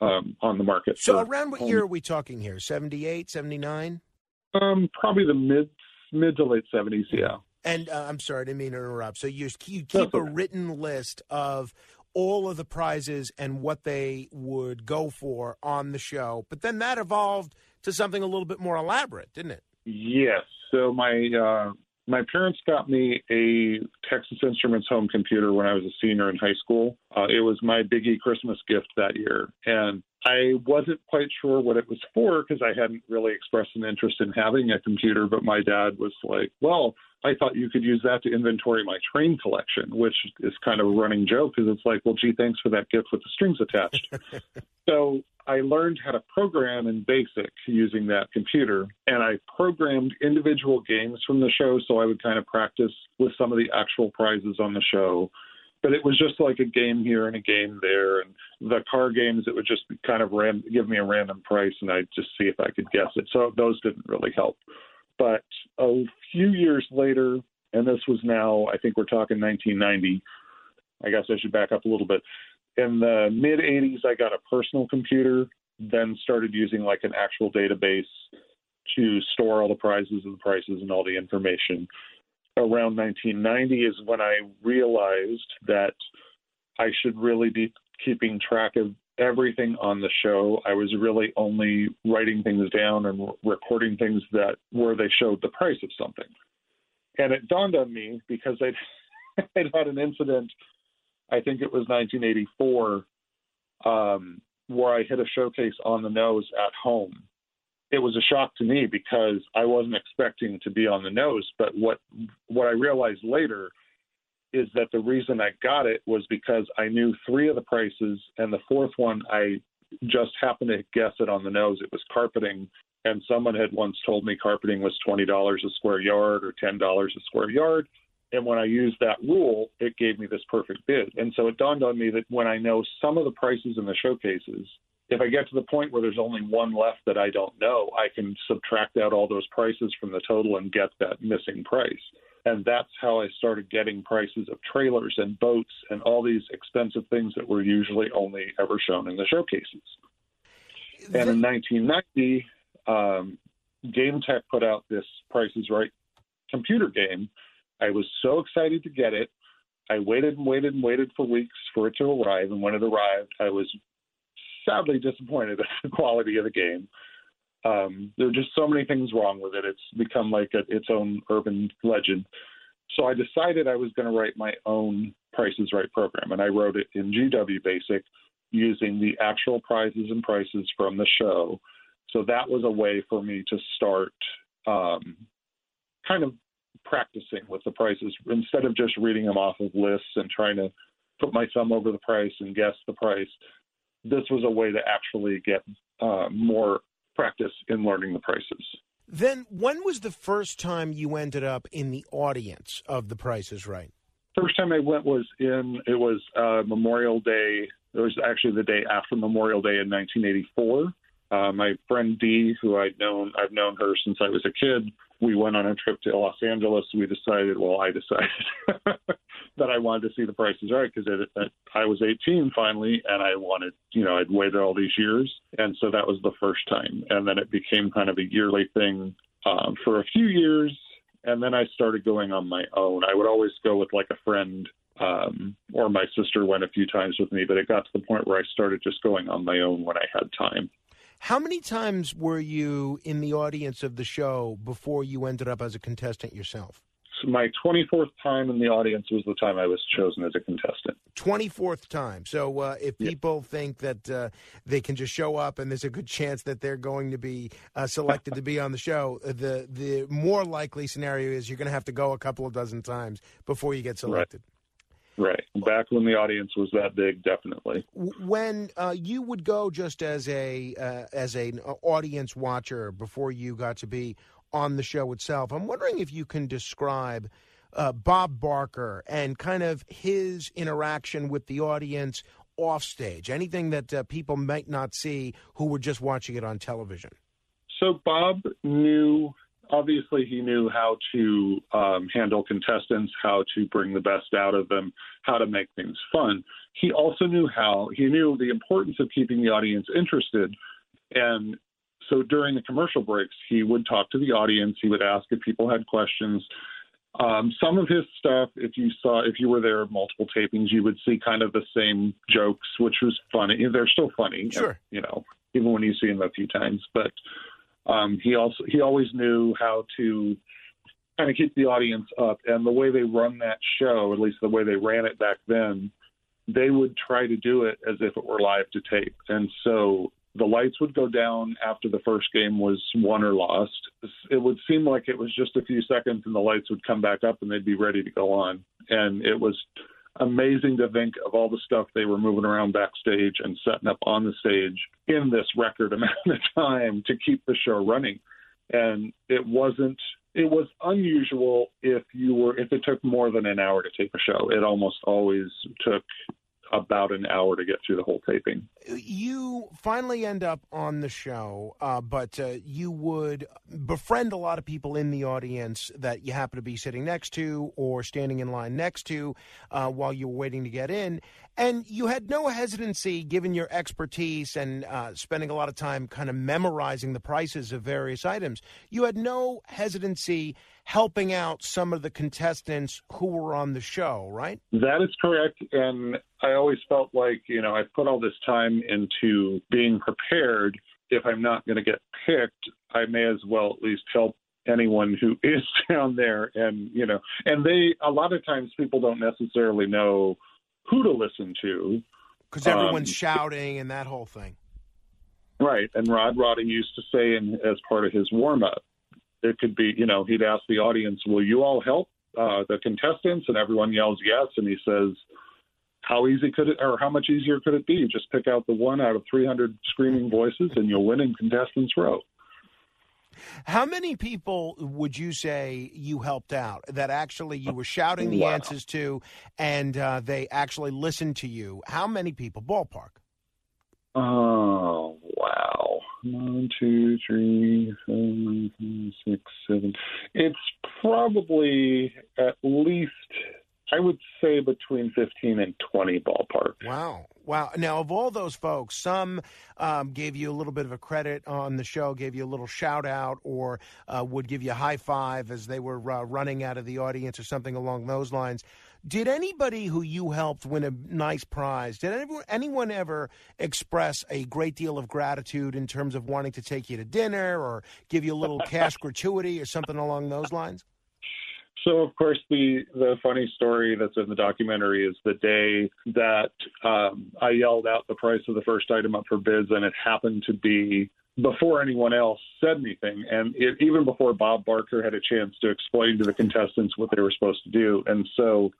um, on the market. So around what home- year are we talking here? 78, 79? Um, probably the mid mid to late seventies. Yeah. And uh, I'm sorry, I didn't mean to interrupt. So you, you keep a written list of all of the prizes and what they would go for on the show, but then that evolved to something a little bit more elaborate, didn't it? Yes. So my uh, my parents got me a Texas Instruments home computer when I was a senior in high school. Uh, it was my biggie Christmas gift that year, and I wasn't quite sure what it was for because I hadn't really expressed an interest in having a computer. But my dad was like, "Well, I thought you could use that to inventory my train collection," which is kind of a running joke because it's like, "Well, gee, thanks for that gift with the strings attached." so I learned how to program in BASIC using that computer, and I programmed individual games from the show so I would kind of practice with some of the actual prizes on the show. But it was just like a game here and a game there, and the car games it would just kind of ran, give me a random price, and I'd just see if I could guess it. So those didn't really help. But a few years later, and this was now I think we're talking 1990. I guess I should back up a little bit in the mid 80s i got a personal computer then started using like an actual database to store all the prizes and the prices and all the information around 1990 is when i realized that i should really be keeping track of everything on the show i was really only writing things down and recording things that where they showed the price of something and it dawned on me because i'd, I'd had an incident I think it was 1984, um, where I hit a showcase on the nose at home. It was a shock to me because I wasn't expecting to be on the nose. But what what I realized later is that the reason I got it was because I knew three of the prices, and the fourth one I just happened to guess it on the nose. It was carpeting, and someone had once told me carpeting was twenty dollars a square yard or ten dollars a square yard. And when I used that rule, it gave me this perfect bid. And so it dawned on me that when I know some of the prices in the showcases, if I get to the point where there's only one left that I don't know, I can subtract out all those prices from the total and get that missing price. And that's how I started getting prices of trailers and boats and all these expensive things that were usually only ever shown in the showcases. And in 1990, um, GameTek put out this Price is Right computer game. I was so excited to get it. I waited and waited and waited for weeks for it to arrive. And when it arrived, I was sadly disappointed at the quality of the game. Um, there are just so many things wrong with it. It's become like a, its own urban legend. So I decided I was going to write my own Price is Right program, and I wrote it in GW Basic using the actual prizes and prices from the show. So that was a way for me to start um, kind of practicing with the prices instead of just reading them off of lists and trying to put my thumb over the price and guess the price. This was a way to actually get uh, more practice in learning the prices. Then when was the first time you ended up in the audience of The Price is Right? First time I went was in it was uh, Memorial Day. It was actually the day after Memorial Day in 1984. Uh, my friend Dee, who I'd known, I've known her since I was a kid. We went on a trip to Los Angeles. We decided, well, I decided that I wanted to see The Price is Right because I was 18 finally, and I wanted, you know, I'd waited all these years, and so that was the first time. And then it became kind of a yearly thing um, for a few years, and then I started going on my own. I would always go with like a friend um, or my sister went a few times with me, but it got to the point where I started just going on my own when I had time. How many times were you in the audience of the show before you ended up as a contestant yourself? So my 24th time in the audience was the time I was chosen as a contestant. 24th time. So uh, if people think that uh, they can just show up and there's a good chance that they're going to be uh, selected to be on the show, the the more likely scenario is you're going to have to go a couple of dozen times before you get selected. Right. Back when the audience was that big, definitely. When uh, you would go just as a uh, as an audience watcher before you got to be on the show itself, I'm wondering if you can describe uh, Bob Barker and kind of his interaction with the audience off stage. Anything that uh, people might not see who were just watching it on television. So Bob knew, obviously, he knew how to um, handle contestants, how to bring the best out of them, how to make things fun. He also knew how, he knew the importance of keeping the audience interested. And so during the commercial breaks, he would talk to the audience, he would ask if people had questions. Um, some of his stuff, if you saw, if you were there multiple tapings, you would see kind of the same jokes, which was funny. They're still funny, Sure. you know, even when you see them a few times. But um, he also he always knew how to kind of keep the audience up. And the way they run that show, at least the way they ran it back then, they would try to do it as if it were live to tape. And so the lights would go down after the first game was won or lost. It would seem like it was just a few seconds and the lights would come back up and they'd be ready to go on. And it was amazing to think of all the stuff they were moving around backstage and setting up on the stage in this record amount of time to keep the show running. And it wasn't it was unusual if you were if it took more than an hour to tape a show. It almost always took about an hour to get through the whole taping. You finally end up on the show, uh, but uh, you would befriend a lot of people in the audience that you happen to be sitting next to or standing in line next to uh, while you were waiting to get in. And you had no hesitancy, given your expertise and uh, spending a lot of time kind of memorizing the prices of various items. You had no hesitancy helping out some of the contestants who were on the show, right? That is correct. And I always felt like, you know, I put all this time into being prepared. If I'm not going to get picked, I may as well at least help anyone who is down there. And, you know, and they, a lot of times people don't necessarily know who to listen to. Because everyone's Um, shouting and that whole thing. Right. And Rod Roddy used to say in, as part of his warm up, it could be, you know, he'd ask the audience, will you all help uh, the contestants? And everyone yells yes. And he says, how easy could it, or how much easier could it be? You Just pick out the one out of 300 screaming voices and you'll win in contestants row. How many people would you say you helped out that actually you were shouting the Wow. answers to and uh, they actually listened to you? How many people, ballpark? Oh, wow. One, two, three, four, five, six, seven. It's probably at least, I would say, between 15 and 20 ballpark. Wow. Wow. Now, of all those folks, some um, gave you a little bit of a credit on the show, gave you a little shout out, or uh, would give you a high five as they were uh, running out of the audience or something along those lines. Did anybody who you helped win a nice prize, did anyone, anyone ever express a great deal of gratitude in terms of wanting to take you to dinner or give you a little cash gratuity or something along those lines? So, of course, the the funny story that's in the documentary is the day that um, I yelled out the price of the first item up for bids, and it happened to be before anyone else said anything, and it, even before Bob Barker had a chance to explain to the contestants what they were supposed to do, and so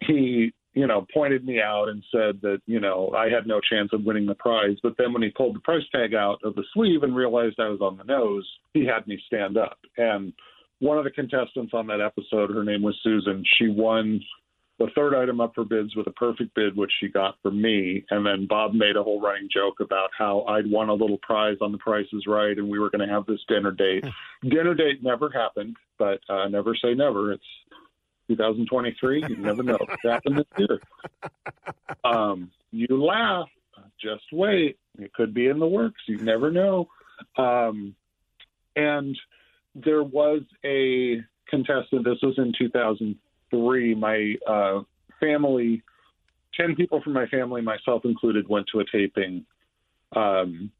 he. You know, pointed me out and said that, you know, I had no chance of winning the prize. But then when he pulled the price tag out of the sleeve and realized I was on the nose, he had me stand up. And one of the contestants on that episode, her name was Susan. She won the third item up for bids with a perfect bid, which she got from me. And then Bob made a whole running joke about how I'd won a little prize on The Price is Right, and we were going to have this dinner date. dinner date never happened, but uh, never say never. It's 2023. You never know. It happened this year. Um, you laugh. Just wait. It could be in the works. You never know. Um, and there was a contestant. This was in 2003. My uh, family, 10 people from my family, myself included, went to a taping. Um,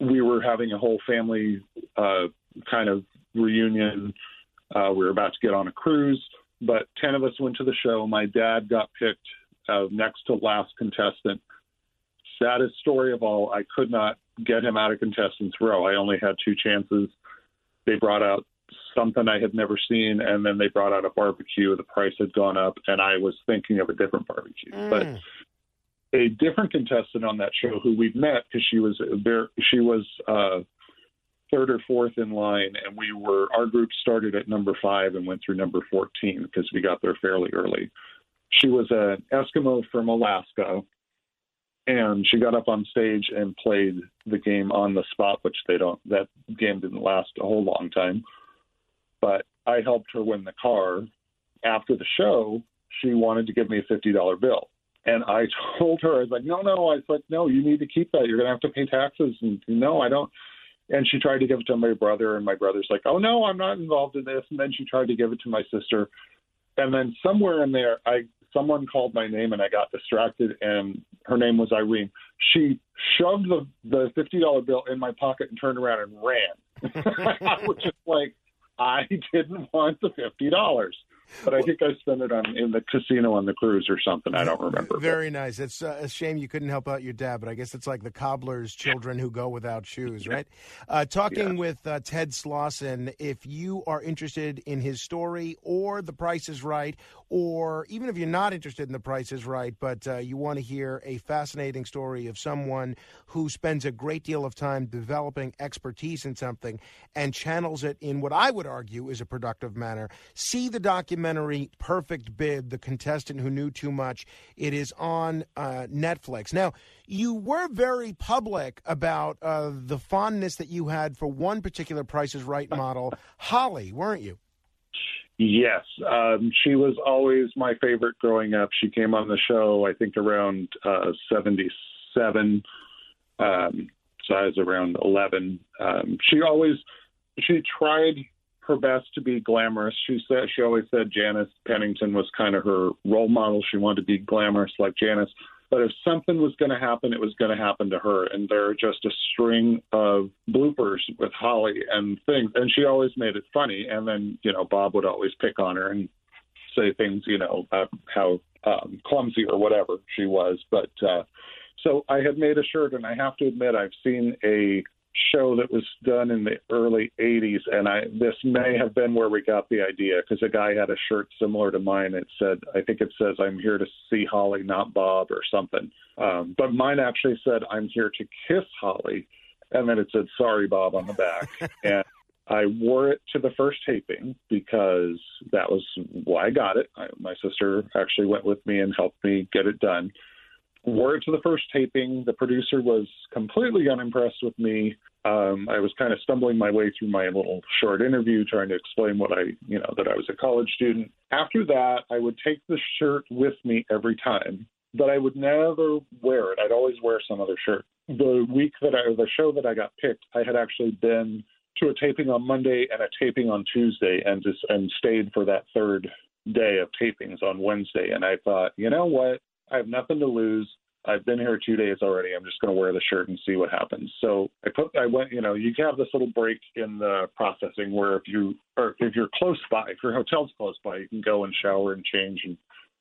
we were having a whole family uh, kind of reunion. Uh, we were about to get on a cruise, but 10 of us went to the show. My dad got picked uh, next to last contestant. Saddest story of all, I could not get him out of contestants row. I only had two chances. They brought out something I had never seen, and then they brought out a barbecue. The price had gone up, and I was thinking of a different barbecue. But a different contestant on that show who we'd met because she was very, she was uh, third or fourth in line, and we were our group started at number five and went through number fourteen because we got there fairly early. She was an Eskimo from Alaska, and she got up on stage and played the game on the spot, which they don't. That game didn't last a whole long time, but I helped her win the car. After the show, she wanted to give me a fifty dollar bill. And I told her, I was like, no, no. I was like, no, you need to keep that. You're going to have to pay taxes. And no, I don't. And she tried to give it to my brother, and my brother's like, oh, no, I'm not involved in this. And then she tried to give it to my sister. And then somewhere in there, I someone called my name, and I got distracted, and her name was Irene. She shoved the, the $50 bill in my pocket and turned around and ran. I was just like, I didn't want the $50 but I think I spent it on in the casino on the cruise or something. I don't remember. Very nice. It's uh, a shame you couldn't help out your dad, but I guess it's like the cobbler's children who go without shoes, right? Uh, talking with uh, Ted Slauson, if you are interested in his story or The Price is Right, or even if you're not interested in The Price is Right, but uh, you want to hear a fascinating story of someone who spends a great deal of time developing expertise in something and channels it in what I would argue is a productive manner, see the documentary Perfect Bid, The Contestant Who Knew Too Much. It is on uh, Netflix. Now, you were very public about uh, the fondness that you had for one particular Price is Right model, Holly, weren't you? Yes, um, she was always my favorite growing up. She came on the show, I think, around uh, 77. Um, so I was around 11. Um, she always, she tried her best to be glamorous. She said she always said Janice Pennington was kind of her role model. She wanted to be glamorous like Janice. But if something was going to happen, it was going to happen to her. And there are just a string of bloopers with Holly and things. And she always made it funny. And then, you know, Bob would always pick on her and say things, you know, about how um, clumsy or whatever she was. But uh, so I had made a shirt, and I have to admit, I've seen a show that was done in the early 80s and I this may have been where we got the idea because a guy had a shirt similar to mine it said I think it says I'm here to see Holly not Bob or something. Um, but mine actually said I'm here to kiss Holly and then it said sorry Bob on the back. And I wore it to the first taping because that was why I got it. I, my sister actually went with me and helped me get it done wore it to the first taping. The producer was completely unimpressed with me. Um, I was kind of stumbling my way through my little short interview, trying to explain what I, you know, that I was a college student. After that, I would take the shirt with me every time, but I would never wear it. I'd always wear some other shirt. The week that I, the show that I got picked, I had actually been to a taping on Monday and a taping on Tuesday, and just and stayed for that third day of tapings on Wednesday. And I thought, you know what? I have nothing to lose. I've been here two days already. I'm just going to wear the shirt and see what happens. So I put, I went, you know, you have this little break in the processing where if you, or if you're close by, if your hotel's close by, you can go and shower and change. And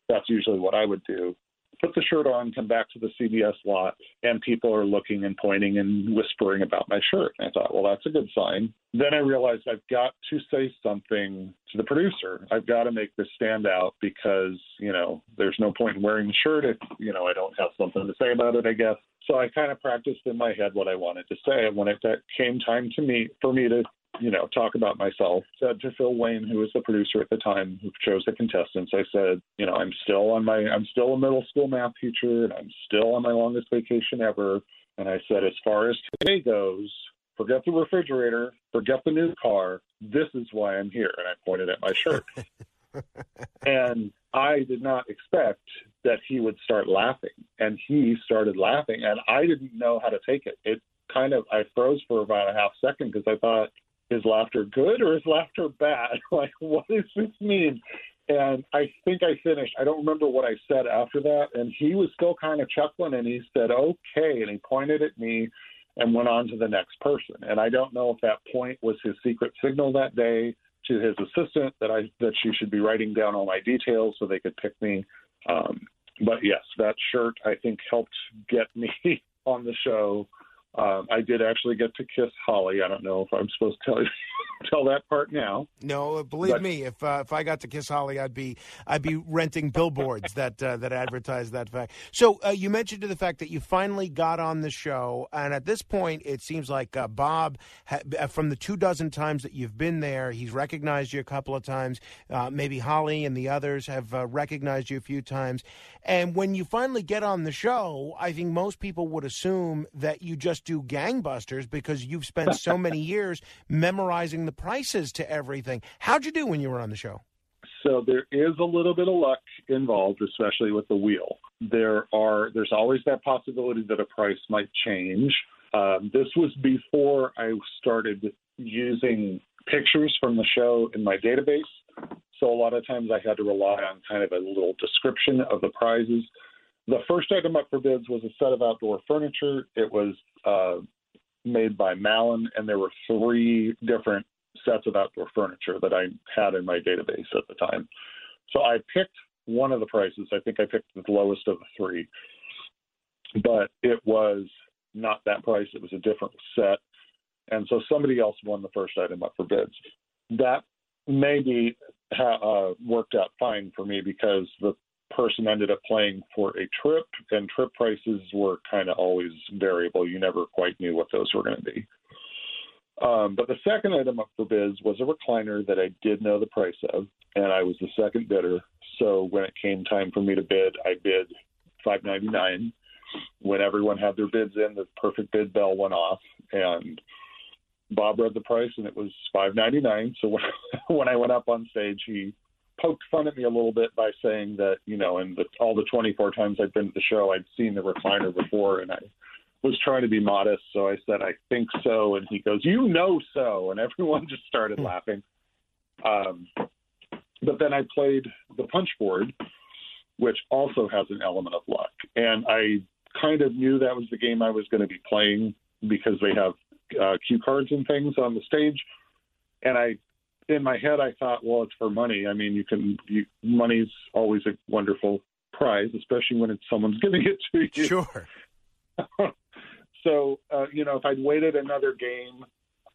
that's usually what I would do put the shirt on, come back to the CBS lot, and people are looking and pointing and whispering about my shirt. And I thought, well, that's a good sign. Then I realized I've got to say something to the producer. I've got to make this stand out because, you know, there's no point in wearing the shirt if, you know, I don't have something to say about it, I guess. So I kind of practiced in my head what I wanted to say. And when it came time to me for me to you know, talk about myself. Said to Phil Wayne, who was the producer at the time, who chose the contestants, I said, you know, I'm still on my, I'm still a middle school math teacher, and I'm still on my longest vacation ever. And I said, as far as today goes, forget the refrigerator, forget the new car. This is why I'm here. And I pointed at my shirt. and I did not expect that he would start laughing. And he started laughing, and I didn't know how to take it. It kind of, I froze for about a half second because I thought, is laughter good or is laughter bad? like, what does this mean? And I think I finished. I don't remember what I said after that. And he was still kind of chuckling and he said, okay. And he pointed at me and went on to the next person. And I don't know if that point was his secret signal that day to his assistant that I that she should be writing down all my details so they could pick me. Um, but yes, that shirt I think helped get me on the show Um, I did actually get to kiss Holly. I don't know if I'm supposed to tell you, tell that part now. No, believe But- me, if uh, if I got to kiss Holly, I'd be I'd be renting billboards that uh, that advertise that fact. So uh, you mentioned to the fact that you finally got on the show, and at this point, it seems like uh, Bob, ha- uh, from the two dozen times that you've been there, he's recognized you a couple of times. Uh, maybe Holly and the others have uh, recognized you a few times. And when you finally get on the show, I think most people would assume that you just do gangbusters because you've spent so many years memorizing the prices to everything. How'd you do when you were on the show? So there is a little bit of luck involved, especially with the wheel. There are there's always that possibility that a price might change. Um, this was before I started using pictures from the show in my database. So a lot of times I had to rely on kind of a little description of the prizes. The first item up for bids was a set of outdoor furniture. It was uh, made by Mallin, and there were three different sets of outdoor furniture that I had in my database at the time. So I picked one of the prices. I think I picked the lowest of the three, but it was not that price. It was a different set. And so somebody else won the first item up for bids. That maybe ha- uh, worked out fine for me because the person ended up playing for a trip, and trip prices were kind of always variable. You never quite knew what those were going to be. Um, but the second item up for bids was a recliner that I did know the price of, and I was the second bidder. So when it came time for me to bid, I bid five ninety nine. When everyone had their bids in, the perfect bid bell went off, and Bob read the price, and it was five ninety nine. So when when I went up on stage, he poked fun at me a little bit by saying that you know, in the, all the twenty four times I've been to the show, I'd seen the recliner before, and I was trying to be modest, so I said, "I think so," and he goes, "You know so," and everyone just started laughing. Um, but then I played the punch board, which also has an element of luck, and I kind of knew that was the game I was going to be playing because they have uh, cue cards and things on the stage, and I. In my head, I thought, well, it's for money. I mean, you can. You, money's always a wonderful prize, especially when it's someone's giving it to you. Sure. so uh, you know, if I'd waited another game,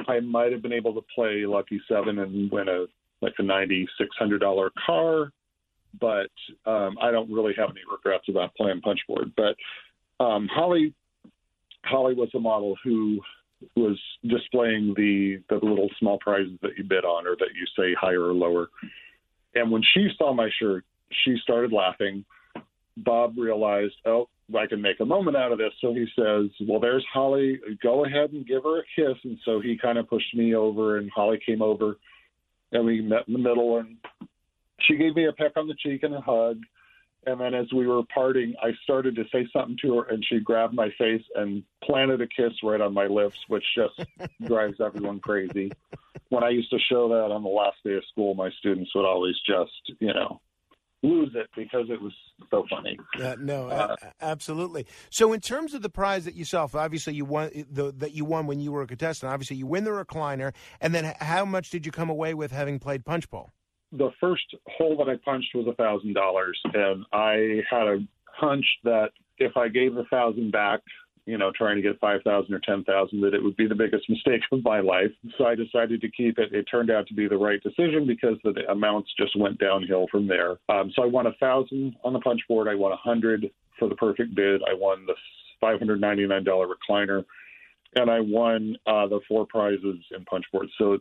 I might have been able to play Lucky Seven and win a like a ninety six hundred dollar car. But um, I don't really have any regrets about playing Punchboard. But um, Holly, Holly was a model who was displaying the the little small prizes that you bid on or that you say higher or lower. And when she saw my shirt, she started laughing. Bob realized, oh, I can make a moment out of this. So he says, well, there's Holly. Go ahead and give her a kiss. And so he kind of pushed me over, and Holly came over, and we met in the middle. And she gave me a peck on the cheek and a hug. And then as we were parting, I started to say something to her, and she grabbed my face and planted a kiss right on my lips, which just drives everyone crazy. When I used to show that on the last day of school, my students would always just, you know, lose it because it was so funny. Uh, no, a- a- absolutely. So, in terms of the prize that yourself, obviously you won the, that you won when you were a contestant. Obviously, you win the recliner, and then how much did you come away with having played punch bowl? The first hole that I punched was a thousand dollars, and I had a hunch that if I gave the thousand back, you know, trying to get five thousand or ten thousand, that it would be the biggest mistake of my life. So I decided to keep it. It turned out to be the right decision because the amounts just went downhill from there. Um, so I won a thousand on the punch board. I won a hundred for the perfect bid. I won the five hundred ninety nine dollar recliner, and I won uh, the four prizes in punch board. So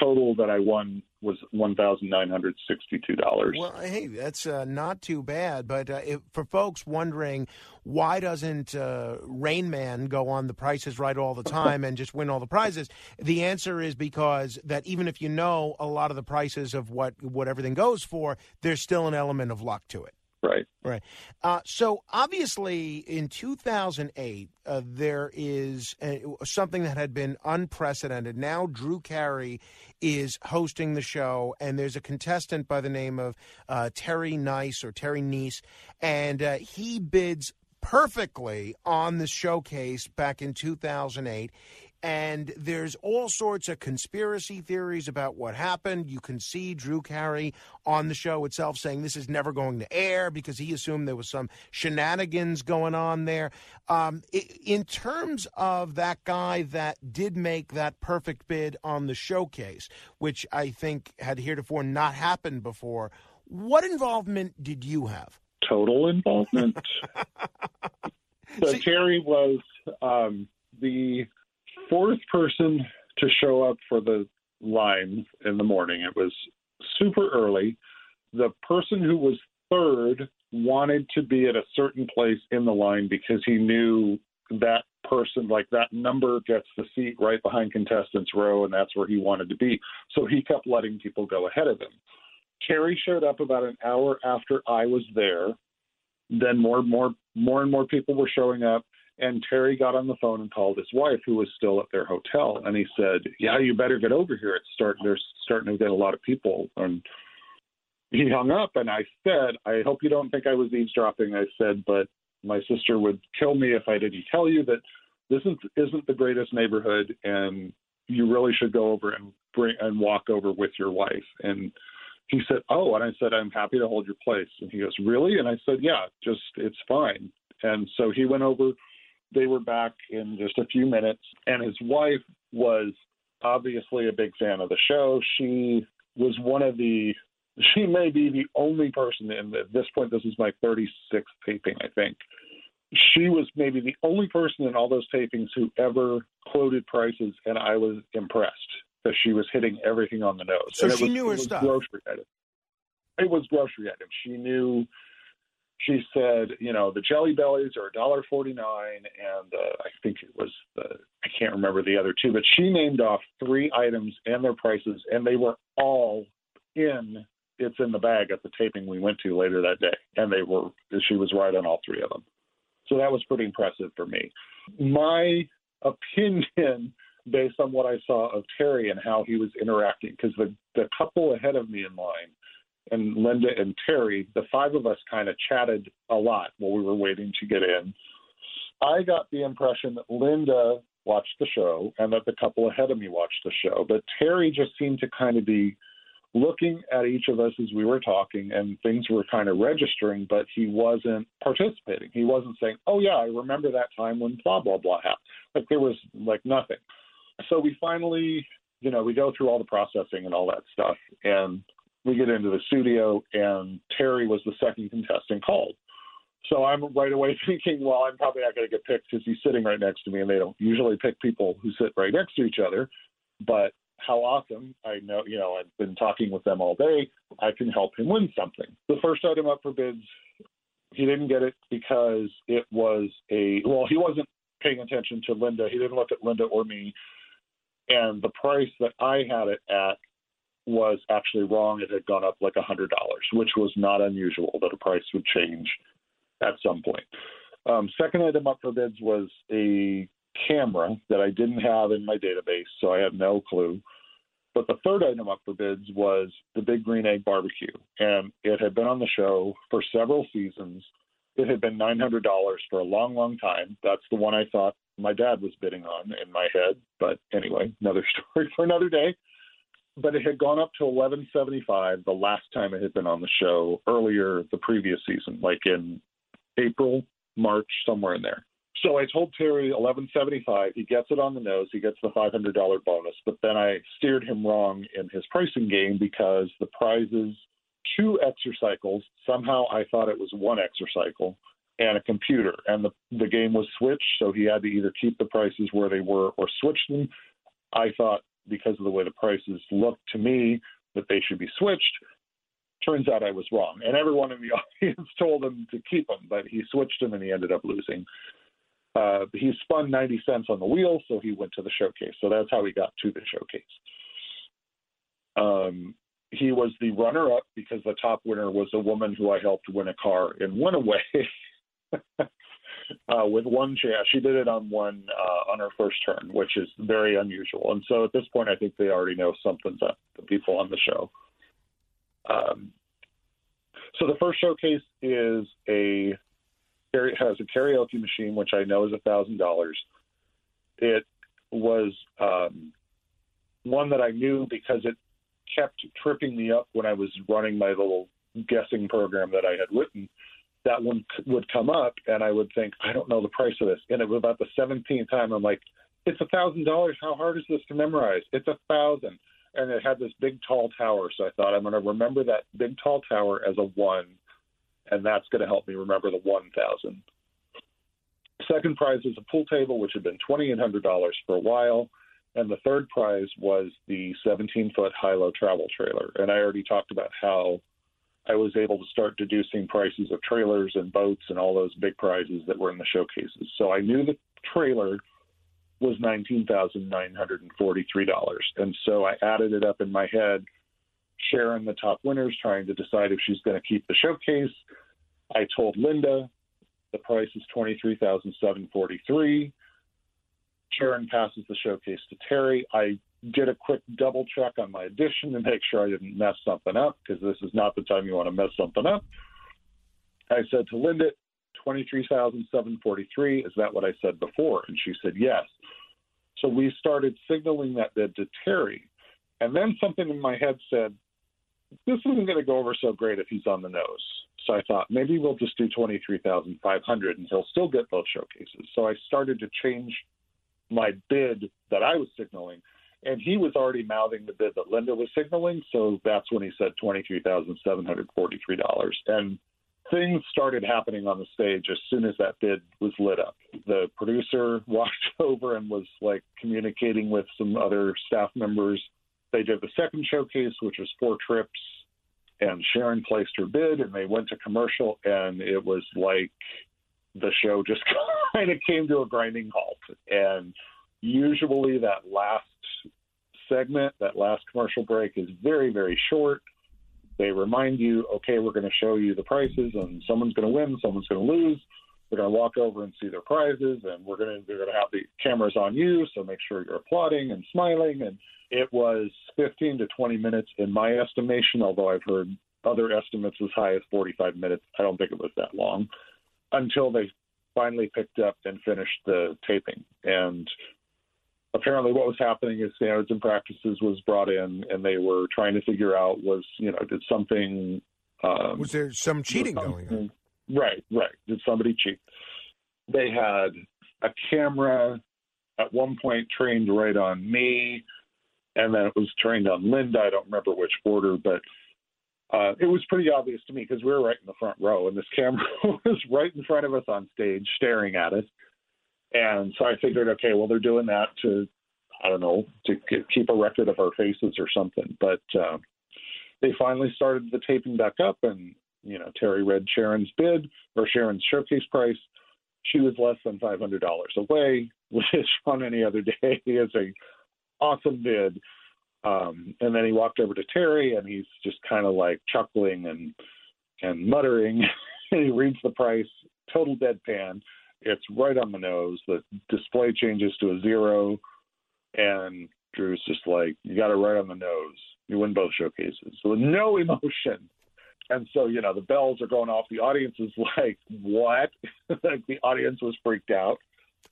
total that I won was one thousand nine hundred sixty-two dollars. Well, hey, that's uh, not too bad. But uh, if, for folks wondering why doesn't uh, Rain Man go on The Price is Right all the time and just win all the prizes, the answer is because that even if you know a lot of the prices of what what everything goes for, there's still an element of luck to it. Right. Right. Uh, so obviously, in 2008, uh, there is uh something that had been unprecedented. Now, Drew Carey is hosting the show, and there's a contestant by the name of uh, Terry Kniess or Terry Kniess, and uh, he bids perfectly on the showcase back in 2008. And there's all sorts of conspiracy theories about what happened. You can see Drew Carey on the show itself saying this is never going to air because he assumed there was some shenanigans going on there. Um, in terms of that guy that did make that perfect bid on the showcase, which I think had heretofore not happened before, what involvement did you have? total involvement. so Terry was um, the fourth person to show up for the line in the morning. It was super early. The person who was third wanted to be at a certain place in the line because he knew that person, like that number, gets the seat right behind contestants row, and that's where he wanted to be. So he kept letting people go ahead of him. Terry showed up about an hour after I was there. Then more, more, more and more people were showing up, and Terry got on the phone and called his wife, who was still at their hotel, and he said, "Yeah, you better get over here. It's starting. There's starting to get a lot of people." And he hung up, and I said, "I hope you don't think I was eavesdropping." I said, "But my sister would kill me if I didn't tell you that this isn't, isn't the greatest neighborhood, and you really should go over and bring and walk over with your wife." And he said, "Oh," and I said, "I'm happy to hold your place." And he goes, "Really?" And I said, "Yeah, just it's fine." And so he went over. They were back in just a few minutes, and his wife was obviously a big fan of the show. She was one of the. She may be the only person, and at this point, this is my 36th taping, I think. She was maybe the only person in all those tapings who ever quoted prices, and I was impressed that she was hitting everything on the nose. So And she was- knew it her was stuff. Grocery items. It was grocery items. She knew. She said, you know, the Jelly Bellies are a dollar forty nine, and uh, I think it was the I can't remember the other two, but she named off three items and their prices, and they were all in. It's in the bag at the taping we went to later that day, and they were. She was right on all three of them. So that was pretty impressive for me. My opinion, based on what I saw of Terry and how he was interacting, because the the couple ahead of me in line, and Linda and Terry, the five of us kind of chatted a lot while we were waiting to get in. I got the impression that Linda watched the show and that the couple ahead of me watched the show, but Terry just seemed to kind of be looking at each of us as we were talking and things were kind of registering, but he wasn't participating. He wasn't saying, Oh yeah, I remember that time when blah blah blah happened. Like there was like nothing. So we finally, you know, we go through all the processing and all that stuff and we get into the studio and Terry was the second contestant called. So I'm right away thinking, well, I'm probably not going to get picked because he's sitting right next to me, and they don't usually pick people who sit right next to each other. But how awesome! I know, you know, I've been talking with them all day. I can help him win something. The first item up for bids, he didn't get it because it was a well, he wasn't paying attention to Linda. He didn't look at Linda or me, and the price that I had it at was actually wrong. It had gone up like a hundred dollars, which was not unusual that a price would change at some point. Um, second item up for bids was a camera that I didn't have in my database, so I had no clue. But the third item up for bids was the Big Green Egg Barbecue, and it had been on the show for several seasons. It had been nine hundred dollars for a long, long time. That's the one I thought my dad was bidding on in my head. But anyway, another story for another day but it had gone up to 1175 the last time it had been on the show earlier the previous season like in april march somewhere in there. So i told terry 1175 he gets it on the nose he gets the $500 bonus but then i steered him wrong in his pricing game because the prizes two exercycles somehow i thought it was one exercycle and a computer and the the game was switched so he had to either keep the prices where they were or switch them. I thought because of the way the prices looked to me that they should be switched. Turns out I was wrong, and everyone in the audience told him to keep them, but he switched them and he ended up losing. Uh, he spun 90 cents on the wheel, so he went to the showcase. So that's how he got to the showcase. Um, he was the runner up because the top winner was a woman who I helped win a car in one away. uh, with one chance. She did it on one uh, on her first turn, which is very unusual. And so at this point, I think they already know something's up. The people on the show. Um, so the first showcase is a has a karaoke machine, which I know is a thousand dollars. It was um, one that I knew because it kept tripping me up when I was running my little guessing program that I had written. That one would come up, and I would think, I don't know the price of this. And it was about the 17th time. I'm like, it's a thousand dollars. How hard is this to memorize? It's a thousand. And it had this big tall tower. So I thought I'm going to remember that big tall tower as a one, and that's going to help me remember the 1,000. Second prize was a pool table, which had been $2,800 for a while. And the third prize was the 17 foot high low travel trailer. And I already talked about how I was able to start deducing prices of trailers and boats and all those big prizes that were in the showcases. So I knew the trailer was $19,943. And so I added it up in my head, sharing the top winners, trying to decide if she's going to keep the showcase. I told Linda the price is 23743 Sharon passes the showcase to Terry. I did a quick double check on my addition to make sure I didn't mess something up because this is not the time you want to mess something up. I said to Linda, 23,743. Is that what I said before? And she said, yes. So we started signaling that bid to Terry. And then something in my head said, this isn't going to go over so great if he's on the nose. So I thought maybe we'll just do 23,500 and he'll still get both showcases. So I started to change my bid that I was signaling. And he was already mouthing the bid that Linda was signaling. So that's when he said $23,743. And things started happening on the stage as soon as that bid was lit up. The producer walked over and was like communicating with some other staff members. They did the second showcase, which was four trips, and Sharon placed her bid, and they went to commercial, and it was like the show just kind of came to a grinding halt. And usually that last segment, that last commercial break, is very, very short. They remind you, okay, we're going to show you the prices, and someone's going to win, someone's going to lose. We're going to walk over and see their prizes, and we're going to they're going to have the cameras on you, so make sure you're applauding and smiling. And it was 15 to 20 minutes in my estimation, although I've heard other estimates as high as 45 minutes. I don't think it was that long until they finally picked up and finished the taping. And apparently, what was happening is standards and practices was brought in, and they were trying to figure out was you know did something um, Was there some cheating going on? Right, right. Did somebody cheat? They had a camera at one point trained right on me, and then it was trained on Linda. I don't remember which order, but uh, it was pretty obvious to me because we were right in the front row, and this camera was right in front of us on stage, staring at us. And so I figured, okay, well, they're doing that to, I don't know, to keep a record of our faces or something. But uh, they finally started the taping back up, and you know, Terry read Sharon's bid or Sharon's showcase price. She was less than five hundred dollars away, which on any other day is a awesome bid. Um, and then he walked over to Terry, and he's just kind of like chuckling and and muttering. and he reads the price, total deadpan. It's right on the nose. The display changes to a zero, and Drew's just like, "You got it right on the nose. You win both showcases." So with no oh. emotion. And so, you know, the bells are going off. The audience is like, what? like the audience was freaked out.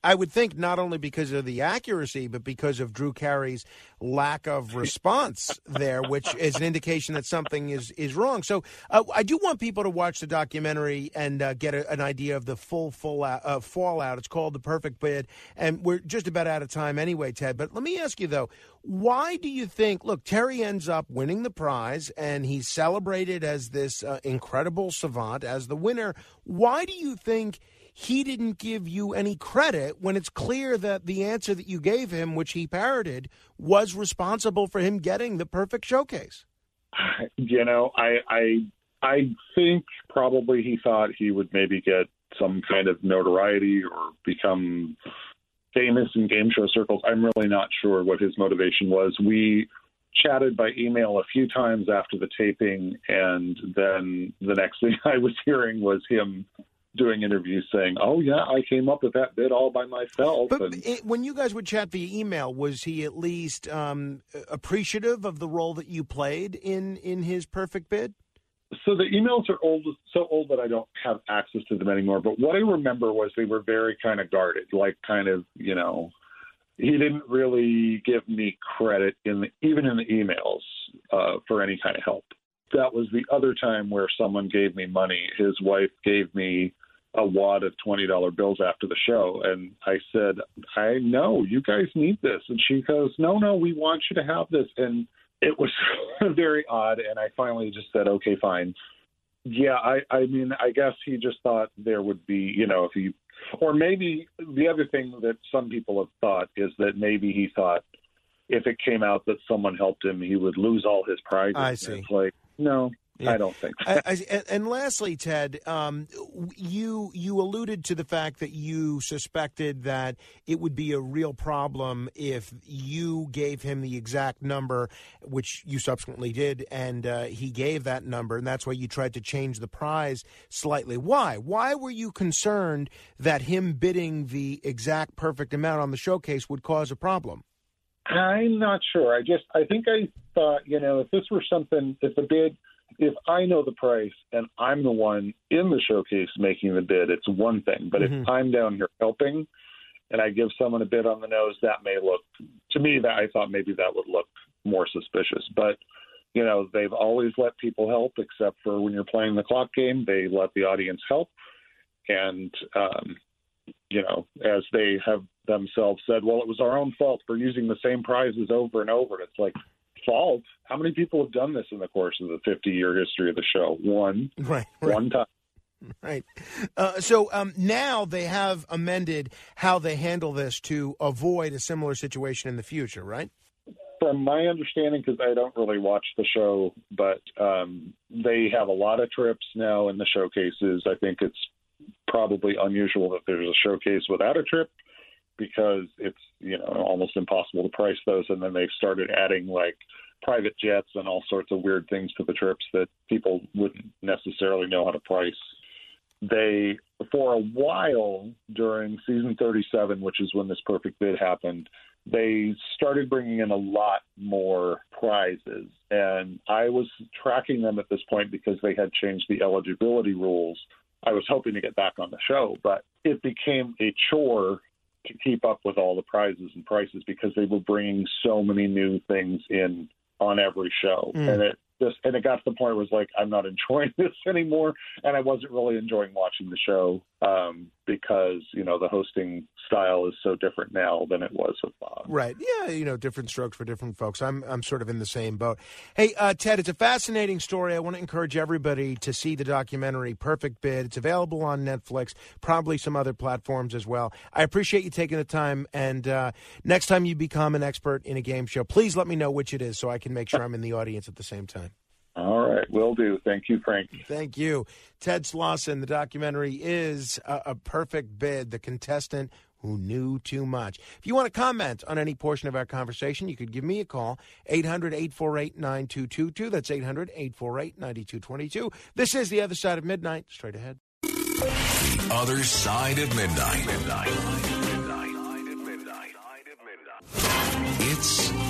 I would think not only because of the accuracy, but because of Drew Carey's lack of response there, which is an indication that something is is wrong. So uh, I do want people to watch the documentary and uh, get a, an idea of the full full out, uh, fallout. It's called The Perfect Bid, and we're just about out of time anyway, Ted. But let me ask you though, why do you think? Look, Terry ends up winning the prize, and he's celebrated as this uh, incredible savant as the winner. Why do you think? He didn't give you any credit when it's clear that the answer that you gave him, which he parroted, was responsible for him getting the perfect showcase. You know, I I I think probably he thought he would maybe get some kind of notoriety or become famous in game show circles. I'm really not sure what his motivation was. We chatted by email a few times after the taping, and then the next thing I was hearing was him doing interviews saying, "Oh yeah, I came up with that bit all by myself." But and, it, when you guys would chat via email, was he at least um, appreciative of the role that you played in in his perfect bid? so the emails are old, so old that I don't have access to them anymore. But what I remember was they were very kind of guarded, like kind of you know, he didn't really give me credit in the, even in the emails uh, for any kind of help. That was the other time where someone gave me money. His wife gave me a wad of twenty dollar bills after the show, and I said, "I know you guys need this," and she goes, "No, no, we want you to have this," and it was very odd. And I finally just said, "Okay, fine." Yeah, I, I mean, I guess he just thought there would be, you know, if he, or maybe the other thing that some people have thought is that maybe he thought if it came out that someone helped him, he would lose all his prizes. I And see. It's like, no, I don't think so. I, I, and, and lastly, Ted, um, you you alluded to the fact that you suspected that it would be a real problem if you gave him the exact number, which you subsequently did, and uh, he gave that number, and that's why you tried to change the prize slightly. Why? Why were you concerned that him bidding the exact perfect amount on the showcase would cause a problem? I'm not sure. I just I think I thought, you know, if this were something if the bid if I know the price and I'm the one in the showcase making the bid, it's one thing. But Mhm. if I'm down here helping and I give someone a bid on the nose, that may look to me that I thought maybe that would look more suspicious. But you know, they've always let people help except for when you're playing the clock game, they let the audience help. And um you know, as they have themselves said, well, it was our own fault for using the same prizes over and over. And it's like, fault? How many people have done this in the course of the 50 year history of the show? One. Right. One time. Right. Uh, so um, now they have amended how they handle this to avoid a similar situation in the future, right? From my understanding, because I don't really watch the show, but um, they have a lot of trips now in the showcases. I think it's probably unusual that there's a showcase without a trip because it's you know almost impossible to price those. And then they've started adding like private jets and all sorts of weird things to the trips that people wouldn't necessarily know how to price. They for a while during season 37, which is when this perfect bid happened, they started bringing in a lot more prizes. And I was tracking them at this point because they had changed the eligibility rules. I was hoping to get back on the show, but it became a chore to keep up with all the prizes and prices because they were bringing so many new things in on every show. Mm. And it just and it got to the point where it was like I'm not enjoying this anymore, and I wasn't really enjoying watching the show um, because you know the hosting style is so different now than it was with Bob. Right. Yeah, you know, different strokes for different folks. I'm I'm sort of in the same boat. Hey, uh, Ted, it's a fascinating story. I want to encourage everybody to see the documentary Perfect Bid. It's available on Netflix, probably some other platforms as well. I appreciate you taking the time. And uh, next time you become an expert in a game show, please let me know which it is so I can make sure I'm in the audience at the same time. All right, will do. Thank you, Frank. Thank you. Ted Slauson, the documentary is a, a perfect bid, the contestant who knew too much. If you want to comment on any portion of our conversation, you could give me a call, 800 848 9222. That's 800 848 9222. This is The Other Side of Midnight. Straight ahead. The other side of midnight. Midnight. Midnight. It's the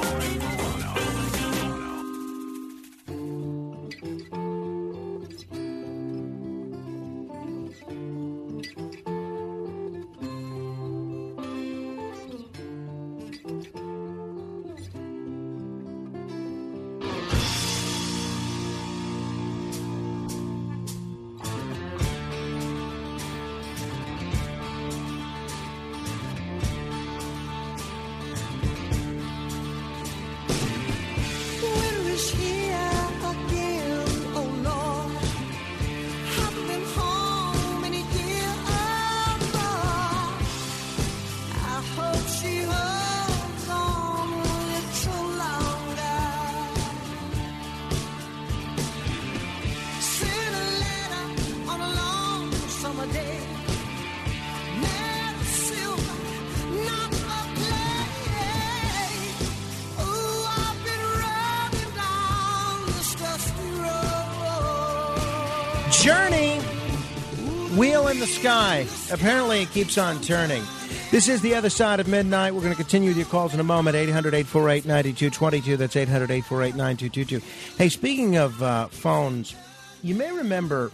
Apparently, it keeps on turning. This is The Other Side of Midnight. We're going to continue with your calls in a moment. 800 848 9222. That's 800 848 9222. Hey, speaking of uh, phones, you may remember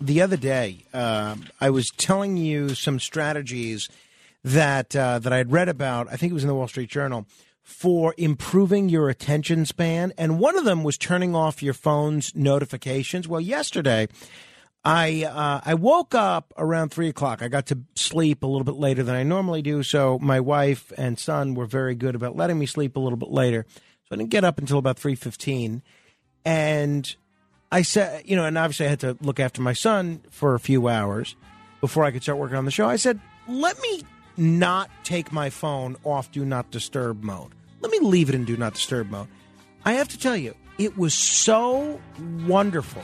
the other day, um, I was telling you some strategies that uh, that I had read about. I think it was in the Wall Street Journal for improving your attention span, and one of them was turning off your phone's notifications. Well, yesterday. I uh, I woke up around three o'clock. I got to sleep a little bit later than I normally do, so my wife and son were very good about letting me sleep a little bit later. So I didn't get up until about three fifteen, and I said, you know, and obviously I had to look after my son for a few hours before I could start working on the show. I said, let me not take my phone off do not disturb mode. Let me leave it in do not disturb mode. I have to tell you, it was so wonderful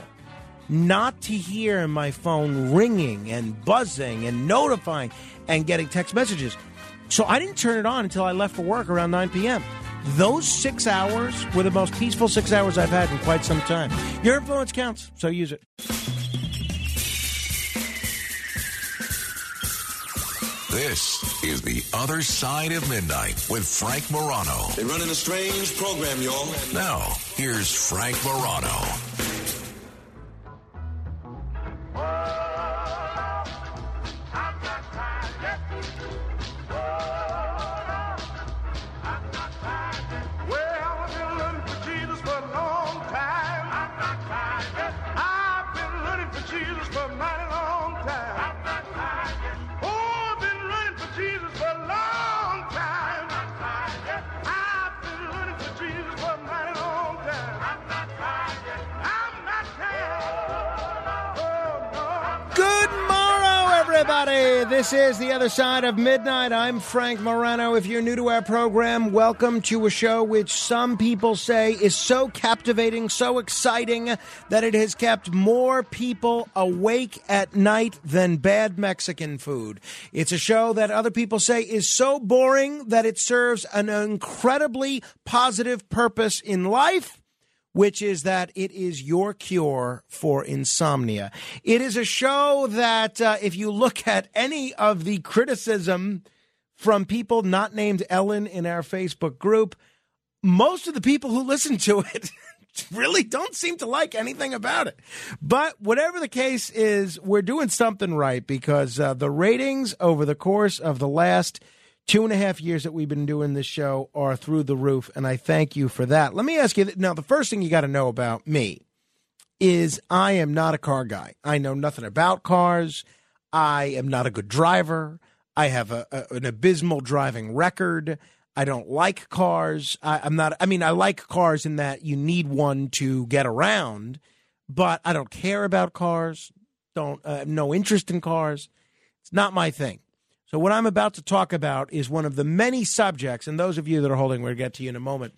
not to hear my phone ringing and buzzing and notifying and getting text messages. So I didn't turn it on until I left for work around 9 p.m. Those six hours were the most peaceful six hours I've had in quite some time. Your influence counts, so use it. This is The Other Side of Midnight with Frank Morano. They're running a strange program, y'all. Now, here's Frank Morano. Other Side of Midnight. I'm Frank Morano. If you're new to our program, welcome to a show which some people say is so captivating, so exciting, that it has kept more people awake at night than bad Mexican food. It's a show that other people say is so boring that it serves an incredibly positive purpose in life which is that it is your cure for insomnia. It is a show that, uh, if you look at any of the criticism from people not named Ellen in our Facebook group, most of the people who listen to it really don't seem to like anything about it. But whatever the case is, we're doing something right because uh, the ratings over the course of the last two and a half years that we've been doing this show are through the roof, and I thank you for that. Let me ask you now the first thing you got to know about me is I am not a car guy. I know nothing about cars. I am not a good driver. I have a, a- an abysmal driving record. I don't like cars. I, I'm not. I mean, I like cars in that you need one to get around, but I don't care about cars. Don't uh, no interest in cars. It's not my thing. So what I'm about to talk about is one of the many subjects, and those of you that are holding, we'll get to you in a moment.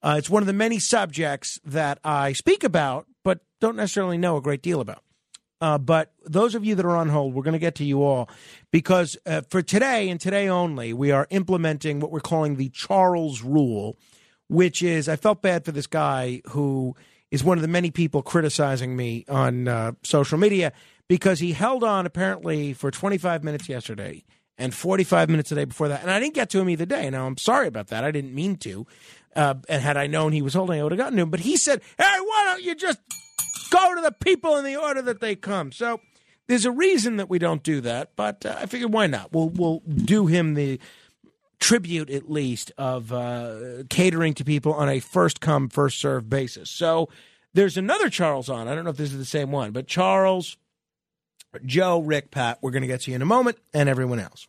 Uh, it's one of the many subjects that I speak about, but don't necessarily know a great deal about. Uh, but those of you that are on hold, we're going to get to you all because uh, for today and today only, we are implementing what we're calling the Charles Rule, which is I felt bad for this guy who is one of the many people criticizing me on uh, social media because he held on apparently for 25 minutes yesterday and 45 minutes a day before that. And I didn't get to him either day. Now, I'm sorry about that. I didn't mean to. Uh, and had I known he was holding, I would have gotten to him. But he said, hey, why don't you just go to the people in the order that they come? So there's a reason that we don't do that. But uh, I figured, why not? We'll, we'll do him the tribute, at least, of uh, catering to people on a first come, first served basis. So there's another Charles on. I don't know if this is the same one, but Charles, Joe, Rick, Pat, we're going to get to you in a moment, and everyone else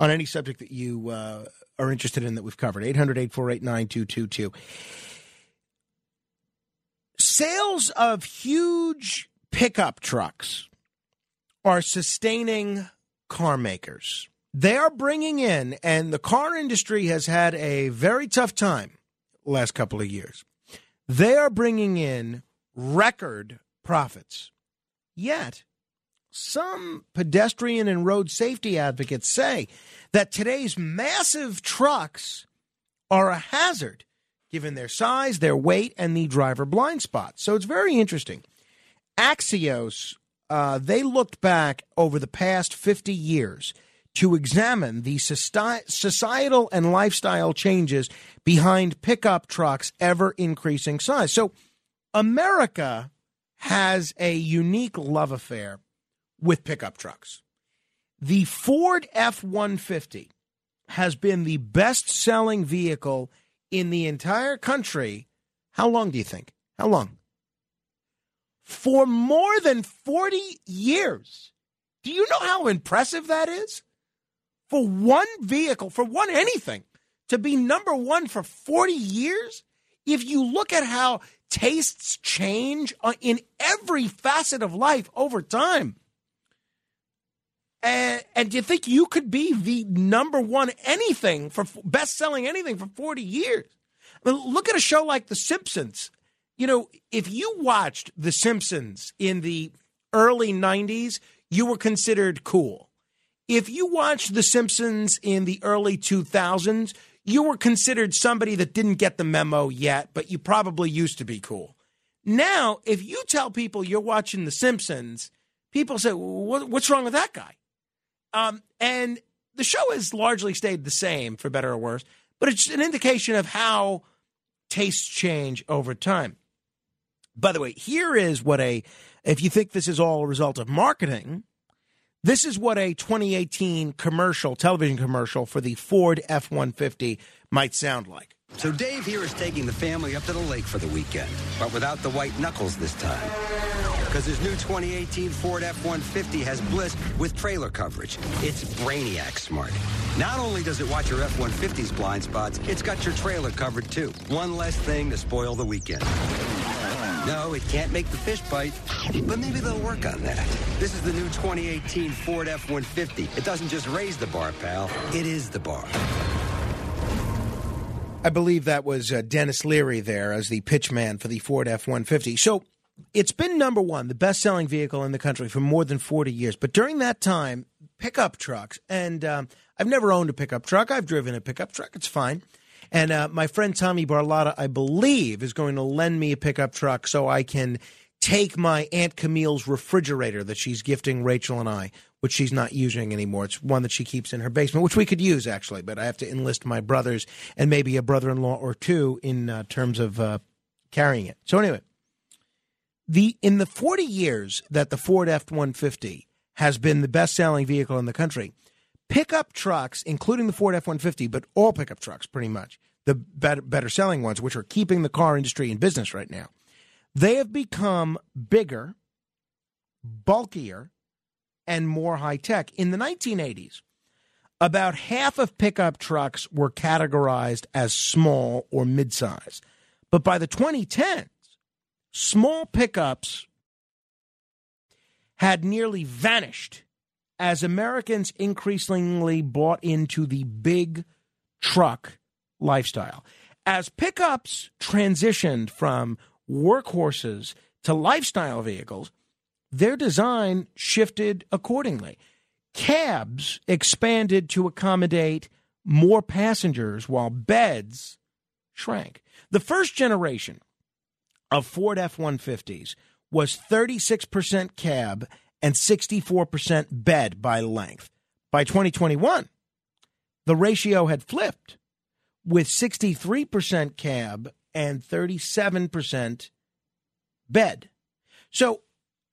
on any subject that you uh, are interested in that we've covered. 800 848 9222. Sales of huge pickup trucks are sustaining car makers. They are bringing in, and the car industry has had a very tough time last couple of years. They are bringing in record profits. Yet, some pedestrian and road safety advocates say that today's massive trucks are a hazard given their size, their weight, and the driver blind spot. So it's very interesting. Axios, uh, they looked back over the past 50 years to examine the societal and lifestyle changes behind pickup trucks' ever increasing size. So America has a unique love affair with pickup trucks. The Ford F 150 has been the best selling vehicle in the entire country. How long do you think? How long? For more than 40 years. Do you know how impressive that is? For one vehicle, for one anything, to be number one for 40 years? If you look at how tastes change uh, in every facet of life over time, and, and do you think you could be the number one anything for best selling anything for 40 years? I mean, look at a show like The Simpsons. You know, if you watched The Simpsons in the early 90s, you were considered cool. If you watched The Simpsons in the early 2000s, you were considered somebody that didn't get the memo yet, but you probably used to be cool. Now, if you tell people you're watching The Simpsons, people say, What's wrong with that guy? Um, and the show has largely stayed the same, for better or worse, but it's an indication of how tastes change over time. By the way, here is what a, if you think this is all a result of marketing, this is what a 2018 commercial, television commercial for the Ford F 150 might sound like. So Dave here is taking the family up to the lake for the weekend, but without the white knuckles this time. Because his new 2018 Ford F-150 has BLIS with trailer coverage. It's Brainiac smart. Not only does it watch your F-150's blind spots, it's got your trailer covered too. One less thing to spoil the weekend. No, it can't make the fish bite, but maybe they'll work on that. This is the new 2018 Ford F-150. It doesn't just raise the bar, pal. It is the bar. I believe that was uh, Denis Leary there as the pitchman for the Ford F 150. So it's been number one, the best selling vehicle in the country for more than 40 years. But during that time, pickup trucks, and um, I've never owned a pickup truck, I've driven a pickup truck, it's fine. And uh, my friend Tommy Barlotta, I believe, is going to lend me a pickup truck so I can take my Aunt Camille's refrigerator that she's gifting Rachel and I, which she's not using anymore. It's one that she keeps in her basement, which we could use actually, but I have to enlist my brothers and maybe a brother in law or two in uh, terms of uh, carrying it. So, anyway, the in the 40 years that the Ford F 150 has been the best selling vehicle in the country, pickup trucks, including the Ford F 150, but all pickup trucks pretty much, the better, better selling ones, which are keeping the car industry in business right now, they have become bigger, bulkier, and more high tech. In the 1980s, about half of pickup trucks were categorized as small or midsize. But by the 2010s, small pickups had nearly vanished as Americans increasingly bought into the big truck lifestyle. As pickups transitioned from workhorses to lifestyle vehicles, their design shifted accordingly. Cabs expanded to accommodate more passengers while beds shrank. The first generation of Ford F 150s was 36% cab and 64% bed by length. By 2021, the ratio had flipped with 63% cab and 37% bed. So,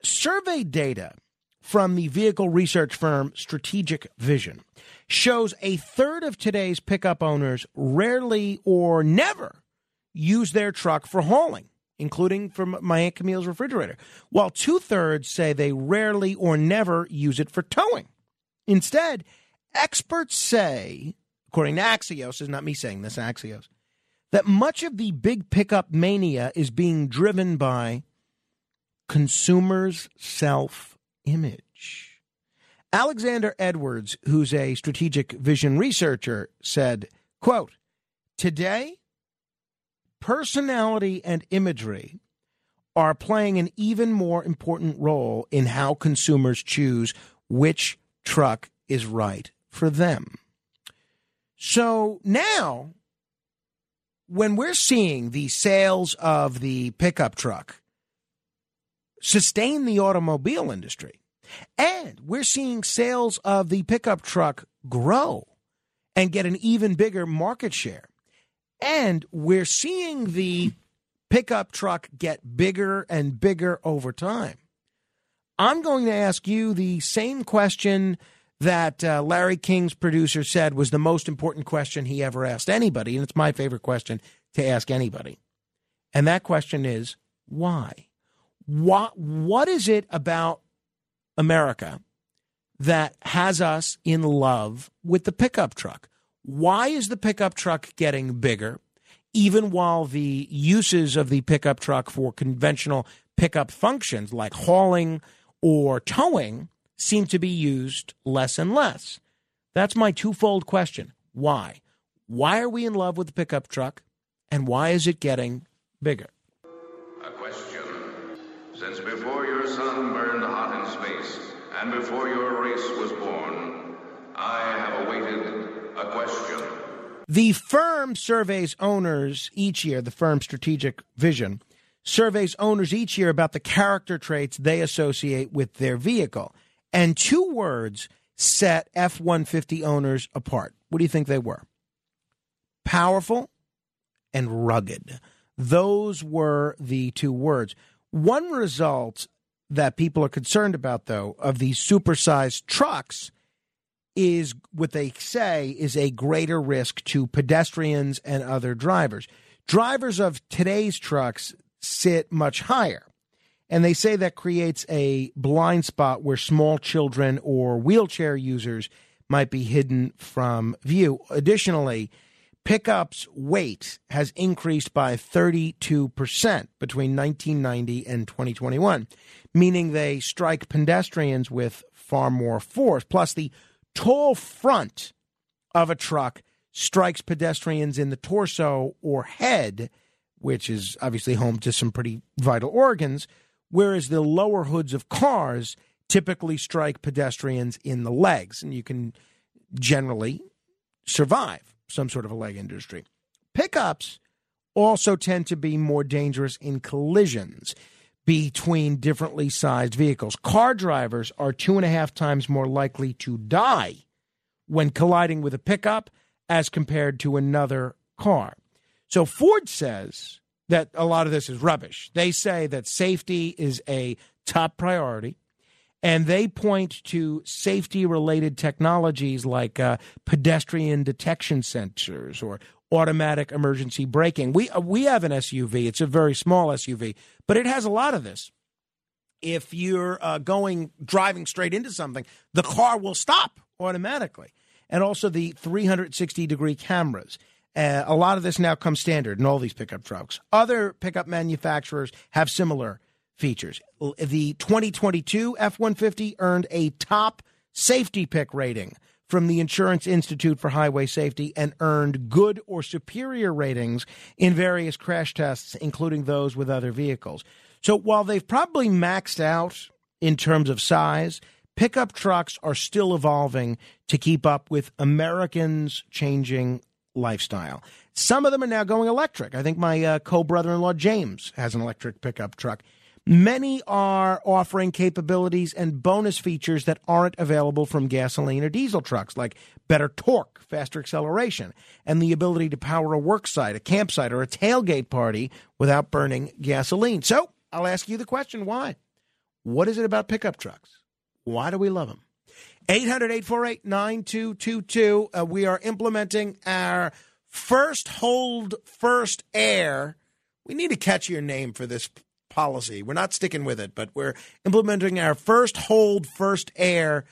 survey data from the vehicle research firm Strategic Vision shows a third of today's pickup owners rarely or never use their truck for hauling, including from my Aunt Camille's refrigerator, while two thirds say they rarely or never use it for towing. Instead, experts say, according to Axios, is not me saying this, Axios, that much of the big pickup mania is being driven by consumers' self image. Alexander Edwards, who's a strategic vision researcher, said, quote, Today, personality and imagery are playing an even more important role in how consumers choose which truck is right for them. So now, when we're seeing the sales of the pickup truck sustain the automobile industry, and we're seeing sales of the pickup truck grow and get an even bigger market share, and we're seeing the pickup truck get bigger and bigger over time. I'm going to ask you the same question that uh, Larry King's producer said was the most important question he ever asked anybody, and it's my favorite question to ask anybody. And that question is why? What what is it about America that has us in love with the pickup truck? Why is the pickup truck getting bigger? Even while the uses of the pickup truck for conventional pickup functions like hauling or towing seem to be used less and less. That's my twofold question. Why? Why are we in love with the pickup truck? And why is it getting bigger? A question. Since before your sun burned hot in space and before your race was born, I have awaited a question. The firm surveys owners each year, the firm Strategic Vision surveys owners each year about the character traits they associate with their vehicle. And two words set F 150 owners apart. What do you think they were? Powerful and rugged. Those were the two words. One result that people are concerned about, though, of these supersized trucks is what they say is a greater risk to pedestrians and other drivers. Drivers of today's trucks sit much higher. And they say that creates a blind spot where small children or wheelchair users might be hidden from view. Additionally, pickups weight has increased by 32% between 1990 and 2021, meaning they strike pedestrians with far more force. Plus, the tall front of a truck strikes pedestrians in the torso or head, which is obviously home to some pretty vital organs, whereas the lower hoods of cars typically strike pedestrians in the legs, and you can generally survive some sort of a leg injury. Pickups also tend to be more dangerous in collisions between differently sized vehicles. Car drivers are two and a half times more likely to die when colliding with a pickup as compared to another car. So Ford says that a lot of this is rubbish. They say that safety is a top priority. And they point to safety related technologies like uh, pedestrian detection sensors or automatic emergency braking. We, uh, we have an SUV, it's a very small SUV, but it has a lot of this. If you're uh, going driving straight into something, the car will stop automatically. And also the 360 degree cameras. Uh, a lot of this now comes standard in all these pickup trucks. Other pickup manufacturers have similar features. The 2022 F 150 earned a top safety pick rating from the Insurance Institute for Highway Safety and earned good or superior ratings in various crash tests, including those with other vehicles. So while they've probably maxed out in terms of size, pickup trucks are still evolving to keep up with Americans' changing lifestyle. Some of them are now going electric. I think my uh, co brother in law James has an electric pickup truck. Many are offering capabilities and bonus features that aren't available from gasoline or diesel trucks, like better torque, faster acceleration, and the ability to power a work site, a campsite, or a tailgate party without burning gasoline. So I'll ask you the question why? What is it about pickup trucks? Why do we love them? 800 848 9222. Uh, we are implementing our first hold, first air. We need to catch your name for this policy. We're not sticking with it, but we're implementing our first hold, first air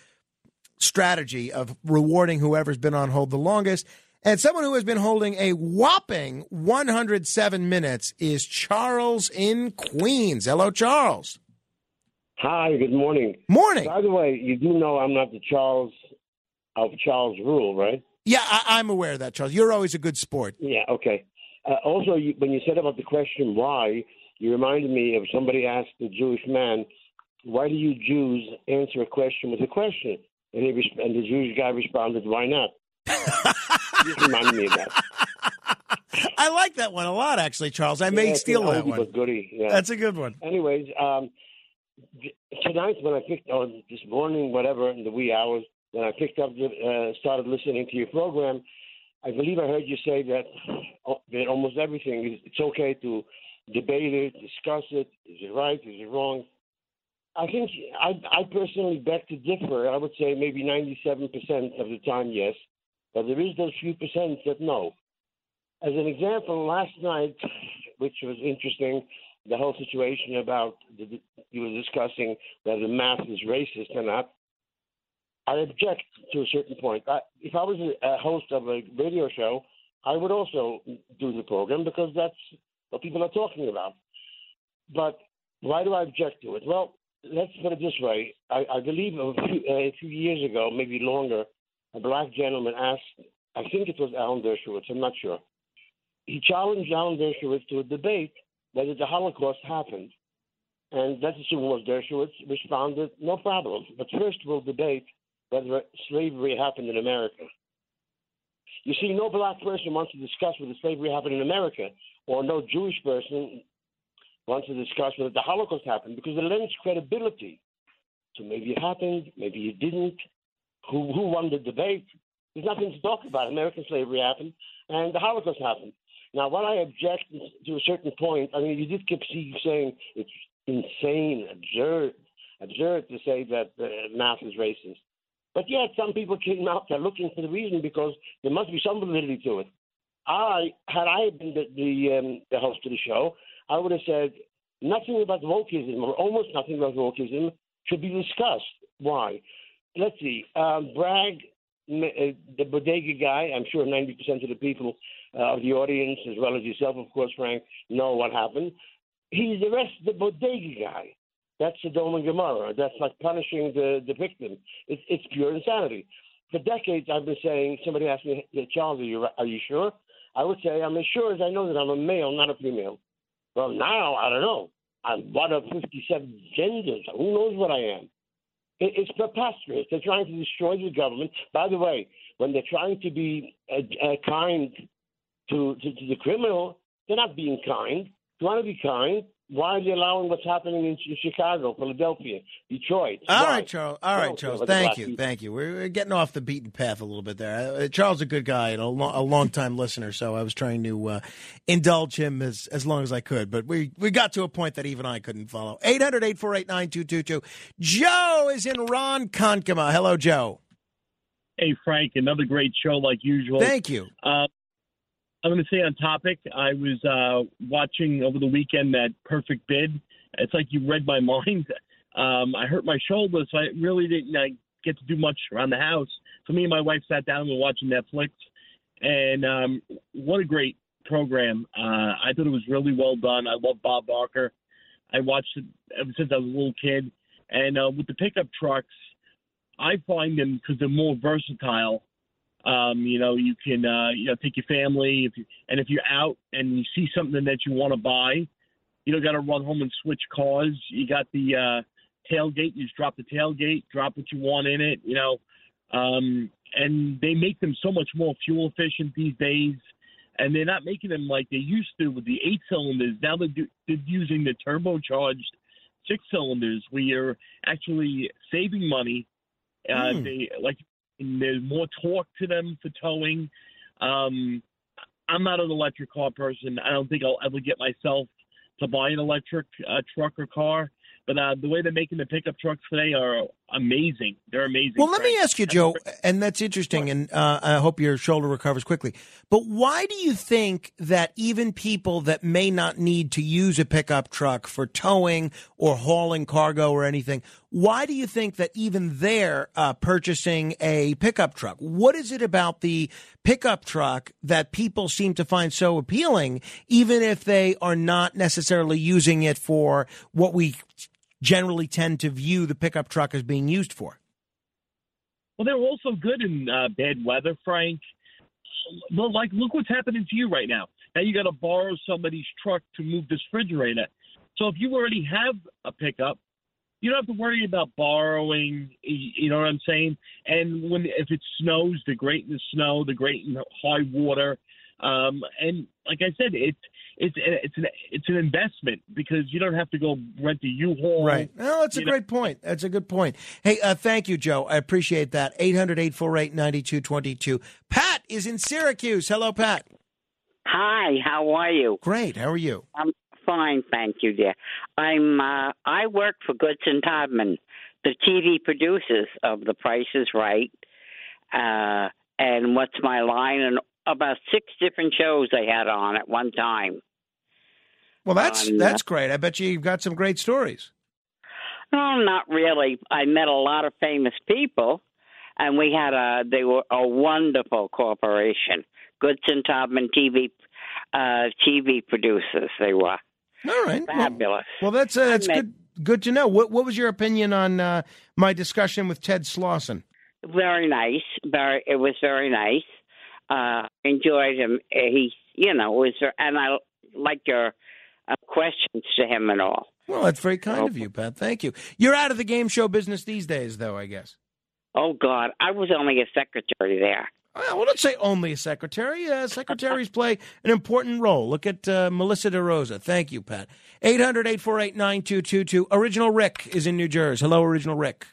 strategy of rewarding whoever's been on hold the longest. And someone who has been holding a whopping 107 minutes is Charles in Queens. Hello, Charles. Hi, good morning. Morning. By the way, you do know I'm not the Charles of Charles Rule, right? Yeah, I, am aware of that, Charles. You're always a good sport. Yeah, okay. Uh, also, you, when you said about the question why, you reminded me of somebody asked a Jewish man, "Why do you Jews answer a question with a question?" And he and the Jewish guy responded, "Why not?" you reminded me of that. I like that one a lot, actually, Charles. I may steal that one. Goody. Yeah. That's a good one. Anyways, um, tonight when I picked on this morning, whatever in the wee hours, when I picked up, the, uh, started listening to your program, I believe I heard you say that, uh, that almost everything is it's okay to debate it, discuss it. Is it right? Is it wrong? I think I, I personally beg to differ. I would say maybe 97% of the time, yes. But there is those few percent that no. As an example, last night, which was interesting, the whole situation about the, you were discussing whether the math is racist or not. I object to a certain point. I, if I was a host of a radio show, I would also do the program because that's what people are talking about. But why do I object to it? Well, let's put it this way. I, I believe a few, uh, a few years ago, maybe longer, a black gentleman asked, I think it was Alan Dershowitz, I'm not sure. He challenged Alan Dershowitz to a debate whether the Holocaust happened. And assume it was Dershowitz responded, no problem. But first we'll debate whether slavery happened in America. You see, no black person wants to discuss whether slavery happened in America, or no Jewish person wants to discuss whether the Holocaust happened because it lends credibility. to maybe it happened, maybe it didn't. Who who won the debate? There's nothing to talk about. American slavery happened, and the Holocaust happened. Now, what I object to a certain point, I mean, you did keep saying it's insane, absurd, absurd to say that uh, math is racist. But yet, some people came out there looking for the reason because there must be some validity to it. I, had I been the the, um, the host of the show, I would have said nothing about wokeism or almost nothing about wokeism should be discussed. Why? Let's see. Um, Bragg, uh, the bodega guy. I'm sure 90% of the people uh, of the audience, as well as yourself, of course, Frank, know what happened. He's the rest of the bodega guy. That's Sodom and Gomorrah. That's like punishing the, the victim. It's, it's pure insanity. For decades, I've been saying, somebody asked me, Charles, are you, are you sure? I would say, I'm as sure as I know that I'm a male, not a female. Well, now, I don't know. I'm one of 57 genders. Who knows what I am? It, it's preposterous. They're trying to destroy the government. By the way, when they're trying to be uh, uh, kind to, to, to the criminal, they're not being kind. If you want to be kind, why are they allowing what's happening in Chicago, Philadelphia, Detroit? All Why? right, Charles. All right, Charles. care about the Thank you. Thank you. We're we're getting off the beaten path a little bit there. Uh, Charles is a good guy and a, lo- a long time listener, so I was trying to uh, indulge him as, as long as I could. But we, we got to a point that even I couldn't follow. 800 848 9222. Joe is in Ronkonkoma. Hello, Joe. Hey, Frank, another great show like usual. Thank you. Uh, I'm going to say on topic, I was uh, watching over the weekend that Perfect Bid. It's like you read my mind. Um, I hurt my shoulder, so I really didn't uh, get to do much around the house. So me and my wife sat down and we were watching Netflix. And um, what a great program. Uh, I thought it was really well done. I love Bob Barker. I watched it ever since I was a little kid. And uh, with the pickup trucks, I find them because they're more versatile. Um, you know, you can uh, you know take your family if you, and if you're out and you see something that you want to buy, you don't got to run home and switch cars. You got the uh, tailgate. You just drop the tailgate, drop what you want in it. You know, um, and they make them so much more fuel efficient these days. And they're not making them like they used to with the eight cylinders. Now they're, do, they're using the turbocharged six cylinders, where you're actually saving money. Uh, Hmm. They like and there's more torque to them for towing. Um, I'm not an electric car person. I don't think I'll ever get myself to buy an electric uh, truck or car. But uh, the way they're making the pickup trucks today are amazing. They're amazing. Well, let me ask you, Joe, and that's interesting, and uh, I hope your shoulder recovers quickly. But why do you think that even people that may not need to use a pickup truck for towing or hauling cargo or anything, why do you think that even they're uh, purchasing a pickup truck? What is it about the pickup truck that people seem to find so appealing, even if they are not necessarily using it for what we generally tend to view the pickup truck as being used for? Well, they're also good in uh, bad weather, Frank. Well, like, look what's happening to you right now. Now you got to borrow somebody's truck to move this refrigerator. So if you already have a pickup, you don't have to worry about borrowing. You know what I'm saying? And when if it snows, they're great in the snow. They're great in high water. Um, and like I said, it's it's it's an it's an investment because you don't have to go rent a U-Haul. Right. No, that's a You know- great point. That's a good point. Hey, uh, thank you, Joe. I appreciate that. 800 848 9222. Pat is in Syracuse. Hello, Pat. Hi, how are you? Great. How are you? I'm fine, thank you, dear. I'm. Uh, I work for Goodson Todman, the TV producers of The Price is Right, uh, and What's My Line, and about six different shows they had on at one time. Well, that's Um, that's great. I bet you've got some great stories. No, not really. I met a lot of famous people, and we had a. They were a wonderful corporation, Goodson Todman TV, uh, TV producers. They were. All right, fabulous. Well, that's uh, that's met- good. Good to know. What what was your opinion on uh, my discussion with Ted Slauson? Very nice. Very. It was very nice. Uh, enjoyed him. He, you know, was and I like your uh, questions to him and all. Well, that's very kind of you, Pat. Thank you. You're out of the game show business these days, though. I guess. Oh God, I was only a secretary there. Well, well, let's say only a secretary. Uh, secretaries play an important role. Look at uh, Melissa DeRosa. Thank you, Pat. 800 848 9222. Original Rick is in New Jersey. Hello, Original Rick.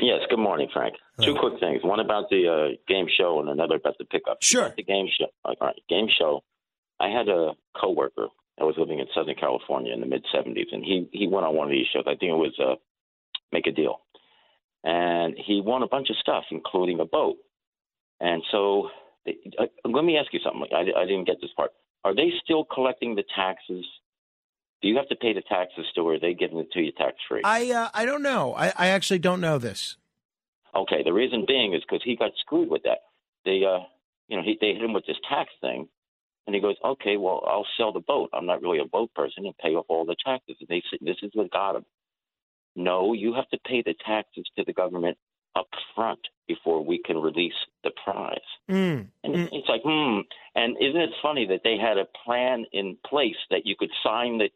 Yes, good morning, Frank. Two quick things. One about the uh, game show and another about the pickup. Sure. The game show. All right, game show. I had a coworker that was living in Southern California in the mid 70s, and he, he went on one of these shows. I think it was uh, Make a Deal. And he won a bunch of stuff, including a boat. And so uh, let me ask you something. I, I didn't get this part. Are they still collecting the taxes? Do you have to pay the taxes still, or are they giving it to you tax free? I uh, I don't know. I, I actually don't know this. Okay, the reason being is because he got screwed with that. They, uh, you know, he, they hit him with this tax thing, and he goes, "Okay, well, I'll sell the boat. I'm not really a boat person, and pay off all the taxes." And they said, "This is what got him." No, you have to pay the taxes to the government up front before we can release the prize. Mm. And it's like, hmm. And isn't it funny that they had a plan in place that you could sign the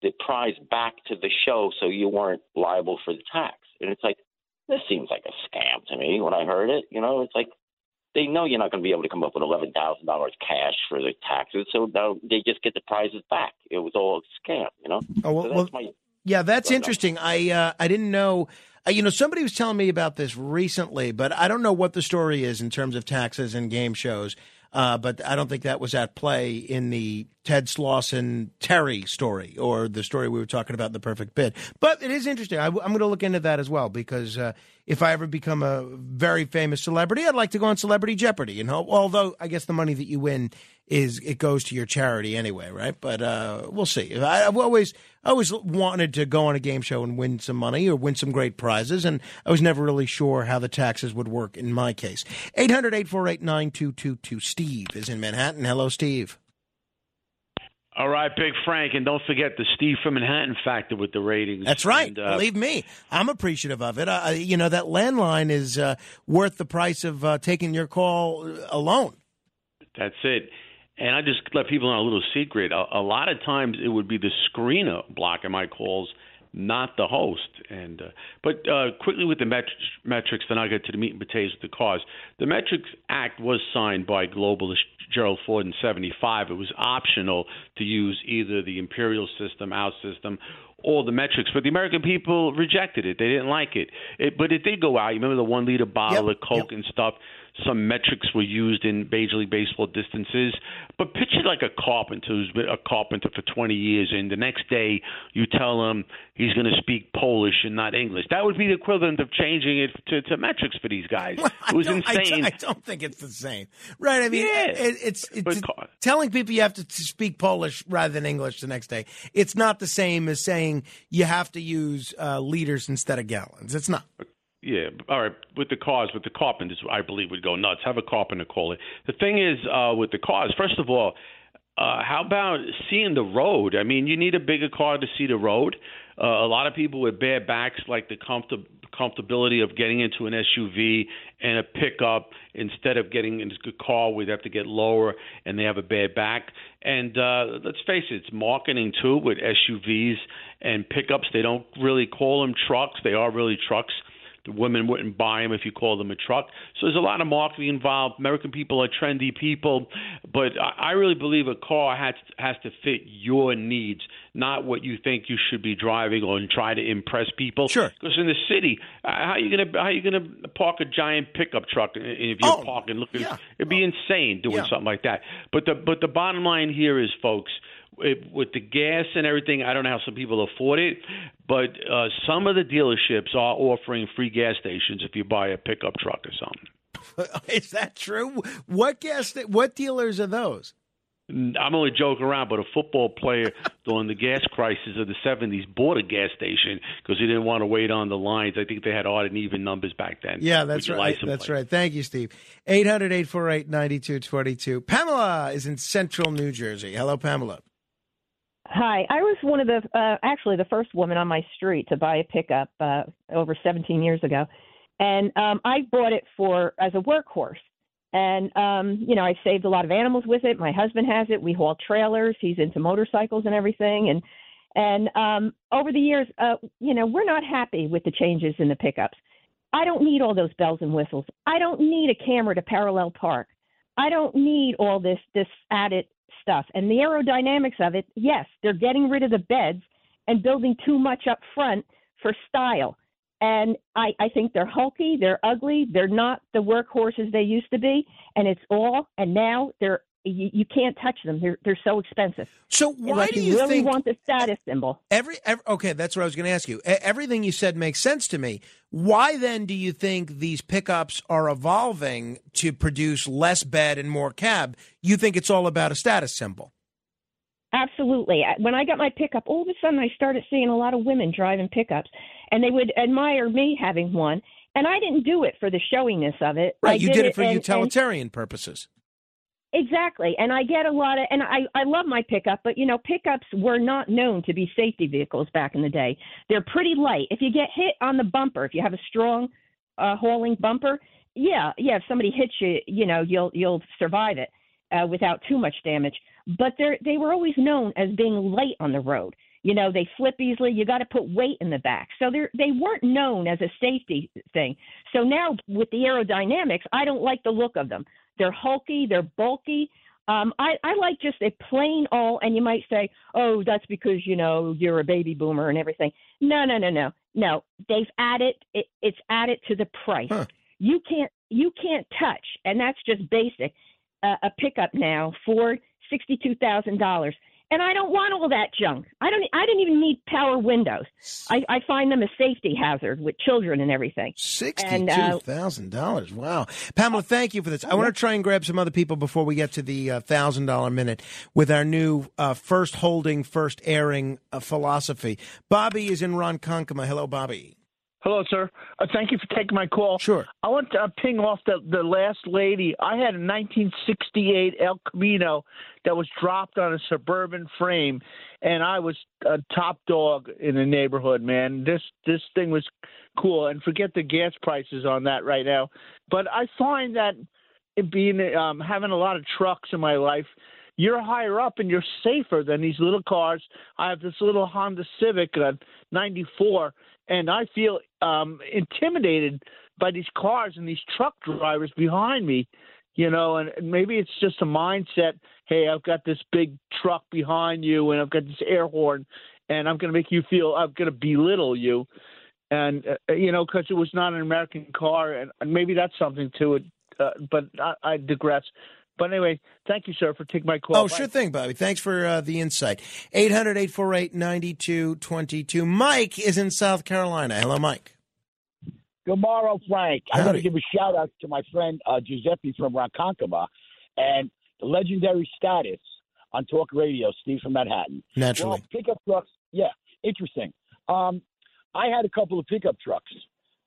the prize back to the show so you weren't liable for the tax? And it's like, this seems like a scam to me when I heard it. You know, it's like they know you're not going to be able to come up with eleven thousand dollars cash for the taxes, so now they just get the prizes back. It was all a scam, you know. Oh, well- so well- that's my Yeah, that's Well, no. interesting. I uh, I didn't know. Uh, you know, somebody was telling me about this recently, but I don't know what the story is in terms of taxes and game shows. Uh, but I don't think that was at play in the Ted Slauson Terry story or the story we were talking about in the perfect bid. But it is interesting. I, am going to look into that as well because uh, if I ever become a very famous celebrity, I'd like to go on Celebrity Jeopardy. And although I guess the money that you win is it goes to your charity anyway, right? But uh, we'll see. I, I've always I always wanted to go on a game show and win some money or win some great prizes, and I was never really sure how the taxes would work in my case. 800 848 9222. Steve is in Manhattan. Hello, Steve. All right, Big Frank, and don't forget the Steve from Manhattan factor with the ratings. That's right. And, uh, Believe me, I'm appreciative of it. Uh, you know, that landline is uh, worth the price of uh, taking your call alone. That's it. And I just let people know a little secret. A, a lot of times it would be the screener blocking my calls, not the host. And uh, but uh, quickly with the met- metrics, then I'll get to the meat and potatoes of the cause. The Metrics Act was signed by globalist Gerald Ford in '75. It was optional to use either the imperial system, our system, or the metrics, but the American people rejected it. They didn't like it. it but it did go out. You remember the one liter bottle of Coke and stuff. Some metrics were used in Major League Baseball distances. But picture like a carpenter who's been a carpenter for 20 years, and the next day you tell him he's going to speak Polish and not English. That would be the equivalent of changing it to, to metrics for these guys. it was I insane. don't- I don't think it's the same, right? I mean, Yeah. it, it's it's telling people you have to, to speak Polish rather than English the next day. It's not the same as saying you have to use uh, liters instead of gallons. It's not. Yeah, all right. With the cars, with the carpenters, I believe would go nuts. Have a carpenter call it. The thing is, uh, with the cars, first of all, uh, how about seeing the road? I mean, you need a bigger car to see the road. Uh, a lot of people with bare backs like the comfort- comfortability of getting into an SUV and a pickup instead of getting into a car where they have to get lower and they have a bad back. And uh, let's face it, it's marketing too with SUVs and pickups. They don't really call them trucks; they are really trucks. The women wouldn't buy them if you call them a truck. So there's a lot of marketing involved. American people are trendy people, but I I really believe a car has has to fit your needs, not what you think you should be driving or try to impress people. Sure. Because in the city, uh, how are you gonna how are you gonna park a giant pickup truck if you're parking? Look, it'd be insane doing Yeah. something like that. But the but the bottom line here is, folks it, with the gas and everything, I don't know how some people afford it, but uh, some of the dealerships are offering free gas stations if you buy a pickup truck or something. Is that true? What gas? What dealers are those? I'm only joking around, but a football player during the gas crisis of the 70s bought a gas station because he didn't want to wait on the lines. I think they had odd and even numbers back then. Yeah, that's right. That's plate. right. Thank you, Steve. 800 848 9222. Pamela is in central New Jersey. Hello, Pamela. Hi, I was one of the uh, actually the first woman on my street to buy a pickup uh, over 17 years ago, and um, I bought it for as a workhorse. And um, you know, I saved a lot of animals with it. My husband has it. We haul trailers. He's into motorcycles and everything. And and um, over the years, uh, you know, we're not happy with the changes in the pickups. I don't need all those bells and whistles. I don't need a camera to parallel park. I don't need all this this added stuff. And the aerodynamics of it, yes, they're getting rid of the beds and building too much up front for style. And I, I think they're hulky, they're ugly, they're not the workhorses they used to be, and it's all. And now they're you, you can't touch them. They're they're so expensive. So And, why like, do you you really think- want the status symbol? Every, every okay, that's what I was going to ask you. Everything you said makes sense to me. Why then do you think these pickups are evolving to produce less bed and more cab? You think it's all about a status symbol? Absolutely. When I got my pickup, all of a sudden I started seeing a lot of women driving pickups, and they would admire me having one. And I didn't do it for the showiness of it. I Right, you did it for and- and- utilitarian purposes. Exactly. And I get a lot of, and I, I love my pickup, but you know, pickups were not known to be safety vehicles back in the day. They're pretty light. If you get hit on the bumper, if you have a strong uh, hauling bumper, yeah, yeah, if somebody hits you, you know, you'll, you'll survive it uh, without too much damage. But they're, they were always known as being light on the road. You know, they flip easily. You got to put weight in the back. So they they weren't known as a safety thing. So now with the aerodynamics, I don't like the look of them. They're hulky, they're bulky. Um, I, I like just a plain all, and you might say, oh, that's because you know you're a baby boomer and everything. No, no, no, no, no. They've added it, it's added to the price. You can't you can't touch, and that's just basic. Uh, a pickup now for sixty two thousand dollars, and I don't want all that junk. I don't. I didn't even need power windows. I, I find them a safety hazard with children and everything. Uh, Sixty-two thousand dollars. Wow, Pamela, thank you for this. I want to try and grab some other people before we get to the uh, thousand dollar minute with our new uh, first holding, first airing uh, philosophy. Bobby is in Ronkonkoma. Hello, Bobby. Hello, sir. Uh, thank you for taking my call. Sure. I want to uh, ping off the, the last lady. I had a 1968 El Camino that was dropped on a suburban frame, and I was a top dog in the neighborhood, man. This this thing was cool, and forget the gas prices on that right now. But I find that being um, having a lot of trucks in my life, you're higher up and you're safer than these little cars. I have this little Honda Civic, uh, '94, and I feel um, intimidated by these cars and these truck drivers behind me. You know, and maybe it's just a mindset. Hey, I've got this big truck behind you, and I've got this air horn, and I'm going to make you feel I'm going to belittle you, and uh, you know, because it was not an American car, and, and maybe that's something to it. Uh, but I, I digress. But anyway, thank you, sir, for taking my call. Oh, Bye. sure thing, Bobby. Thanks for uh, the insight. 800 848 9222. Mike is in South Carolina. Hello, Mike. Good morrow, Frank. I got to give a shout out to my friend uh, Giuseppe from Ronkonkoma and the legendary status on talk radio, Steve from Manhattan. Naturally. Well, pickup trucks, yeah, interesting. Um, I had a couple of pickup trucks.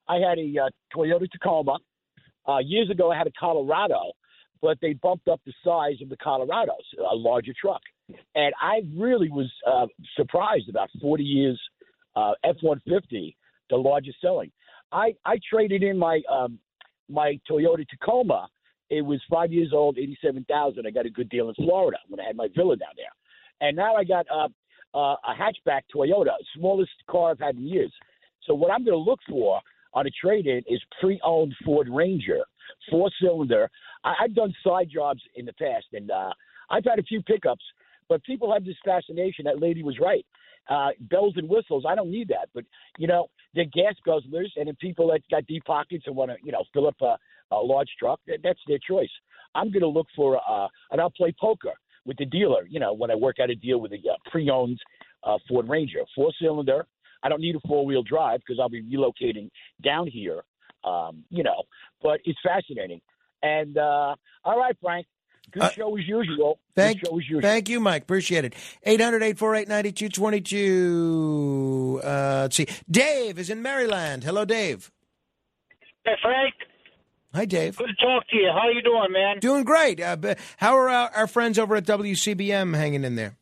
I had a uh, Toyota Tacoma. Uh, years ago, I had a Colorado, but they bumped up the size of the Colorados, a larger truck. And I really was uh, surprised about 40 years uh, F-150, the largest selling. I, I traded in my um, my Toyota Tacoma. It was five years old, eighty-seven thousand. I got a good deal in Florida when I had my villa down there, and now I got uh, uh, a hatchback Toyota, smallest car I've had in years. So what I'm going to look for on a trade-in is pre-owned Ford Ranger, four-cylinder. I, I've done side jobs in the past, and uh, I've had a few pickups, but people have this fascination. That lady was right. Uh, bells and whistles. I don't need that, but you know they're gas guzzlers, and then people that got deep pockets and want to you know fill up a, a large truck, that, that's their choice. I'm going to look for uh, and I'll play poker. with the dealer. You know, when I work out a deal with a uh, pre-owned uh, Ford Ranger, four cylinder. I don't need a four wheel drive because I'll be relocating down here. Um, you know, but it's fascinating. And uh, all right, Frank. Good Uh, show as usual. Thank, Good show as usual. thank you, Mike. Appreciate it. 800 848 9222. Uh, Let's see. Dave is in Maryland. Hello, Dave. Hey, Frank. Hi, Dave. Good to talk to you. How are you doing, man? Doing great. Uh, how are our, our friends over at WCBM hanging in there?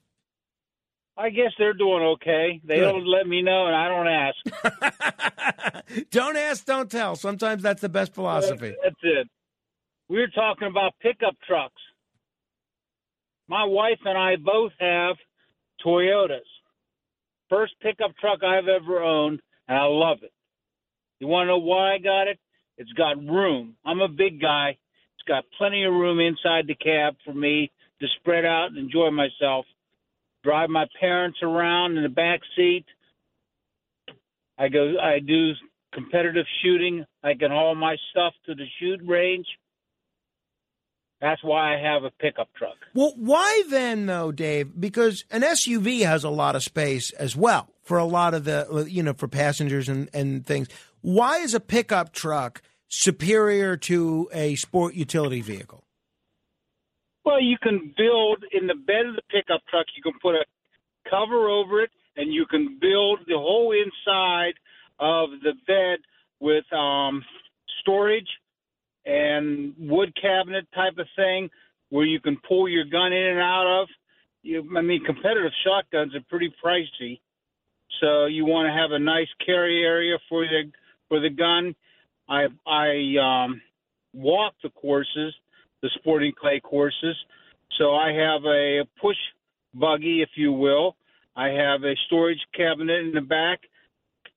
I guess they're doing okay. They Good. don't let me know, and I don't ask. Don't ask, don't tell. Sometimes that's the best philosophy. That's it. We were talking about pickup trucks. My wife and I both have Toyotas. First pickup truck I've ever owned, and I love it. You want to know why I got it? It's got room. I'm a big guy. It's got plenty of room inside the cab for me to spread out and enjoy myself. Drive my parents around in the back seat. I go. I do competitive shooting. I can haul my stuff to the shoot range. That's why I have a pickup truck. Well, why then, though, Dave? Because an SUV has a lot of space as well for a lot of the, you know, for passengers and, and things. Why is a pickup truck superior to a sport utility vehicle? Well, you can build in the bed of the pickup truck. You can put a cover over it, and you can build the whole inside of the bed with um, storage and wood cabinet type of thing, where you can pull your gun in and out of. You, I mean, competitive shotguns are pretty pricey, so you want to have a nice carry area for the for the gun. I I um, walk the courses, the sporting clay courses. So I have a push buggy, if you will. I have a storage cabinet in the back,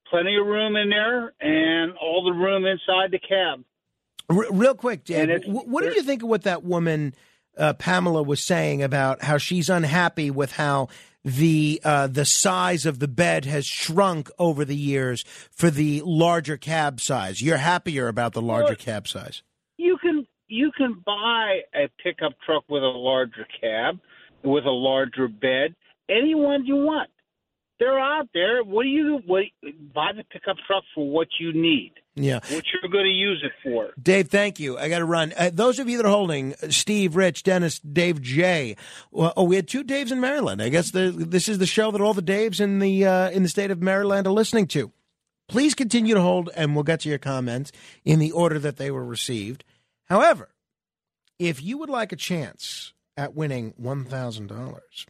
plenty of room in there, and all the room inside the cab. R- real quick, Dave, And it's- wh- what did you think of what that woman uh, Pamela was saying about how she's unhappy with how the uh, the size of the bed has shrunk over the years for the larger cab size? You're happier about the larger Well, cab size. You can buy a pickup truck with a larger cab, with a larger bed, any one you want. They're out there. What do you what, buy the pickup truck for what you need? Yeah. What you're going to use it for. Dave, thank you. I got to run. Uh, those of you that are holding, uh, Steve, Rich, Dennis, Dave, J. Well, oh, we had two Daves in Maryland. I guess the, this is the show that all the Daves in the uh, in the state of Maryland are listening to. Please continue to hold, and we'll get to your comments in the order that they were received. However, if you would like a chance at winning one thousand dollars,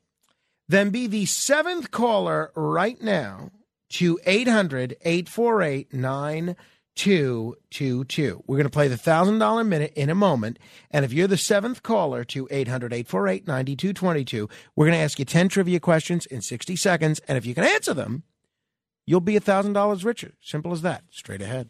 then be the seventh caller right now to 800 848 9222. We're going to play the $1,000 minute in a moment. And if you're the seventh caller to 800 848 9222, we're going to ask you 10 trivia questions in 60 seconds. And if you can answer them, you'll be $1,000 richer. Simple as that. Straight ahead.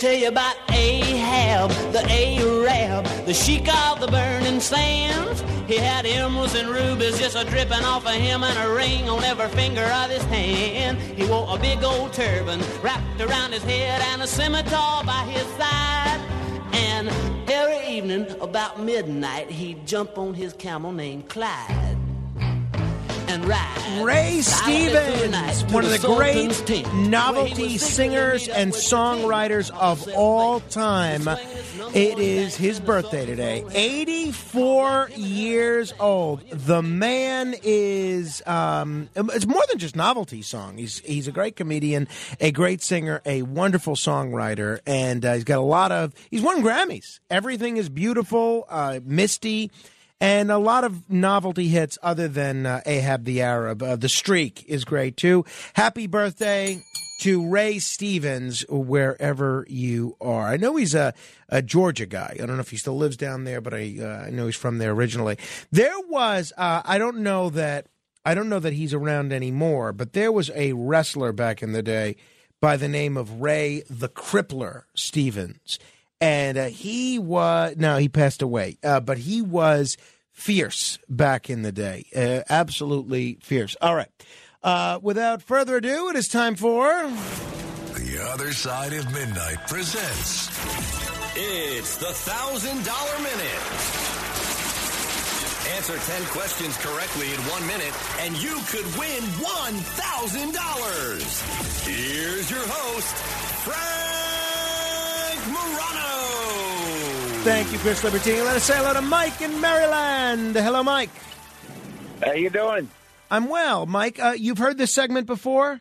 Tell you about Ahab, the Arab, the sheik of the burning sands. He had emeralds and rubies just a dripping off of him and a ring on every finger of his hand. He wore a big old turban wrapped around his head and a scimitar by his side. And every evening about midnight he'd jump on his camel named Clyde and ride. Ray silently through the night Stevens, one of the great Sultan's tent, where he novelty singers and songwriters of all time. It is his birthday today. 84 years old. The man is, um, it's more than just novelty song. He's, he's a great comedian, a great singer, a wonderful songwriter, and uh, he's got a lot of, he's won Grammys. Everything is beautiful, uh, Misty and a lot of novelty hits other than uh, Ahab the Arab. Uh, the Streak is great too. Happy birthday to Ray Stevens, wherever you are. I know he's a, a Georgia guy. I don't know if he still lives down there, but I, uh, I know he's from there originally. There was, uh, I don't know that I don't know that he's around anymore, but there was a wrestler back in the day by the name of Ray the Crippler Stevens. And uh, he was, no, he passed away, uh, but he was fierce back in the day. Uh, absolutely fierce. All right. Uh, without further ado, it is time for. The Other Side of Midnight presents It's the thousand dollar minute. Answer 10 questions correctly in one minute, and you could win $1,000. Here's your host, Frank Morano. Thank you, Chris Libertini. Let us say hello to Mike in Maryland. Hello, Mike. How you doing? I'm well, Mike. Uh, you've heard this segment before?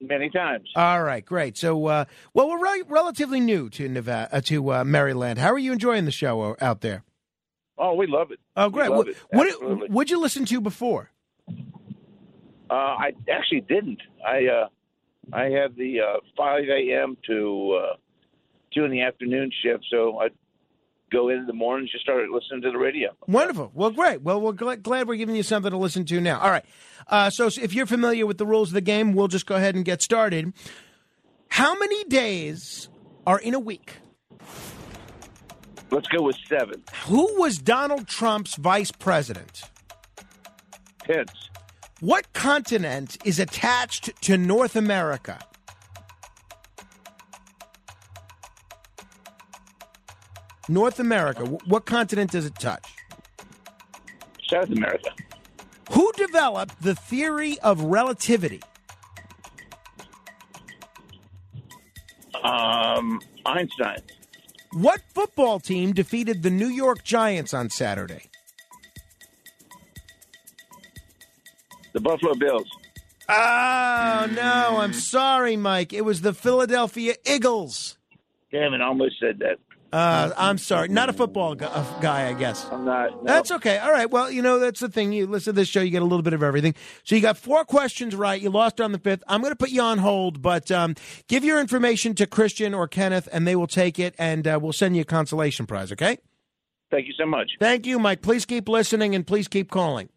Many times. All right, great. So, uh, well, we're re- relatively new to Nevada, uh, to uh, Maryland. How are you enjoying the show out there? Oh, we love it. Oh, great. What, it. what would you listen to before? Uh, I actually didn't. I uh, I have the uh, 5 a.m. to 2 in the afternoon shift, so I go in the morning just start listening to the radio. Wonderful. Well, great. Well, we're gl- glad we're giving you something to listen to now. All right. Uh, so, so if you're familiar with the rules of the game, we'll just go ahead and get started. How many days are in a week? Let's go with seven. Who was Donald Trump's vice president? Pence. What continent is attached to North America? North America. What continent does it touch? South America. Who developed the theory of relativity? Um, Einstein. What football team defeated the New York Giants on Saturday? The Buffalo Bills. Oh, no, I'm sorry, Mike. It was the Philadelphia Eagles. Damn it, I almost said that. Uh, I'm sorry. Not a football gu- uh, guy, I guess. I'm not. no. That's okay. All right. Well, you know, that's the thing. You listen to this show, you get a little bit of everything. So you got four questions right. You lost on the fifth. I'm going to put you on hold, but um, give your information to Christian or Kenneth, and they will take it, and uh, we'll send you a consolation prize, okay? Thank you so much. Thank you, Mike. Please keep listening and please keep calling.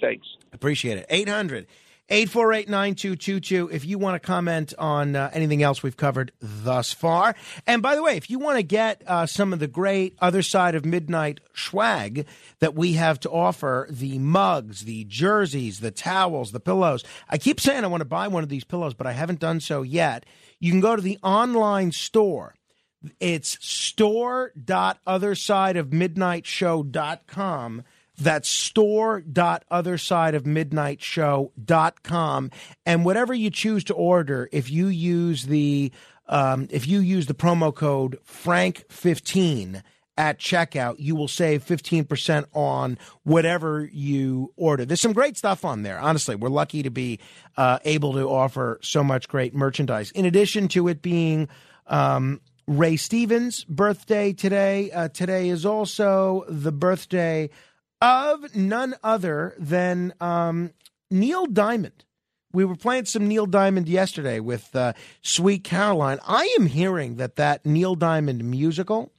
Thanks. Appreciate it. 800 848 9222 if you want to comment on uh, anything else we've covered thus far. And by the way, if you want to get uh, some of the great other side of midnight swag that we have to offer the mugs, the jerseys, the towels, the pillows. I keep saying I want to buy one of these pillows, but I haven't done so yet. You can go to the online store. It's store.othersideofmidnightshow.com. That's store.othersideofmidnightshow.com. And whatever you choose to order, if you use the um, if you use the promo code Frank15 at checkout, you will save 15% on whatever you order. There's some great stuff on there. Honestly, we're lucky to be uh, able to offer so much great merchandise. In addition to it being um, Ray Stevens' birthday today, uh, today is also the birthday of none other than um, Neil Diamond. We were playing some Neil Diamond yesterday with uh, Sweet Caroline. I am hearing that that Neil Diamond musical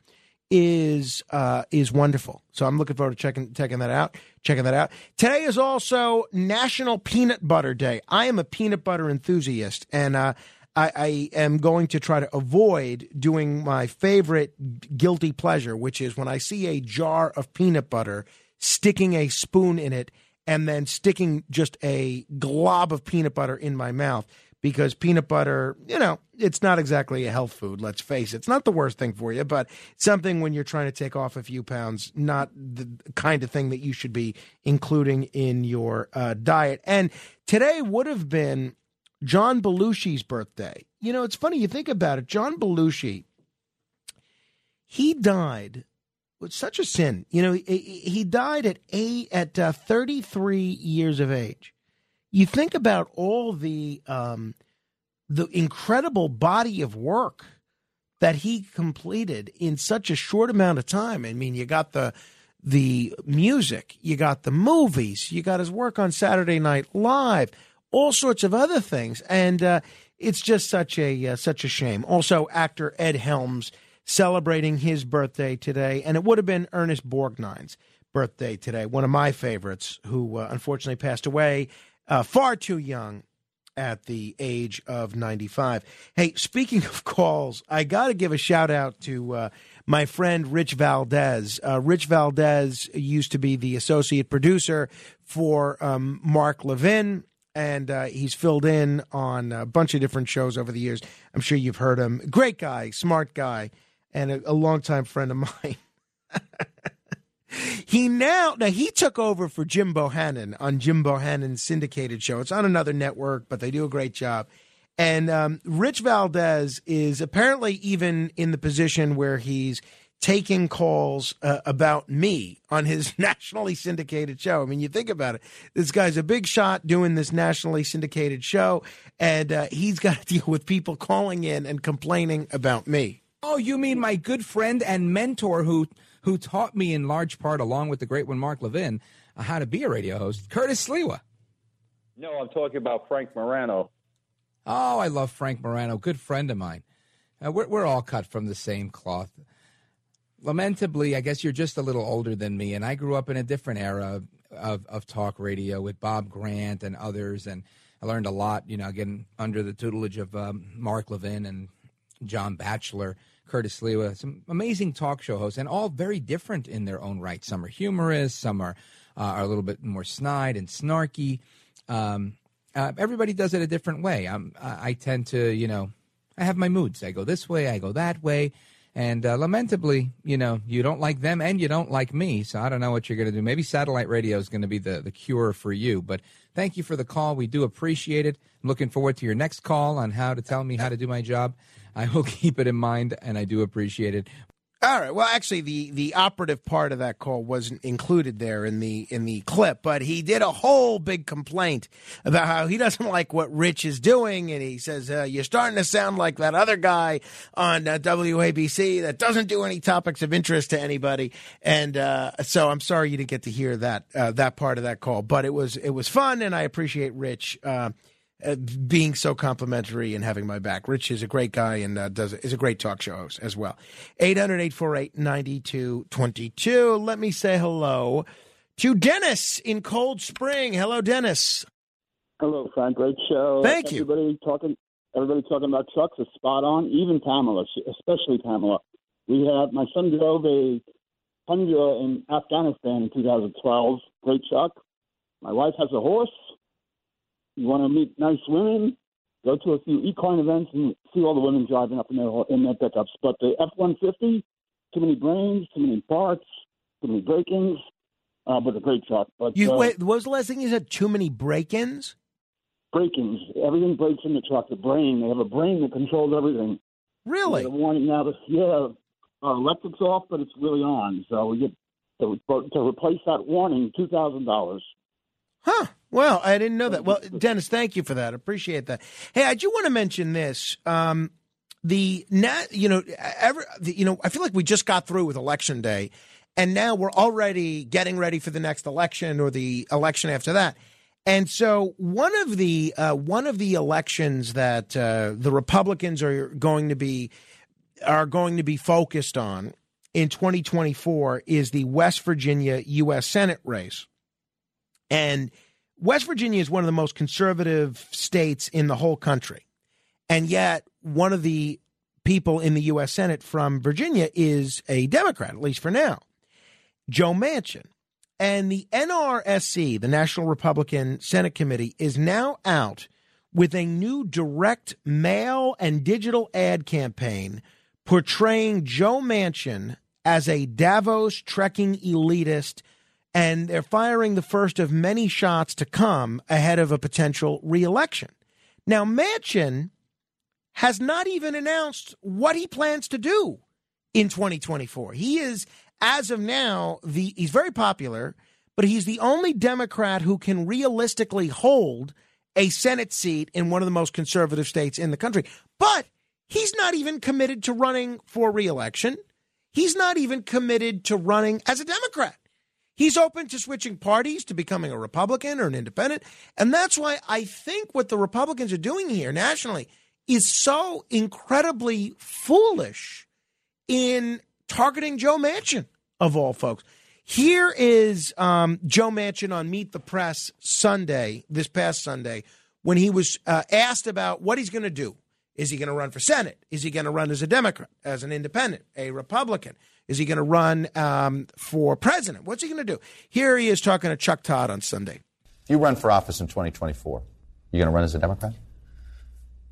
is uh, is wonderful. So I'm looking forward to checking checking that out. Checking that out. Today is also National Peanut Butter Day. I am a peanut butter enthusiast, and uh, I, I am going to try to avoid doing my favorite guilty pleasure, which is when I see a jar of peanut butter, sticking a spoon in it, and then sticking just a glob of peanut butter in my mouth because peanut butter, you know, it's not exactly a health food, let's face it. It's not the worst thing for you, but something when you're trying to take off a few pounds, not the kind of thing that you should be including in your uh, diet. And today would have been John Belushi's birthday. You know, it's funny, you think about it. John Belushi, he died with such a sin. You know, he, he died at eight, at uh, 33 years of age. You think about all the um, the incredible body of work that he completed in such a short amount of time. I mean, you got the the music, you got the movies, you got his work on Saturday Night Live, all sorts of other things, and uh, it's just such a uh, such a shame. Also, actor Ed Helms celebrating his birthday today, and it would have been Ernest Borgnine's. birthday today. One of my favorites, who uh, unfortunately passed away uh, far too young at the age of 95. Hey, speaking of calls, I got to give a shout out to uh, my friend Rich Valdez. Uh, Rich Valdez used to be the associate producer for um, Mark Levin. And uh, he's filled in on a bunch of different shows over the years. I'm sure you've heard him. Great guy, smart guy, and a, a longtime friend of mine. He now now he took over for Jim Bohannon on Jim Bohannon's syndicated show. It's on another network, but they do a great job. And um, Rich Valdez is apparently even in the position where he's taking calls uh, about me on his nationally syndicated show. I mean, you think about it. This guy's a big shot doing this nationally syndicated show, and uh, he's got to deal with people calling in and complaining about me. Oh, you mean my good friend and mentor who who taught me in large part, along with the great one Mark Levin, uh, how to be a radio host, Curtis Sliwa. No, I'm talking about Frank Morano. Oh, I love Frank Morano, good friend of mine. Uh, we're, we're all cut from the same cloth. Lamentably, I guess you're just a little older than me, and I grew up in a different era of, of talk radio with Bob Grant and others, and I learned a lot, you know, again, under the tutelage of um, Mark Levin and John Batchelor. Curtis Sliwa, some amazing talk show hosts, and all very different in their own right. Some are humorous, some are uh, are a little bit more snide and snarky. Um, uh, everybody does it a different way. I'm, I tend to, you know, I have my moods. I go this way, I go that way. And uh, lamentably, you know, you don't like them and you don't like me. So I don't know what you're going to do. Maybe satellite radio is going to be the, the cure for you. But thank you for the call. We do appreciate it. I'm looking forward to your next call on how to tell me how to do my job. I will keep it in mind, and I do appreciate it. All right. Well, actually, the the operative part of that call wasn't included there in the in the clip, but he did a whole big complaint about how he doesn't like what Rich is doing, and he says uh, you're starting to sound like that other guy on uh, WABC that doesn't do any topics of interest to anybody. And uh, so I'm sorry you didn't get to hear that uh, that part of that call, but it was it was fun, and I appreciate Rich. Uh, being so complimentary and having my back. Rich is a great guy and uh, does is a great talk show host as well. 800-848-9222. Let me say hello to Dennis in Cold Spring. Hello, Dennis. Hello, Frank. Great show. Thank you. Everybody talking. Everybody talking about trucks is spot on. Even Pamela, especially Pamela. We have my son drove a Tundra in Afghanistan in 2012. Great truck. My wife has a horse. You want to meet nice women? Go to a few equine events and see all the women driving up in their in their pickups. But the F one fifty, too many brains, too many parts, too many break-ins. Uh, but a great truck. But You uh, wait, what was the last thing you said? Too many break-ins? break-ins. Everything breaks in the truck. The brain. They have a brain that controls everything. Really? The warning now. that- Yeah, uh, electric's off, but it's really on. So we get to, to replace that warning, two thousand dollars. Huh. Well, I didn't know that. Well, Dennis, thank you for that. Appreciate that. Hey, I do want to mention this. Um, the nat, you know, ever, you know, I feel like we just got through with election day, and now we're already getting ready for the next election or the election after that. And so one of the uh, one of the elections that uh, the Republicans are going to be are going to be focused on in 2024 is the West Virginia U.S. Senate race. And West Virginia is one of the most conservative states in the whole country. And yet, one of the people in the U.S. Senate from Virginia is a Democrat, at least for now, Joe Manchin. And the NRSC, the National Republican Senate Committee, is now out with a new direct mail and digital ad campaign portraying Joe Manchin as a Davos trekking elitist and they're firing the first of many shots to come ahead of a potential reelection. Now, Manchin has not even announced what he plans to do in 2024. He is, as of now, the he's very popular, but he's the only Democrat who can realistically hold a Senate seat in one of the most conservative states in the country. But he's not even committed to running for reelection. He's not even committed to running as a Democrat. He's open to switching parties to becoming a Republican or an independent. And that's why I think what the Republicans are doing here nationally is so incredibly foolish in targeting Joe Manchin, of all folks. Here is um, Joe Manchin on Meet the Press Sunday, this past Sunday, when he was uh, asked about what he's going to do. Is he going to run for Senate? Is he going to run as a Democrat, as an independent, a Republican? Is he going to run um, for president? What's he going to do? Here he is talking to Chuck Todd on Sunday. If you run for office in 2024, you going to run as a Democrat?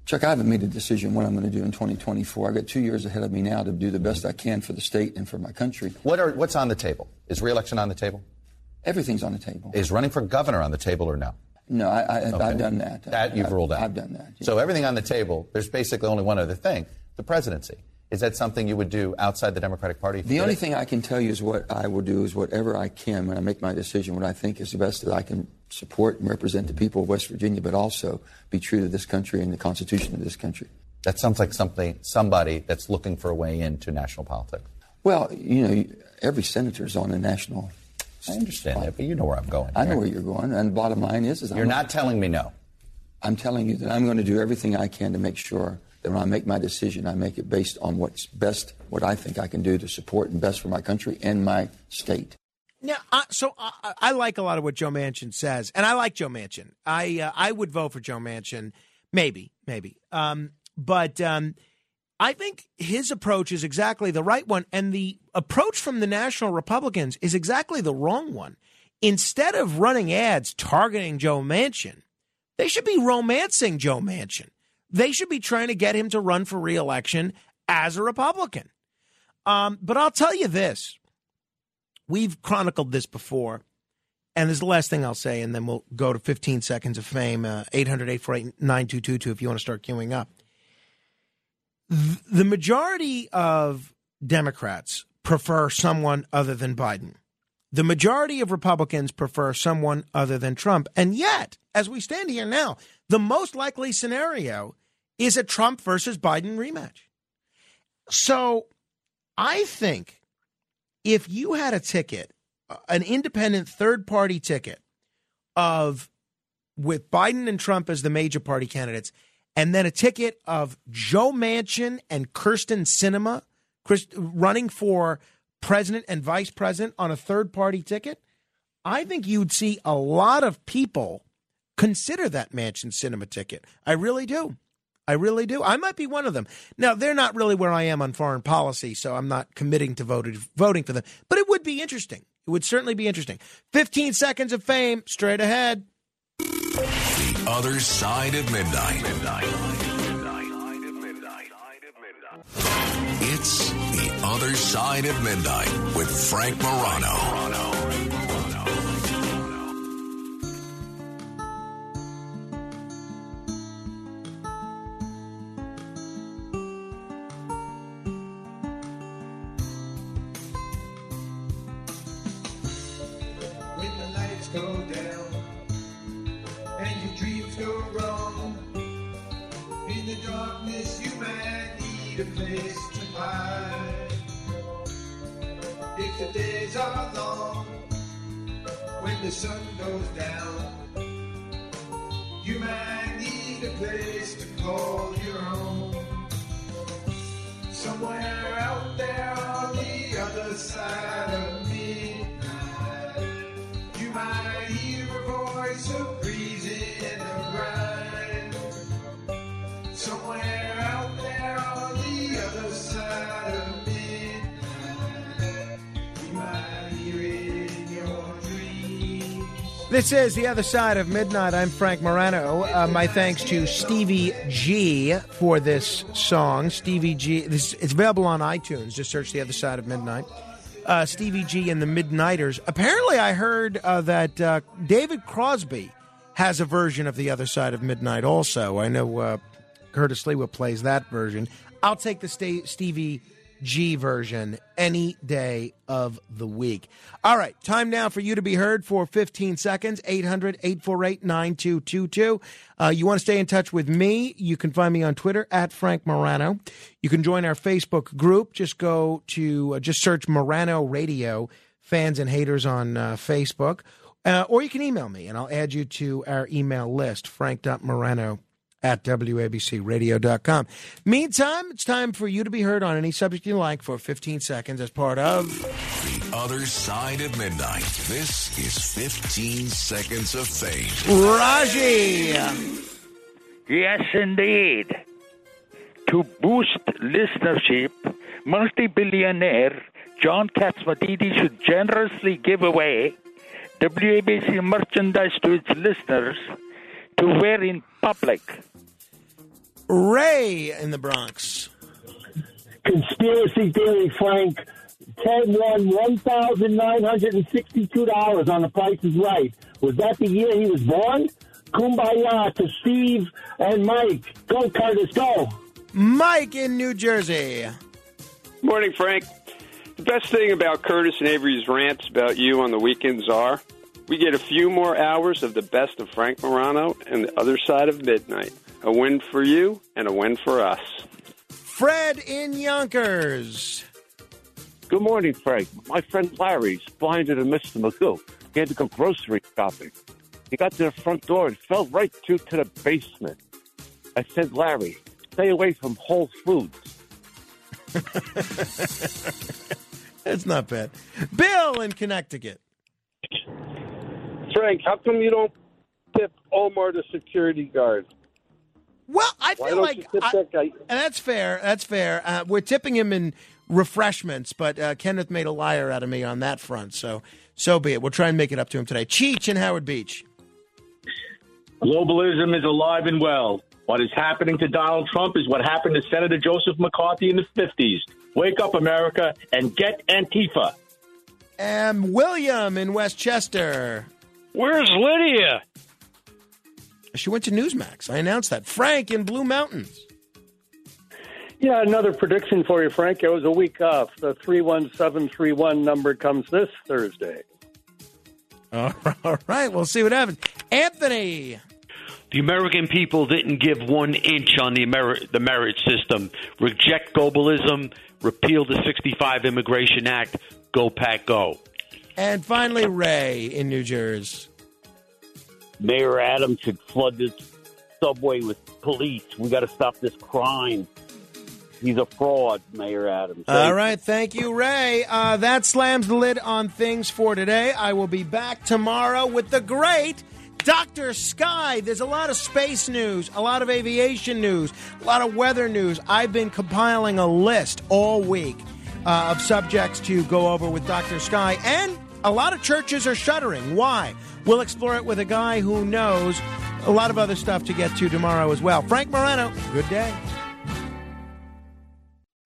Chuck, I haven't made a decision what I'm going to do in 2024. I got two years ahead of me now to do the best I can for the state and for my country. What are what's on the table? Is reelection on the table? Everything's on the table. Is running for governor on the table or no? No, I, I, Okay. I've done that. That you've I've- ruled out. I've done that. So everything on the table. There's basically only one other thing: the presidency. Is that something you would do outside the Democratic Party? The only it? thing I can tell you is what I will do is whatever I can when I make my decision, what I think is the best that I can support and represent the people of West Virginia, but also be true to this country and the Constitution of this country. That sounds like something somebody that's looking for a way into national politics. Well, you know, every senator is on a national. I understand that, but you know where I'm going. I know where you're going, and the bottom line is, is You're I'm not telling me no. I'm telling you that I'm going to do everything I can to make sure that when I make my decision, I make it based on what's best, what I think I can do to support and best for my country and my state. Yeah, so I, I like a lot of what Joe Manchin says, and I like Joe Manchin. I uh, I would vote for Joe Manchin, maybe, maybe. Um, but um, I think his approach is exactly the right one, and the approach from the national Republicans is exactly the wrong one. Instead of running ads targeting Joe Manchin, they should be romancing Joe Manchin. They should be trying to get him to run for reelection as a Republican. Um, but I'll tell you this we've chronicled this before. And this is the last thing I'll say, and then we'll go to 15 seconds of fame. Uh, 800 848 9222 if you want to start queuing up. The majority of Democrats prefer someone other than Biden. The majority of Republicans prefer someone other than Trump. And yet, as we stand here now, the most likely scenario is a Trump versus Biden rematch. So I think if you had a ticket, uh, an independent third party ticket of with Biden and Trump as the major party candidates, and then a ticket of Joe Manchin and Kirsten Chris, running for president and vice president on a third party ticket, I think you'd see a lot of people consider that Manchin Sinema ticket. I really do. I really do. I might be one of them. Now, they're not really where I am on foreign policy, so I'm not committing to voted, voting for them. But it would be interesting. It would certainly be interesting. 15 seconds of fame straight ahead. The other side of midnight. It's the other side of midnight with Frank Morano. Place to hide. If the days are long, when the sun goes down, you might need a place to call your own. Somewhere out there on the other side of midnight, you might hear a voice of This is The Other Side of Midnight. I'm Frank Morano. Uh, my thanks to Stevie G for this song. Stevie G, this, it's available on iTunes. Just search The Other Side of Midnight. Uh, Stevie G and the Midnighters. Apparently, I heard uh, that uh, David Crosby has a version of The Other Side of Midnight also. I know uh, Curtis Sliwa plays that version. I'll take the sta- Stevie G version any day of the week. All right, time now for you to be heard for 15 seconds. 800 848 9222. Uh, You want to stay in touch with me? You can find me on Twitter at Frank Morano. You can join our Facebook group. Just go to, uh, just search Morano Radio, fans and haters on uh, Facebook. Uh, or you can email me and I'll add you to our email list, frank.morano at WABCRadio.com. Meantime, it's time for you to be heard on any subject you like for 15 seconds as part of The Other Side of Midnight. This is 15 Seconds of Fame. Raji. Yes, indeed. To boost listenership, multi-billionaire John Catsimatidis should generously give away WABC merchandise to its listeners to wear in public. Ray in the Bronx. Conspiracy theory, Frank. Ted won one thousand nine hundred and sixty-two dollars on The Price is Right. Was that the year he was born? Kumbaya to Steve and Mike. Go, Curtis, go. Mike in New Jersey. Morning, Frank. The best thing about Curtis and Avery's rants about you on the weekends are we get a few more hours of the best of Frank Morano and the other side of midnight. A win for you and a win for us. Fred in Yonkers. Good morning, Frank. My friend Larry's blinded and missed the Magoo. He had to go grocery shopping. He got to the front door and fell right through to the basement. I said, Larry, stay away from Whole Foods. That's not bad. Bill in Connecticut. Frank, how come you don't tip Omar the security guard? Well, I feel don't like I- that guy? and that's fair. That's fair. Uh, we're tipping him in refreshments, but uh, Kenneth made a liar out of me on that front. So, so be it. We'll try and make it up to him today. Cheech in Howard Beach. Globalism is alive and well. What is happening to Donald Trump is what happened to Senator Joseph McCarthy in the 50s. Wake up, America, and get Antifa. And William in Westchester. Where's Lydia? She went to Newsmax. I announced that. Frank in Blue Mountains. Yeah, another prediction for you, Frank. It was a week off. The 31731 number comes this Thursday. All right, we'll see what happens. Anthony. The American people didn't give one inch on the Ameri- the merit system. Reject globalism. Repeal the 65 Immigration Act. Go Pack Go. And finally, Ray in New Jersey. Mayor Adams should flood this subway with police. We got to stop this crime. He's a fraud, Mayor Adams. All right, thank you, Ray. Uh, that slams the lid on things for today. I will be back tomorrow with the great Dr. Sky. There's a lot of space news, a lot of aviation news, a lot of weather news. I've been compiling a list all week uh, of subjects to go over with Dr. Sky, and a lot of churches are shuttering. Why? We'll explore it with a guy who knows a lot of other stuff to get to tomorrow as well. Frank Morano, good day.